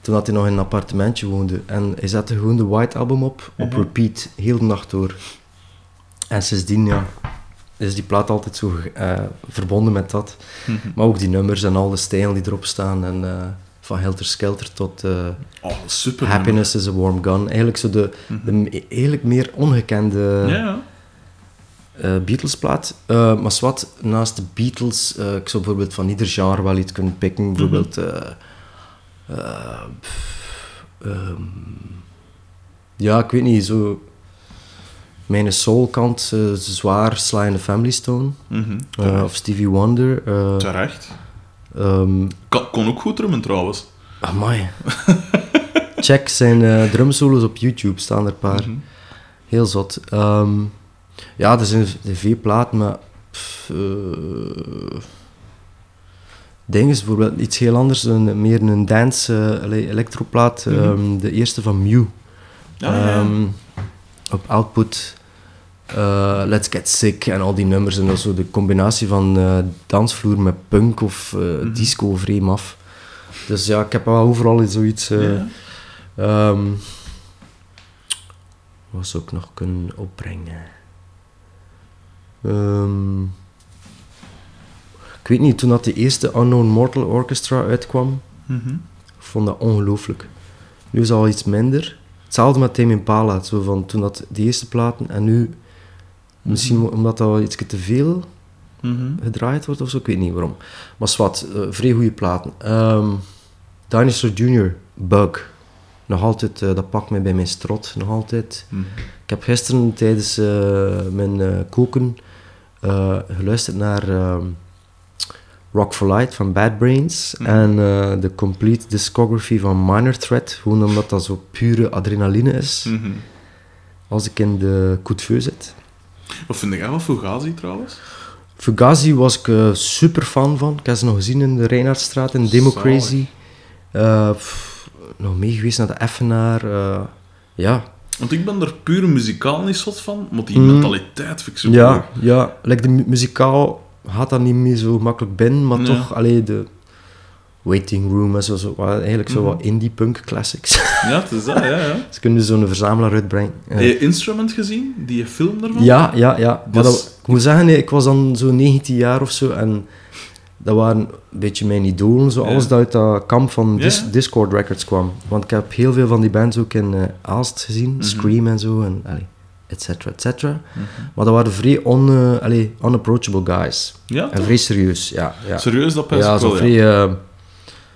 Toen had hij nog in een appartementje woonde. En hij zette gewoon de White Album op. Op Mhm. repeat. Heel de nacht door. En sindsdien, ja... Is die plaat altijd zo eh, verbonden met dat. Mhm. Maar ook die nummers en al de stijlen die erop staan. En eh, van Helter Skelter tot... Oh, super. Happiness is a Warm Gun. Eigenlijk zo de, de me- eigenlijk meer ongekende Ja, ja. Eh, Beatles-plaat. Eh, maar wat, naast de Beatles, eh, ik zou bijvoorbeeld van ieder genre wel iets kunnen pikken. Bijvoorbeeld... pff, ehm, ja, ik weet niet, zo... Mijn soul-kant, zwaar Sly and the Family Stone. Mhm. of Stevie Wonder. Terecht. Kan, kon ook goed drummen trouwens. Amai. Check zijn drumsolos op YouTube, staan er een paar. Mhm. Heel zot. Ehm, ja, er zijn veel platen, maar... pff, ding is bijvoorbeeld iets heel anders, een, meer een dance, allee, electroplaat. Mhm. ehm, de eerste van Mew. Ja, ja. Ehm, op Output, eh, Let's Get Sick en al die nummers. En dat zo de combinatie van dansvloer met punk of Mhm. disco vreemd af. Dus ja, ik heb wel overal zoiets... Ja. Ehm, wat zou ik nog kunnen opbrengen? Ehm, ik weet niet, toen dat de eerste Unknown Mortal Orchestra uitkwam, Mhm. vond dat ongelooflijk. Nu is al iets minder. Hetzelfde met Tame Impala, zo van toen dat de eerste platen en nu, misschien Mhm. omdat dat iets te veel Mhm. gedraaid wordt of zo, ik weet niet waarom. Maar zwart, eh vrij goede platen. Ehm Dinosaur Jr., Bug. Nog altijd, eh, dat pakt mij bij mijn strot, nog altijd. Ik heb gisteren tijdens eh, mijn koken eh, geluisterd naar ehm, Rock for Light van Bad Brains Mhm. en eh, de complete discography van Minor Threat, gewoon omdat dat zo pure adrenaline is Mhm. als ik in de coup de feu zit. Wat vind jij van Fugazi trouwens? Fugazi was ik eh, super fan van. Ik heb ze nog gezien in de Reinhardstraat in Democracy. Nog mee geweest naar de Effenaar. ja, Want ik ben er puur muzikaal niet zot van, maar die Mhm. mentaliteit vind ik zo ja, ja. Like de mu- muzikaal gaat dat niet meer zo makkelijk binnen, maar Ja. toch alleen de waiting room en zo, eigenlijk zo Mhm. wat indie punk classics. Ja, het is dat, ja, ja. Ze kunnen zo'n verzamelaar uitbrengen. Heb je Instrument gezien? Die film daarvan? Ja, ja, ja. Maar dat, ik moet zeggen, ik was dan zo 19 jaar of zo en dat waren een beetje mijn idolen. Zo alles dat uit dat kamp van Dis-. Discord Records kwam. Want ik heb heel veel van die bands ook in Aalst gezien. Mhm. Scream en zo, en allee, et cetera, et cetera. Mhm. Maar dat waren vrij on, allee, unapproachable guys. Ja, En vrij serieus, ja. ja. serieus, dat pijs Ja, zo vrij... eh,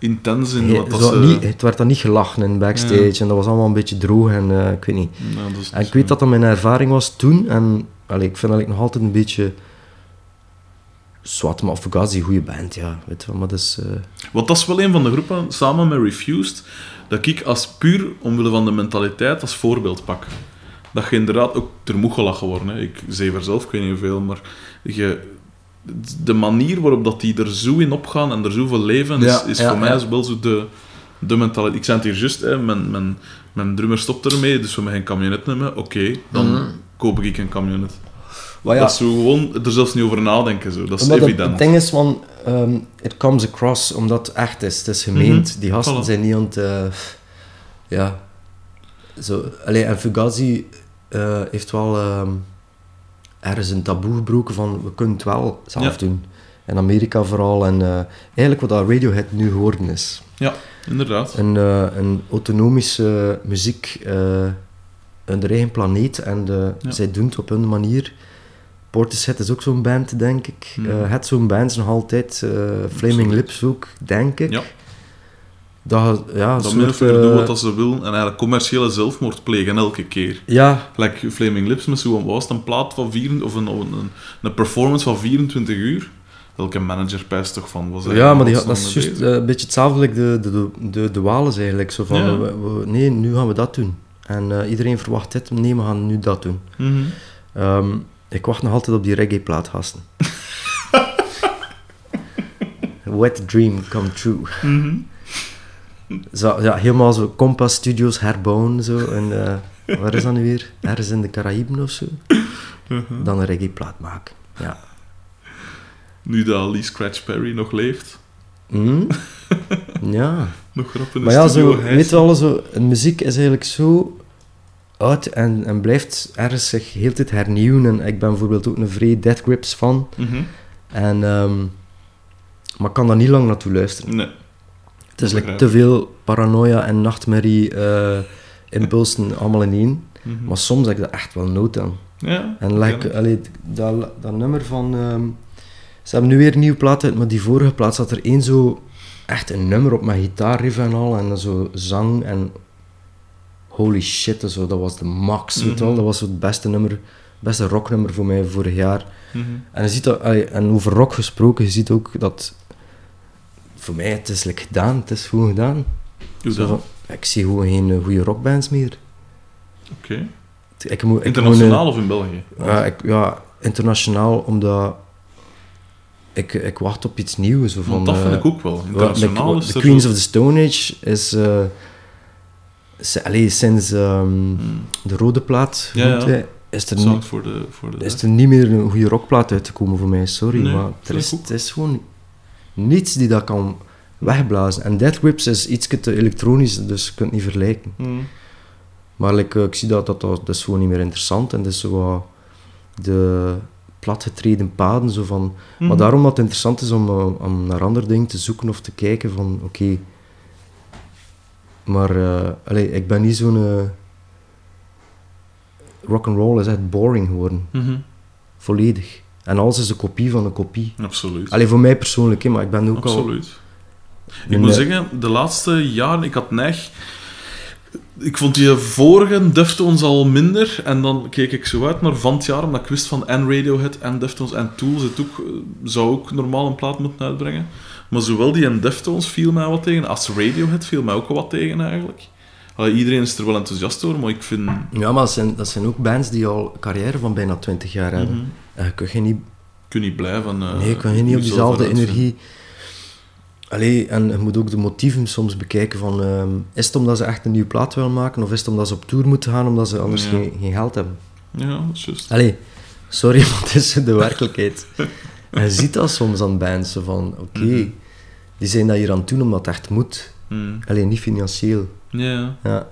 Intens in wat dat zo ze... niet, het werd dan niet gelachen in backstage Ja. en dat was allemaal een beetje droog en ik weet niet. Ja, En ik weet dat dat mijn ervaring was toen. En allee, ik vind dat ik nog altijd een beetje... Zwart, maar Fugazi, goede band, ja. Weet je wel, maar dat is... eh, Want dat is wel een van de groepen, samen met Refused, dat ik als puur omwille van de mentaliteit als voorbeeld pak. Dat je inderdaad ook er moet gelachen worden. Hè. Ik zei er zelf, ik weet niet hoeveel, maar je, de manier waarop dat die er zo in opgaan en er zoveel leven, Ja, is, is ja, voor mij ja. is wel zo de, de mentaliteit. Ik zei het hier juist, hè, mijn, mijn, mijn drummer stopt ermee, dus we gaan geen camionet nemen. Oké, dan Mhm. koop ik een camionet. Maar ja, Dat is zo gewoon er zelfs niet over nadenken. Zo. Dat is omdat evident. het ding is van... ehm it comes across, omdat het echt is. Het is gemeend. Die gasten Mhm. Voilà. zijn niet aan het... eh, ja. Zo, allee, en Fugazi eh, heeft wel... ehm ergens een taboe gebroken van... We kunnen het wel zelf Ja. doen. In Amerika vooral. En eh, eigenlijk wat dat Radiohead nu geworden is. Ja, inderdaad. een, een autonomische muziek, een eigen planeet en de, Ja. zij doen het op hun manier. Portishead is ook zo'n band, denk ik. Mhm. Eh, het zo'n band is nog altijd. eh, Flaming. Lips ook, denk ik. Ja. Dat, ja, Dat soort, doen eh, wat dat ze willen en eigenlijk commerciële zelfmoord plegen elke keer. Ja, Like Flaming Lips met zo'n was het een plaat van vier, of een, een, een performance van 24 uur. Welke manager pijst toch van? Was ja maar die, dat is juist een beetje hetzelfde like de, de, de, de, Wales eigenlijk. Zo van, Ja. we- we- nee, nu gaan we dat doen. En iedereen verwacht dit, nee, we gaan nu dat doen. Mhm. Ehm, ik wacht nog altijd op die reggae-plaat, gasten. Wet dream come true. Mhm. Zo, ja, helemaal zo Compass Studios herbouwen, zo. En, eh, waar is dat nu weer? Ergens in de Caraïben of zo. Mhm. Dan een reggae-plaat maken. Ja. Nu dat Lee Scratch Perry nog leeft. Hm? Ja. Nog de Maar ja, zo, weet je zo, muziek is eigenlijk zo oud en, en blijft ergens zich heel tijd hernieuwen. En ik ben bijvoorbeeld ook een vrij Death Grips fan. Mhm. En, ehm, maar ik kan daar niet lang naartoe luisteren. Nee. Het is like, te veel paranoia en nachtmerrie eh, impulsen allemaal in één. Mhm. Maar soms heb ik dat echt wel nood aan. Ja. En like, allee, dat, dat nummer van... ehm, ze hebben nu weer een nieuwe plaat uit, maar die vorige plaat zat er één zo... Echt een nummer op met gitaarriff en al, en dan zo zang en... Holy shit, zo, dat was de max, weet je wel. Mhm. Dat was het beste nummer, beste rocknummer voor mij vorig jaar. Mhm. En, je ziet dat, en over rock gesproken, je ziet ook dat... Voor mij, het is like gedaan, het is gewoon gedaan. Hoe Zo dan? ik zie gewoon geen eh, goede rockbands meer. Oké. Ik moet, ik Internationaal moet, of in België? eh, ja, ik, ja, internationaal, omdat ik, ik wacht op iets nieuws. Van, Want dat vind eh, ik ook wel. Internationaal like, is The Queens of the Stone Age is... eh, allee, sinds ehm, Hmm. de rode plaat genoemd, ja. is, er niet, voor de... Voor de is er niet meer een goede rockplaat uitgekomen voor mij. Sorry, Nee, maar er is, het is gewoon niets die dat kan wegblazen. En Death Grips is iets te elektronisch, dus je kunt het niet vergelijken. Mm. Maar like, eh, ik zie dat, dat, dat, is gewoon niet meer interessant. En dat is zo wat de platgetreden paden. Zo van, Mhm. Maar daarom dat het interessant is om, eh, om naar andere dingen te zoeken of te kijken van, oké... maar allee, ik ben niet zo'n... eh rock'n'roll is echt boring geworden. Mhm. Volledig. En alles is een kopie van een kopie. Absoluut. Alleen voor mij persoonlijk, hè, maar ik ben ook al... Absoluut. Ik moet zeggen, de laatste jaren, ik had neig... Ik vond die vorige Deftones al minder. En dan keek ik zo uit naar van het jaar, omdat ik wist van en Radiohead en Deftones en Tools het ook, eh, zou ook normaal een plaat moeten uitbrengen. Maar zowel die en Deftones viel mij wat tegen, als Radiohead viel mij ook wat tegen eigenlijk. Allee, iedereen is er wel enthousiast over, maar ik vind... Ja, maar dat zijn, dat zijn ook bands die al een carrière van bijna 20 jaar hebben. En je kunt je niet, kun niet blijven... eh, nee, je kunt je niet op diezelfde energie... Allee, en je moet ook de motieven soms bekijken van... ehm, is het omdat ze echt een nieuwe plaat willen maken, of is het omdat ze op tour moeten gaan, omdat ze anders Ja. geen, geen geld hebben? Ja, dat is juist. Allee, sorry, maar het is de werkelijkheid. En je ziet dat soms aan bands, zo van... Oké, Mhm. die zijn dat hier aan het doen omdat het echt moet. Mm. Alleen niet financieel. Ja. Ja.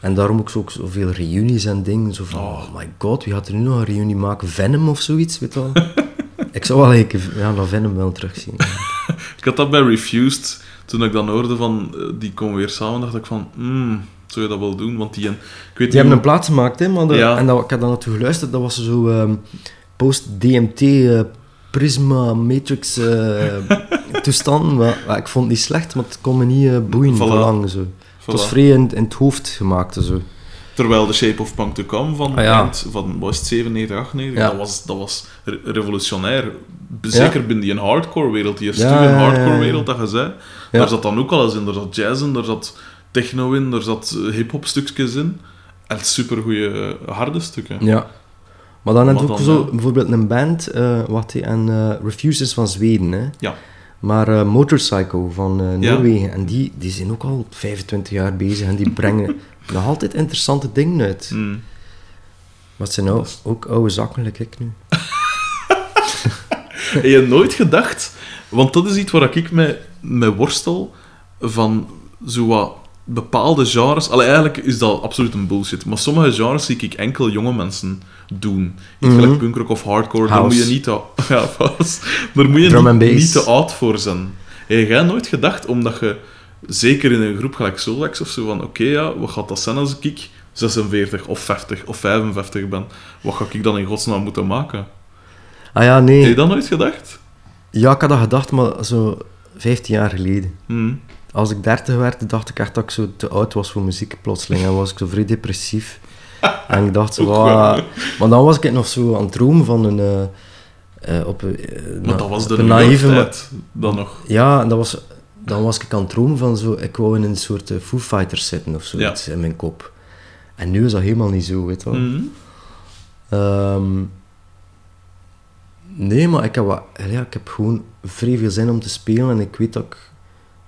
En daarom ook, zo, ook zoveel reunies en dingen. Zo van, Oh. oh my god, wie gaat er nu nog een reunie maken? Venom of zoiets, weet je wel? ik zou wel eigenlijk ja, dat Venom wel terugzien. Ik had dat bij Refused. Toen ik dan hoorde van, eh, die komen weer samen, dacht ik van, hmm, zou je dat wel doen? Want die, en, ik weet Die niet hebben hoe- een plaat gemaakt, hè, maar de- Ja. en dat, ik heb daar naartoe geluisterd, dat was zo ehm, post-DMT, eh, Prisma, Matrix eh, toestand. Maar, maar ik vond het niet slecht, maar het kon me niet eh, boeien Voilà. voor lang. Zo. Het was vrij in, in het hoofd gemaakt. Zo. Terwijl The Shape of Punk to Come van, Ah, ja. eind van was het 97, 98, Ja. dat was, dat was re- revolutionair. Zeker binnen die hardcore-wereld, die Ja, ja, ja, ja. hardcore-wereld dat je zei. Ja. Daar zat dan ook al eens in. Daar zat jazz in, daar zat techno in, daar zat eh, hip-hop stukjes in. En supergoeie harde stukken. Ja. Maar dan heb je ook dan, zo, ja. bijvoorbeeld een band, eh, wat die, en eh Refuse is van Zweden, hè. Ja. Maar eh, Motorcycle van Ja. Noorwegen, en die, die zijn ook al 25 jaar bezig en die brengen nog altijd interessante dingen uit. Mm. Maar het zijn nou is- ook oude zakken, like ik nu. Heb je nooit gedacht, want dat is iets waar ik me, me worstel, van zo wat bepaalde genres. Allee, eigenlijk is dat absoluut een bullshit, maar sommige genres zie ik enkel jonge mensen doen. Iets Mhm. gelijk punkrock of hardcore, daar moet je niet te, ja. Daar moet je niet, te oud voor zijn. Heb jij nooit gedacht, omdat je, zeker in een groep gelijk Solex of zo, van oké, ja, wat gaat dat zijn als ik 46 of 50 of 55 ben? Wat ga ik dan in godsnaam moeten maken? Ah ja, nee. Heb je dat nooit gedacht? Ja, ik had dat gedacht, maar zo 15 jaar geleden. Hm. Als ik 30 werd, dacht ik echt dat ik zo te oud was voor muziek plotseling. En was ik zo vrij depressief. En ik dacht "Wauw." wel. Maar dan was ik nog zo aan het dromen van een... eh, op een, eh, Maar dat was de naïeve York-tijd dan nog. Ja, en dat was, dan was ik aan het dromen van zo... Ik wou in een soort Foo Fighters zitten of zoiets in mijn kop. En nu is dat helemaal niet zo, weet je wel. Mhm. Ehm, nee, maar ik heb, wat, ja, ik heb gewoon vrij veel zin om te spelen en ik weet dat ik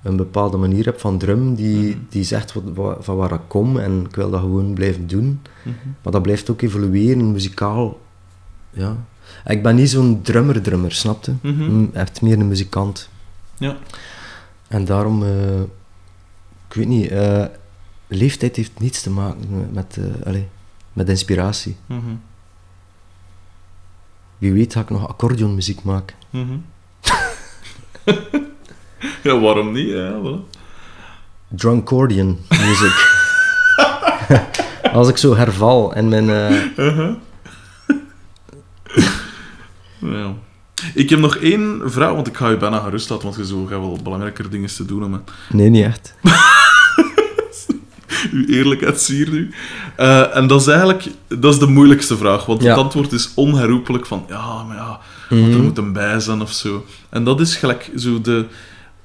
een bepaalde manier heb van drum die, Mhm. die zegt wat, wat- van waar ik kom en ik wil dat gewoon blijven doen. Mhm. Maar dat blijft ook evolueren, muzikaal. Ja. Ik ben niet zo'n drummer-drummer, snapte? Mhm. Mm, Echt meer een muzikant. Ja. En daarom, eh, ik weet niet, eh, leeftijd heeft niets te maken met, eh, allee, met inspiratie. Wie weet ga ik nog accordeonmuziek maken. Ja, waarom niet? Ja, voilà. Drunkordion music. Als ik zo herval en mijn... eh, Uh-huh. ja. Ik heb nog één vraag, want ik ga je bijna gerust laten, want je zo gaat wel belangrijker dingen te doen. Nee, niet echt. Uw eerlijkheid zie je nu. Eh, en dat is eigenlijk dat is de moeilijkste vraag, want Ja. het antwoord is onherroepelijk van ja, maar ja, want er moet een bij zijn of zo. En dat is gelijk zo de,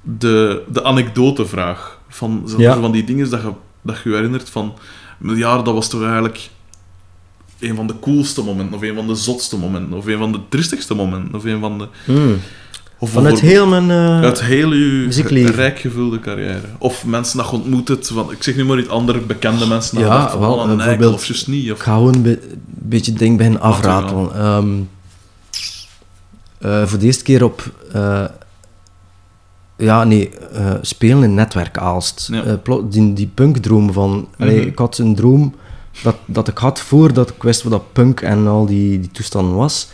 de, de anekdotevraag. Van, Ja. van die dingen dat je, dat je je herinnert van ja, dat was toch eigenlijk een van de coolste momenten, of een van de zotste momenten, of een van de tristigste momenten, of een van de... Mm. Of Vanuit heel mijn... eh, uit heel uw muziekleven. rijk gevulde carrière. Of mensen dat je ontmoet hebt, van, ik zeg nu maar niet andere bekende mensen. Ja, je dacht wel, een eikel, of juist niet. Ik Of, ga gewoon een be- beetje ding Laat u afratelen. Eh, voor de eerste keer op... eh, Ja, nee, eh, spelen in netwerk Aalst. Ja. Eh, die, die punkdroom van... allee, Mhm. Ik had een droom dat, dat ik had voordat ik wist wat dat punk en al die, die toestanden was.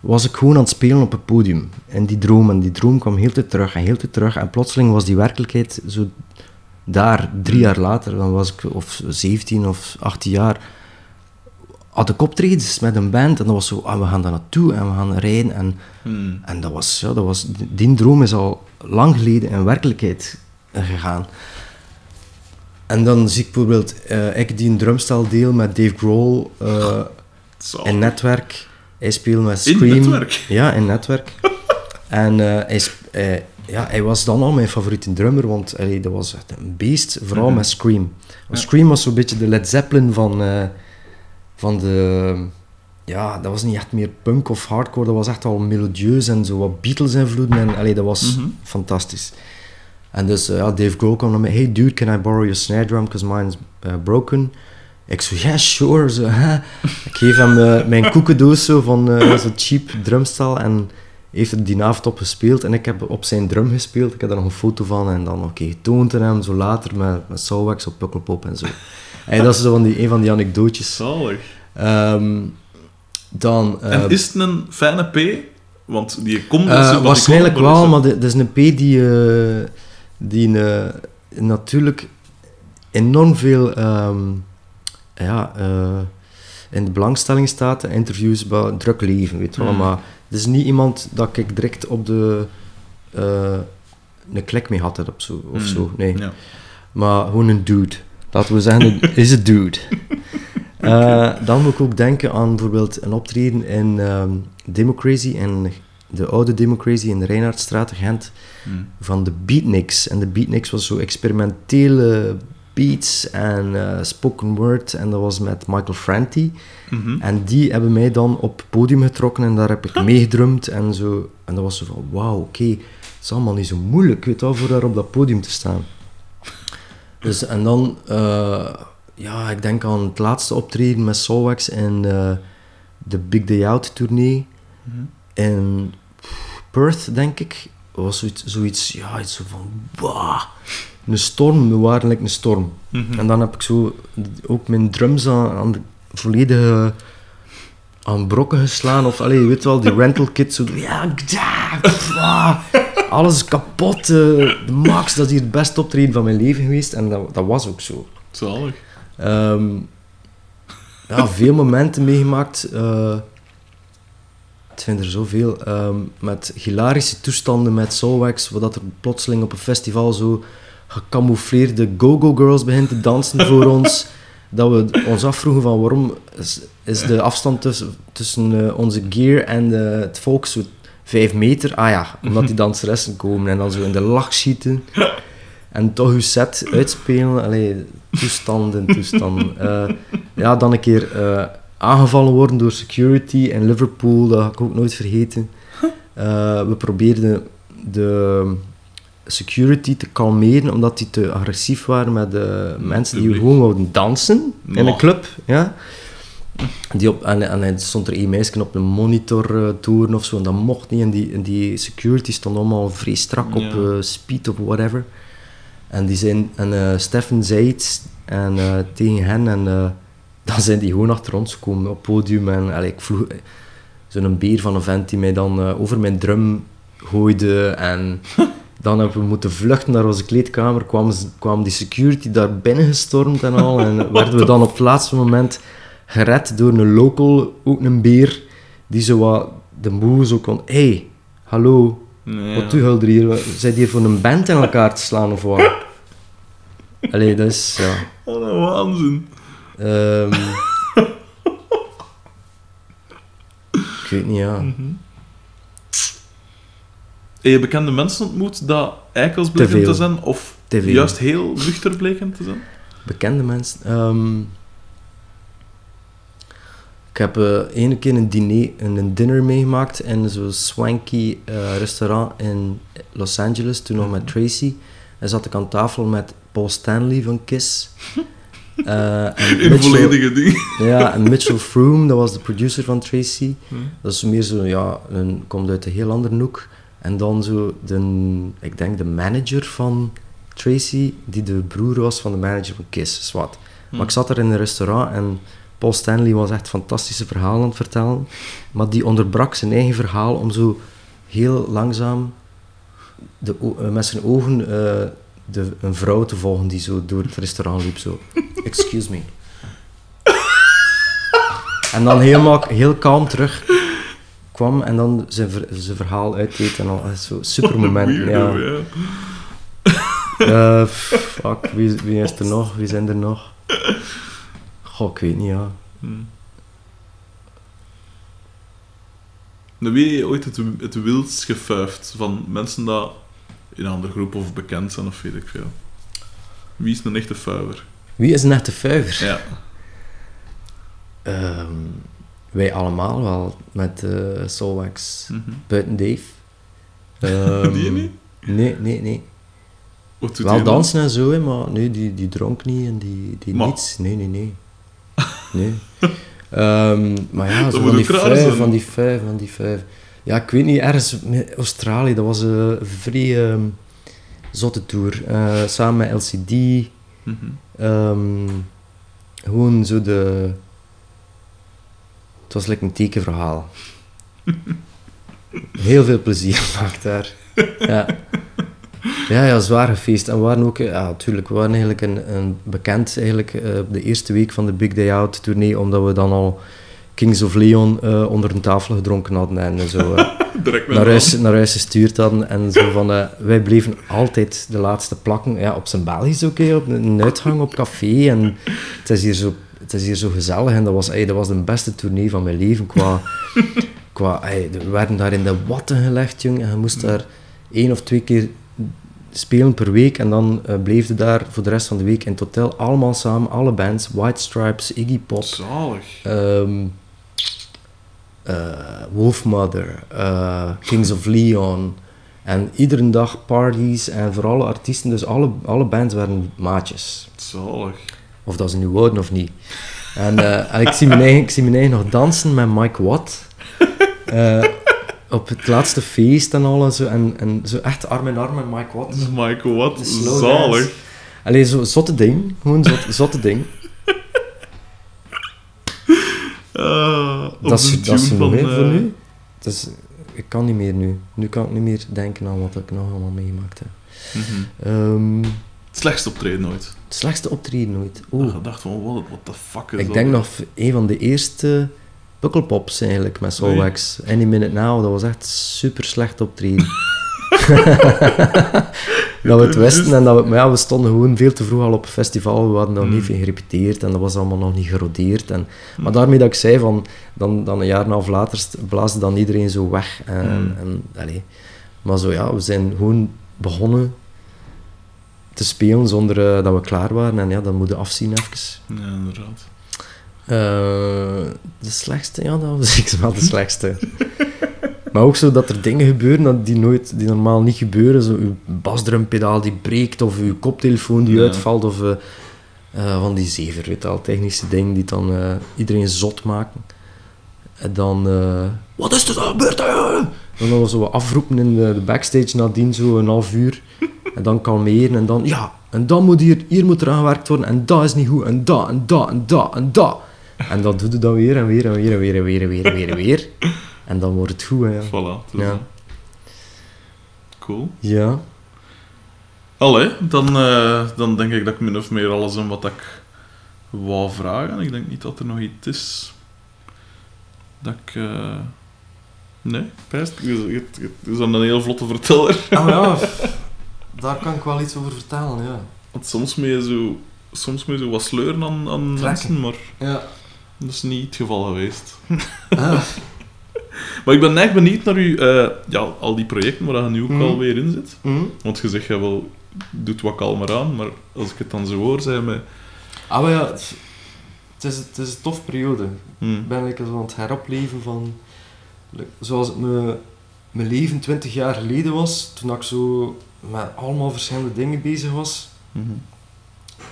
Was ik gewoon aan het spelen op het podium. En die droom, en die droom kwam heel tijd terug en heel tijd terug. En plotseling was die werkelijkheid zo daar, drie jaar later. Dan was ik of 17 of 18 jaar. Had ik optredens met een band en dat was zo, ah, we gaan daar naartoe en we gaan rijden. En Hmm. en dat was, ja, dat was, die droom is al lang geleden in werkelijkheid gegaan. En dan zie ik bijvoorbeeld, eh, ik die een drumstel deel met Dave Grohl Zo. in Netwerk. Hij speelde met In Scream. Netwerk? Ja, in Netwerk. en eh, hij, ja, hij was dan al mijn favoriete drummer, want allee, dat was echt een beest, vooral Mhm. met Scream. Ja. Scream was zo'n beetje de Led Zeppelin van, van de... Ja, dat was niet echt meer punk of hardcore, dat was echt al melodieus en zo wat Beatles-invloeden. En allee, dat was Mhm. fantastisch. En dus, eh, ja, Dave Grohl kwam naar mij, hey dude, can I borrow your snare drum, because mine is eh, broken. Ik zo, ja, sure. Zo, hè. Ik geef hem eh, mijn koekendoos zo van eh, zo'n cheap drumstel en heeft er die avond op gespeeld en ik heb op zijn drum gespeeld. Ik heb daar nog een foto van en dan oké getoond aan hem, zo later met, met Soulwax op Pukkelpop en zo. En dat is zo van die, een van die anekdootjes. Ehm, dan... eh, en is het een fijne P? Want die komt... eh, wat die waarschijnlijk wel, is- maar dat is een P die, eh, die eh, natuurlijk enorm veel ehm, ja, eh, in de belangstelling staat. Interviews bij druk leven, weet je wel. Mm. Maar het is niet iemand dat ik direct op de... eh, een klik mee had of zo. Of Hmm. zo. Nee. Ja. Maar gewoon een dude. Laten we zeggen, is een dude. Eh, dan moet ik ook denken aan bijvoorbeeld een optreden in ehm Democracy, in de oude Democracy in de Reinhardtstraat in Gent, Hmm. van de Beatniks. En de Beatniks was zo experimentele beats en eh, spoken word, en dat was met Michael Franti. Mhm. En die hebben mij dan op het podium getrokken en daar heb ik meegedrumd en zo. En dat was zo van, wauw, oké, het is allemaal niet zo moeilijk, weet je wel, voor daar op dat podium te staan. Dus, en dan, eh, ja, ik denk aan het laatste optreden met Soulwax in de Big Day Out tournee Mhm. in Perth, denk ik. was zoiets, zoiets ja, iets zo van, wauw, een storm, we waren like een storm. Mhm. En dan heb ik zo ook mijn drums aan, aan de volledige aan brokken geslaan. Of, allee, je weet wel, die rental kit. Zo, ja, alles kapot. eh, de max, dat is hier het beste optreden van mijn leven geweest. En dat, dat was ook zo. Zalig. Ehm, ja, veel momenten meegemaakt. eh, het zijn er zoveel. ehm, met hilarische toestanden met Soulwax, waar dat er plotseling op een festival zo gecamoufleerde go-go girls begint te dansen voor ons. Dat we ons afvroegen van waarom is, is de afstand tussen, tussen eh, onze gear en eh, het volk zo vijf meter. Ah ja, omdat die danseressen komen en dan zo in de lach schieten. En toch uw set uitspelen. Allee, toestanden, toestanden. Eh, ja, dan een keer eh, aangevallen worden door security in Liverpool. Dat ga ik ook nooit vergeten. Eh, we probeerden de security te kalmeren, omdat die te agressief waren met de mensen die gewoon wouden dansen in een club. Ja. Die op, en, en er stond er één meisje op een monitor toeren of zo, en dat mocht niet. En die, en die security stond allemaal vrij strak op speed of whatever. En, die zijn, en eh Stefan zei iets en, eh, tegen hen en eh, dan zijn die gewoon achter ons gekomen op het podium. En allee, ik vroeg zo'n beer van een vent die mij dan over mijn drum gooide. En dan hebben we moeten vluchten naar onze kleedkamer. Kwam, kwam die security daar binnen gestormd en al. En werden we dan op het laatste moment gered door een local, ook een beer, die zo wat de moe zo kon... hey, hallo, Nee, wat doe je er hier? Zijn hier voor een band in elkaar te slaan of wat? Allee, dat is... Ja. Wat een waanzin. Ehm, ik weet niet, ja. Heb je bekende mensen ontmoet dat eikels bleken te, zijn? Of Te juist heel nuchter bleken te zijn? Bekende mensen. Ehm, ik heb eh ene keer een diner, een, dinner meegemaakt in zo'n swanky eh, restaurant in Los Angeles, toen nog met Tracy. En zat ik aan tafel met Paul Stanley van Kiss. En In Mitchell- volledige ding. Ja, en Mitchell Froome, dat was de producer van Tracy. Hm. Dat is meer zo, ja, een, komt uit een heel andere hoek. En dan zo de, ik denk de manager van Tracy, die de broer was van de manager van Kiss, zwart. Maar ik zat er in een restaurant en Paul Stanley was echt fantastische verhalen aan het vertellen. Maar die onderbrak zijn eigen verhaal om zo heel langzaam de, eh, met zijn ogen eh, de, een vrouw te volgen die zo door het restaurant liep. Zo, excuse me. En dan helemaal, heel kalm terug kwam en dan zijn, ver- zijn verhaal uitdeed en al zo super moment. Ja. Eh, fuck, wie, wie is er nog? Wie zijn er nog? Goh, ik weet niet, ja. Hm. Nou, wie heb je ooit het, het wildst gefuifd van mensen dat in een andere groep of bekend zijn of weet ik veel? Wie is een echte fuiver? Wie is een echte vuiver? Ja. Ehm, wij allemaal wel, met. Mhm. Buiten Dave. Ehm, Die niet? Nee, nee, nee. Wat doet Wel die dan? dansen en zo, hè, maar nee, die, die dronk niet en die, die Maar- niets. Nee, nee, nee. Nee. Ehm, maar ja, zo van die ook raar vijf, van die vijf, van die vijf. Ja, ik weet niet, ergens in Australië, dat was een vrij ehm, zotte tour. Eh, samen met LCD. Mhm. Ehm, gewoon zo de... Het was lekker een tekenverhaal. Heel veel plezier gemaakt daar. Ja. Ja, ja, zware feest. En we waren ook, ja, natuurlijk, we waren eigenlijk een, een bekend eigenlijk, eh, de eerste week van de Big Day Out tournee, omdat we dan al Kings of Leon eh, onder een tafel gedronken hadden en zo eh, naar, huis, naar huis gestuurd hadden. En zo van, eh, wij bleven altijd de laatste plakken, ja, op zijn Belgisch ook, hè, op een uitgang op café. En het is hier zo, het is hier zo gezellig en dat was, ey, dat was de beste tournee van mijn leven qua... qua ey, we werden daar in de watten gelegd, jong, en je moest daar één of twee keer spelen per week en dan bleef je daar voor de rest van de week in het hotel allemaal samen, alle bands, White Stripes, Iggy Pop, Zalig. ehm eh, Wolfmother, eh, Kings of Leon. En iedere dag parties en voor alle artiesten, dus alle, alle bands waren maatjes. Zalig. Of dat ze nu wouden of niet. En, eh, en ik, zie mijn eigen, ik zie mijn eigen nog dansen met Mike Watt. Eh, op het laatste feest en al en zo. En, en zo echt arm in arm met Mike Watt. Michael, wat De slow zalig. Allee, zo zotte ding. Gewoon zot, zotte ding. Op Dat is, dat is van, voor eh, nu. Dus, ik kan niet meer nu. Nu kan ik niet meer denken aan wat ik nog allemaal meegemaakt heb. Ehm, Het slechtste optreden ooit. het slechtste optreden ooit. Oh. Oeh. Ik dacht van, what, what the fuck is Ik dat? denk nog een van de eerste Pukkelpops eigenlijk met Soulwax. Any Minute Now, dat was echt super slecht optreden. dat we het wisten en dat we, maar ja, we stonden gewoon veel te vroeg al op het festival. We hadden nog Mm. niet veel gerepeteerd en dat was allemaal nog niet gerodeerd. En, maar daarmee dat ik zei van, dan, dan een jaar en een half later blaasde dan iedereen zo weg. En, Mm. en, allee. Maar zo ja, we zijn gewoon begonnen te spelen zonder eh, dat we klaar waren. En ja, dan moeten we afzien even. Ja, inderdaad. Eh, de slechtste, ja, dat was ik wel de slechtste. Maar ook zo dat er dingen gebeuren dat die, nooit, die normaal niet gebeuren. Zo uw basdrumpedaal die breekt, of uw koptelefoon die Ja. uitvalt, of eh, eh, van die zever, weet wel, technische dingen die dan eh, iedereen zot maken. En dan, wat is er dan gebeurd? En dan zo afroepen in de, de backstage nadien, zo een half uur. En dan kalmeren en dan, ja, en dan moet hier, hier moet er aan gewerkt worden, en dat is niet goed, en dat, en dat, en dat, en dat. En dat doet het dan weer en weer en weer en weer en weer en weer en weer en weer. En dan wordt het goed, hè. Ja. Voilà. dus Ja. Cool. ja. Allee, dan, eh, dan denk ik dat ik min of meer alles aan wat ik wou vragen. Ik denk niet dat er nog iets is dat ik... eh, Nee, pijst. Je je- je- je is dan een heel vlotte verteller. Ah ja, daar kan ik wel iets over vertellen, ja. Want soms moet je zo, soms moet je zo wat sleuren aan, aan mensen, maar Ja. dat is niet het geval geweest. Ah, Maar ik ben echt benieuwd naar u, eh, ja, al die projecten waar je nu ook Mhm. alweer in zit. hm. Want je zegt, ja, wel, doet wat kalmer aan, maar als ik het dan zo hoor, zijn me... Ah, maar ja, het, het is, het is een tof periode. Ik ben lekker zo aan het heropleven van... Zoals het me, mijn leven 20 jaar geleden was, toen ik zo met allemaal verschillende dingen bezig was. Mhm.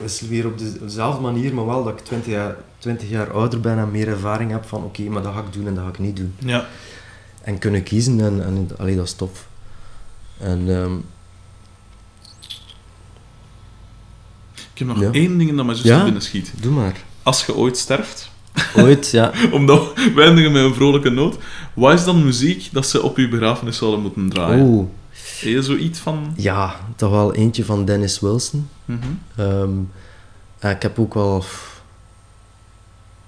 Is weer op de- dezelfde manier, maar wel dat ik 20 jaar, 20 jaar ouder ben en meer ervaring heb van oké, maar dat ga ik doen en dat ga ik niet doen. Ja. En kunnen kiezen en, en allee, dat is tof. En ehm, Ik heb nog Ja. één ding dat mij zo Ja? binnen schiet. doe maar. Als je ooit sterft, Ooit, ja. omdat we eindigen met een vrolijke noot, wat is dan muziek dat ze op uw begrafenis zouden moeten draaien? Oeh. Je zoiets van... Ja, toch wel eentje van Dennis Wilson. Mhm. Ehm, ik heb ook wel...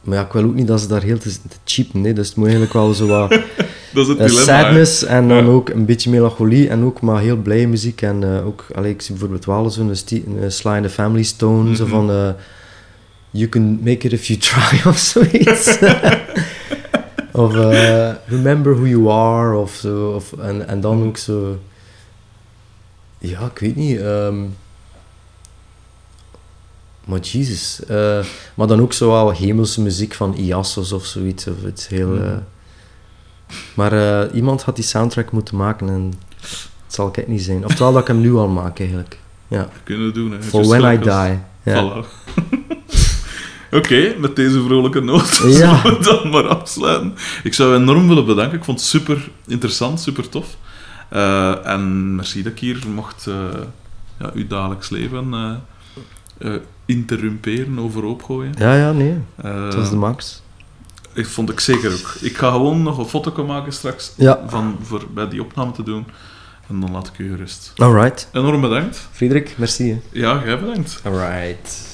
Maar ja, ik wil ook niet dat ze daar heel te, te cheap nee, dus het moet eigenlijk wel zo wat Dat is het eh, dilemma. sadness en dan Ja. ook een beetje melancholie en ook maar heel blije muziek. En eh, ook, allee, ik zie bijvoorbeeld wel zo'n een Sly and the Family Stone, zo Mhm. van... you can make it if you try, of zoiets. of remember who you are, of zo. Of, en, en dan ook zo... Ja, ik weet niet. ehm, maar Jesus. eh, maar dan ook zo wel hemelse muziek van Iassos of zoiets. Of iets heel... Mhm. eh, maar eh, iemand had die soundtrack moeten maken en het zal ik niet zijn. Oftewel dat ik hem nu al maak, eigenlijk. Ja. Kunnen we doen, hè. For Just when I die. Ja. Voilà. Oké, met deze vrolijke noot Ja. zullen we dan maar afsluiten. Ik zou enorm willen bedanken. Ik vond het super interessant, super tof. Eh, en merci dat ik hier mocht eh, ja, uw dagelijks leven eh, interrumperen, overhoop gooien. ja, ja, nee. Dat is de max. ik vond ik zeker ook. Ik ga gewoon nog een foto maken straks Ja. van, voor bij die opname te doen. En dan laat ik u gerust. Alright. Enorm bedankt. Frederik, merci. hè. Ja, jij bedankt. Alright.